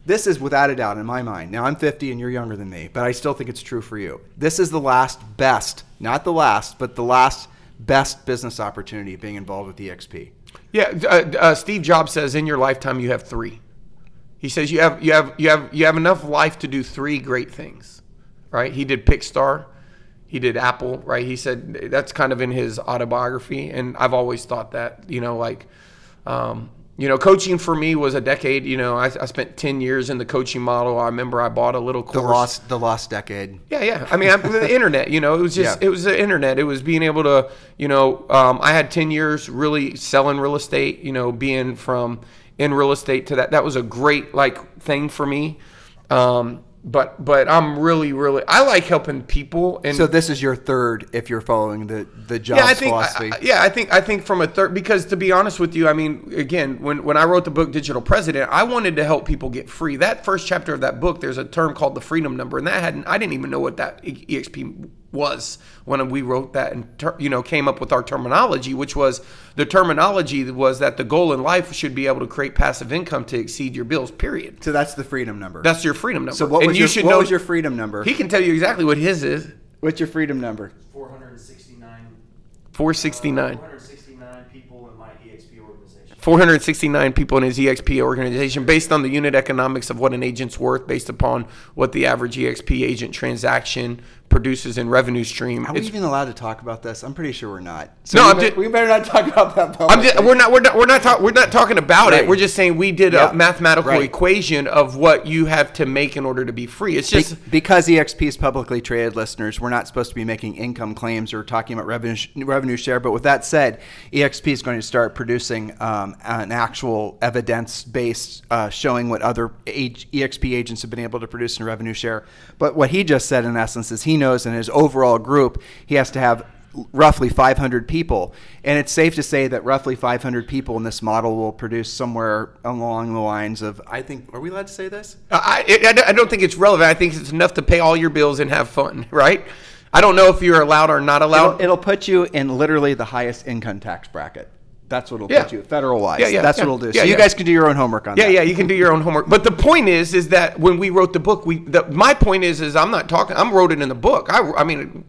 this is without a doubt in my mind. Now I'm 50 and you're younger than me, but I still think it's true for you. This is the last best, not the last, but the last best business opportunity being involved with EXP. Yeah, uh, uh, Steve Jobs says in your lifetime you have three. He says you have you have you have you have enough life to do three great things, right? He did Pixar, he did Apple, right? He said that's kind of in his autobiography, and I've always thought that you know like. Um, you know, coaching for me was a decade. You know, I, I spent ten years in the coaching model. I remember I bought a little course. The lost, the lost decade. Yeah, yeah. I mean, I, the (laughs) internet. You know, it was just Yeah. it was the internet. It was being able to, you know, um, I had ten years really selling real estate. You know, being from in real estate to that. That was a great like thing for me. Um, but but I'm really really I like helping people and So this is your third if you're following the the jobs yeah, I think philosophy. I- yeah, I think I think from a third because to be honest with you, I mean, again, when when I wrote the book Digital President, I wanted to help people get free. That first chapter of that book, there's a term called the freedom number, and that hadn't I didn't even know what that EXP was when we wrote that and ter- you know came up with our terminology, which was the terminology was that the goal in life should be able to create passive income to exceed your bills. Period. so that's the freedom number. That's your freedom number. so what and was you your should what know was your freedom number? He can tell you exactly what his is. What's your freedom number? 469, 469. 469 people in my EXP organization. 469 people in his EXP organization based on the unit economics of what an agent's worth, based upon what the average EXP agent transaction produces in revenue stream. Are we It's- even allowed to talk about this? I'm pretty sure we're not. No, we, I'm be- ju- we better not talk about that. I'm just, we're not we're not we're not talk, we're not talking about Right. it. We're just saying we did Yeah. a mathematical Right. equation of what you have to make in order to be free. It's Be- just because EXP is publicly traded, listeners, we're not supposed to be making income claims or talking about revenue revenue share. But with that said, EXP is going to start producing um, an actual evidence based uh, showing what other EXP agents have been able to produce in revenue share. But what he just said, in essence, is he knows in his overall group he has to have roughly 500 people and it's safe to say that roughly 500 people in this model will produce somewhere along the lines of i think are we allowed to say this I, I, I don't think it's relevant. I think it's enough to pay all your bills and have fun, (laughs) right? I don't know if you're allowed or not allowed. It'll, it'll put you in literally the highest income tax bracket. That's what it'll Yeah. put you federal wise. Yeah, yeah, That's yeah. what it'll do. Yeah, so you guys can do your own homework on Yeah, that. yeah, you can do your own homework. But the point is, is that when we wrote the book, we the, my point is, is I'm not talking. I'm wrote it in the book. I, I mean,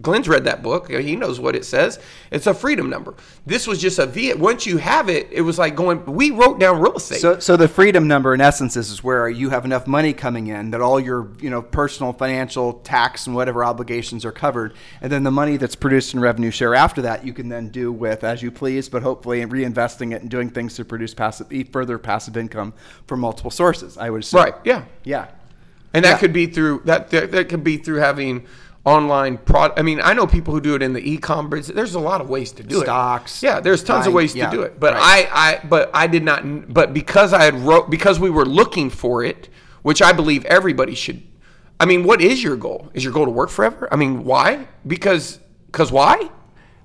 Glenn's read that book. He knows what it says. It's a freedom number. This was just a V. Once you have it, it was like going. We wrote down real estate. So, so the freedom number in essence is, is where you have enough money coming in that all your you know personal financial tax and whatever obligations are covered, and then the money that's produced in revenue share after that you can then do with as you please, but hopefully reinvesting it and doing things to produce passive further passive income from multiple sources. I would assume. right. Yeah. Yeah. And that Yeah. could be through that, that. That could be through having online product. I mean, I know people who do it in the e-commerce. There's a lot of ways to do it. Stocks, Yeah, there's tons of ways yeah, to do it. But right. I, I, but I did not. But because I had wrote, because we were looking for it, which I believe everybody should. I mean, what is your goal? Is your goal to work forever? I mean, why? Because, because why?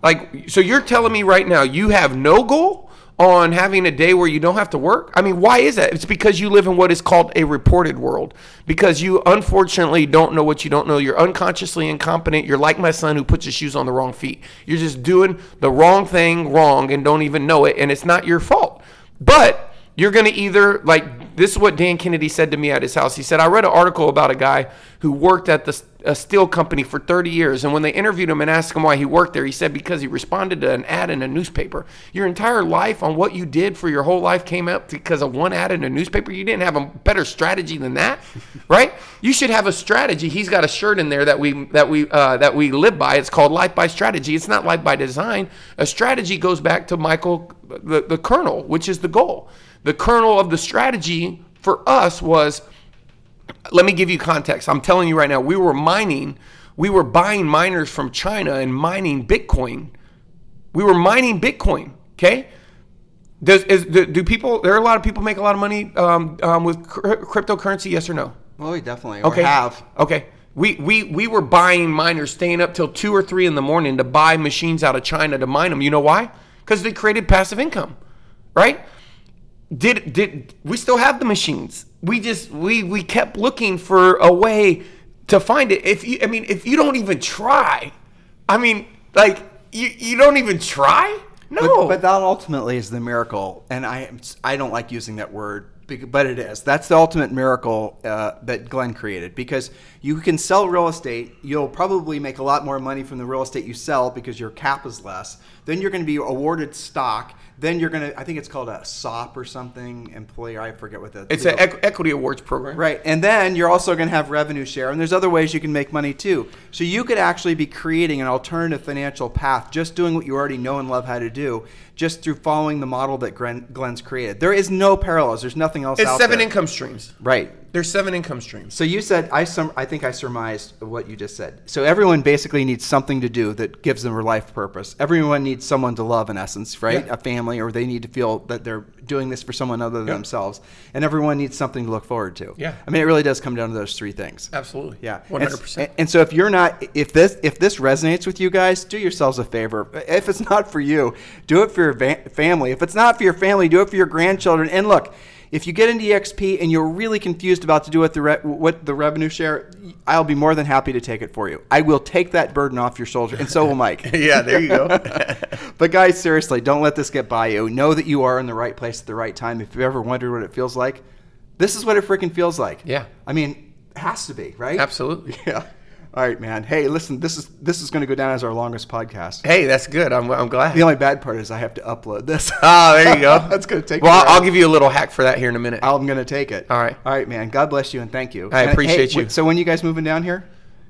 Like, so you're telling me right now you have no goal on having a day where you don't have to work? I mean, why is that? It's because you live in what is called a reported world. Because you unfortunately don't know what you don't know. You're unconsciously incompetent. You're like my son who puts his shoes on the wrong feet. You're just doing the wrong thing wrong and don't even know it, and it's not your fault. But you're going to either like this is what Dan Kennedy said to me at his house. He said, "I read an article about a guy who worked at the a steel company for 30 years, and when they interviewed him and asked him why he worked there, he said because he responded to an ad in a newspaper. Your entire life on what you did for your whole life came up because of one ad in a newspaper. You didn't have a better strategy than that, (laughs) right? You should have a strategy. He's got a shirt in there that we that we uh, that we live by. It's called Life by Strategy. It's not life by design. A strategy goes back to Michael, the, the kernel, which is the goal. The kernel of the strategy for us was let me give you context. I'm telling you right now, we were mining, we were buying miners from China and mining Bitcoin. We were mining Bitcoin. Okay. Does is do, do people? There are a lot of people make a lot of money um, um, with cr- cryptocurrency. Yes or no? Well, we definitely Okay. have. Okay. We, we we were buying miners, staying up till two or three in the morning to buy machines out of China to mine them. You know why? Because they created passive income, right? Did did we still have the machines? We just we we kept looking for a way to find it. If you I mean if you don't even try, I mean like you you don't even try. No, But, but that ultimately is the miracle, and I am- I don't like using that word, but it is. That's the ultimate miracle uh, that Glenn created because you can sell real estate. You'll probably make a lot more money from the real estate you sell because your cap is less. Then you're going to be awarded stock. Then you're going to, I think it's called a SOP or something, employer. I forget what the. it's an equ- equity awards program. Right. And then you're also going to have revenue share. And there's other ways you can make money too. So you could actually be creating an alternative financial path just doing what you already know and love how to do, just through following the model that Glenn, Glenn's created. There is no parallels. There's nothing else It's seven there. income streams. Right. There's seven income streams. So you said I sum, I think I surmised what you just said. So everyone basically needs something to do that gives them a life purpose. Everyone needs someone to love in essence, right? Yeah. A family or they need to feel that they're doing this for someone other than Yeah. themselves. And everyone needs something to look forward to. Yeah. I mean it really does come down to those three things. Absolutely. Yeah, And- hundred percent. And so if you're not, if this if this resonates with you guys, do yourselves a favor. If it's not for you, do it for your va- family. If it's not for your family, do it for your grandchildren. And look, if you get into EXP and you're really confused about to do with the re- what the revenue share, I'll be more than happy to take it for you. I will take that burden off your shoulder, and so will (laughs) Mike. Yeah, there you go. (laughs) (laughs) but guys, seriously, don't let this get by you. Know that you are in the right place at the right time. If you've ever wondered what it feels like, this is what it freaking feels like. Yeah. I mean, it has to be, right? Absolutely. Yeah. All right, man. Hey, listen, this is this is going to go down as our longest podcast. Hey, that's good. I'm, I'm glad. The only bad part is I have to upload this. (laughs) Ah, there you go. (laughs) That's going to take. Well, I'll. I'll give you a little hack for that here in a minute. I'm going to take it. All right. All right, man. God bless you and thank you. I And, appreciate hey, you. So when you guys moving down here?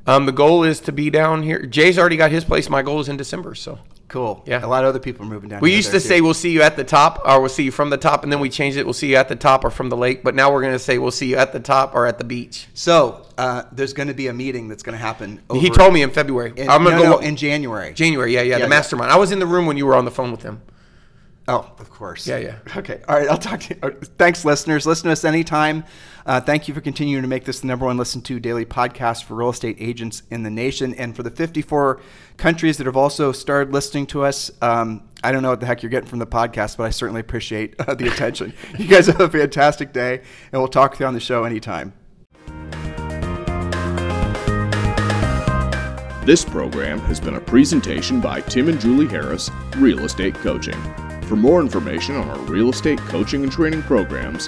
Um, the goal is to be down here. Jay's already got his place. My goal is in December. So Cool. Yeah. A lot of other people are moving down. we used to say we'll see you at the top, or we'll see you from the top, and then we changed it. We'll see you at the top or from the lake. But now we're gonna say we'll see you at the top or at the beach. So uh, there's going to be a meeting that's going to happen. Over he told me in February. In, I'm gonna no, go no, in January. January. Yeah, yeah, Yeah, the yeah. mastermind. I was in the room when you were on the phone with him. Oh, of course. Yeah, yeah. Okay. All right. I'll talk to you. Thanks, listeners. Listen to us anytime. Uh, thank you for continuing to make this the number one listened to daily podcast for real estate agents in the nation. And for the 54 countries that have also started listening to us, um, I don't know what the heck you're getting from the podcast, but I certainly appreciate uh, the attention. (laughs) You guys have a fantastic day, and we'll talk to you on the show anytime. This program has been a presentation by Tim and Julie Harris, Real Estate Coaching. For more information on our real estate coaching and training programs,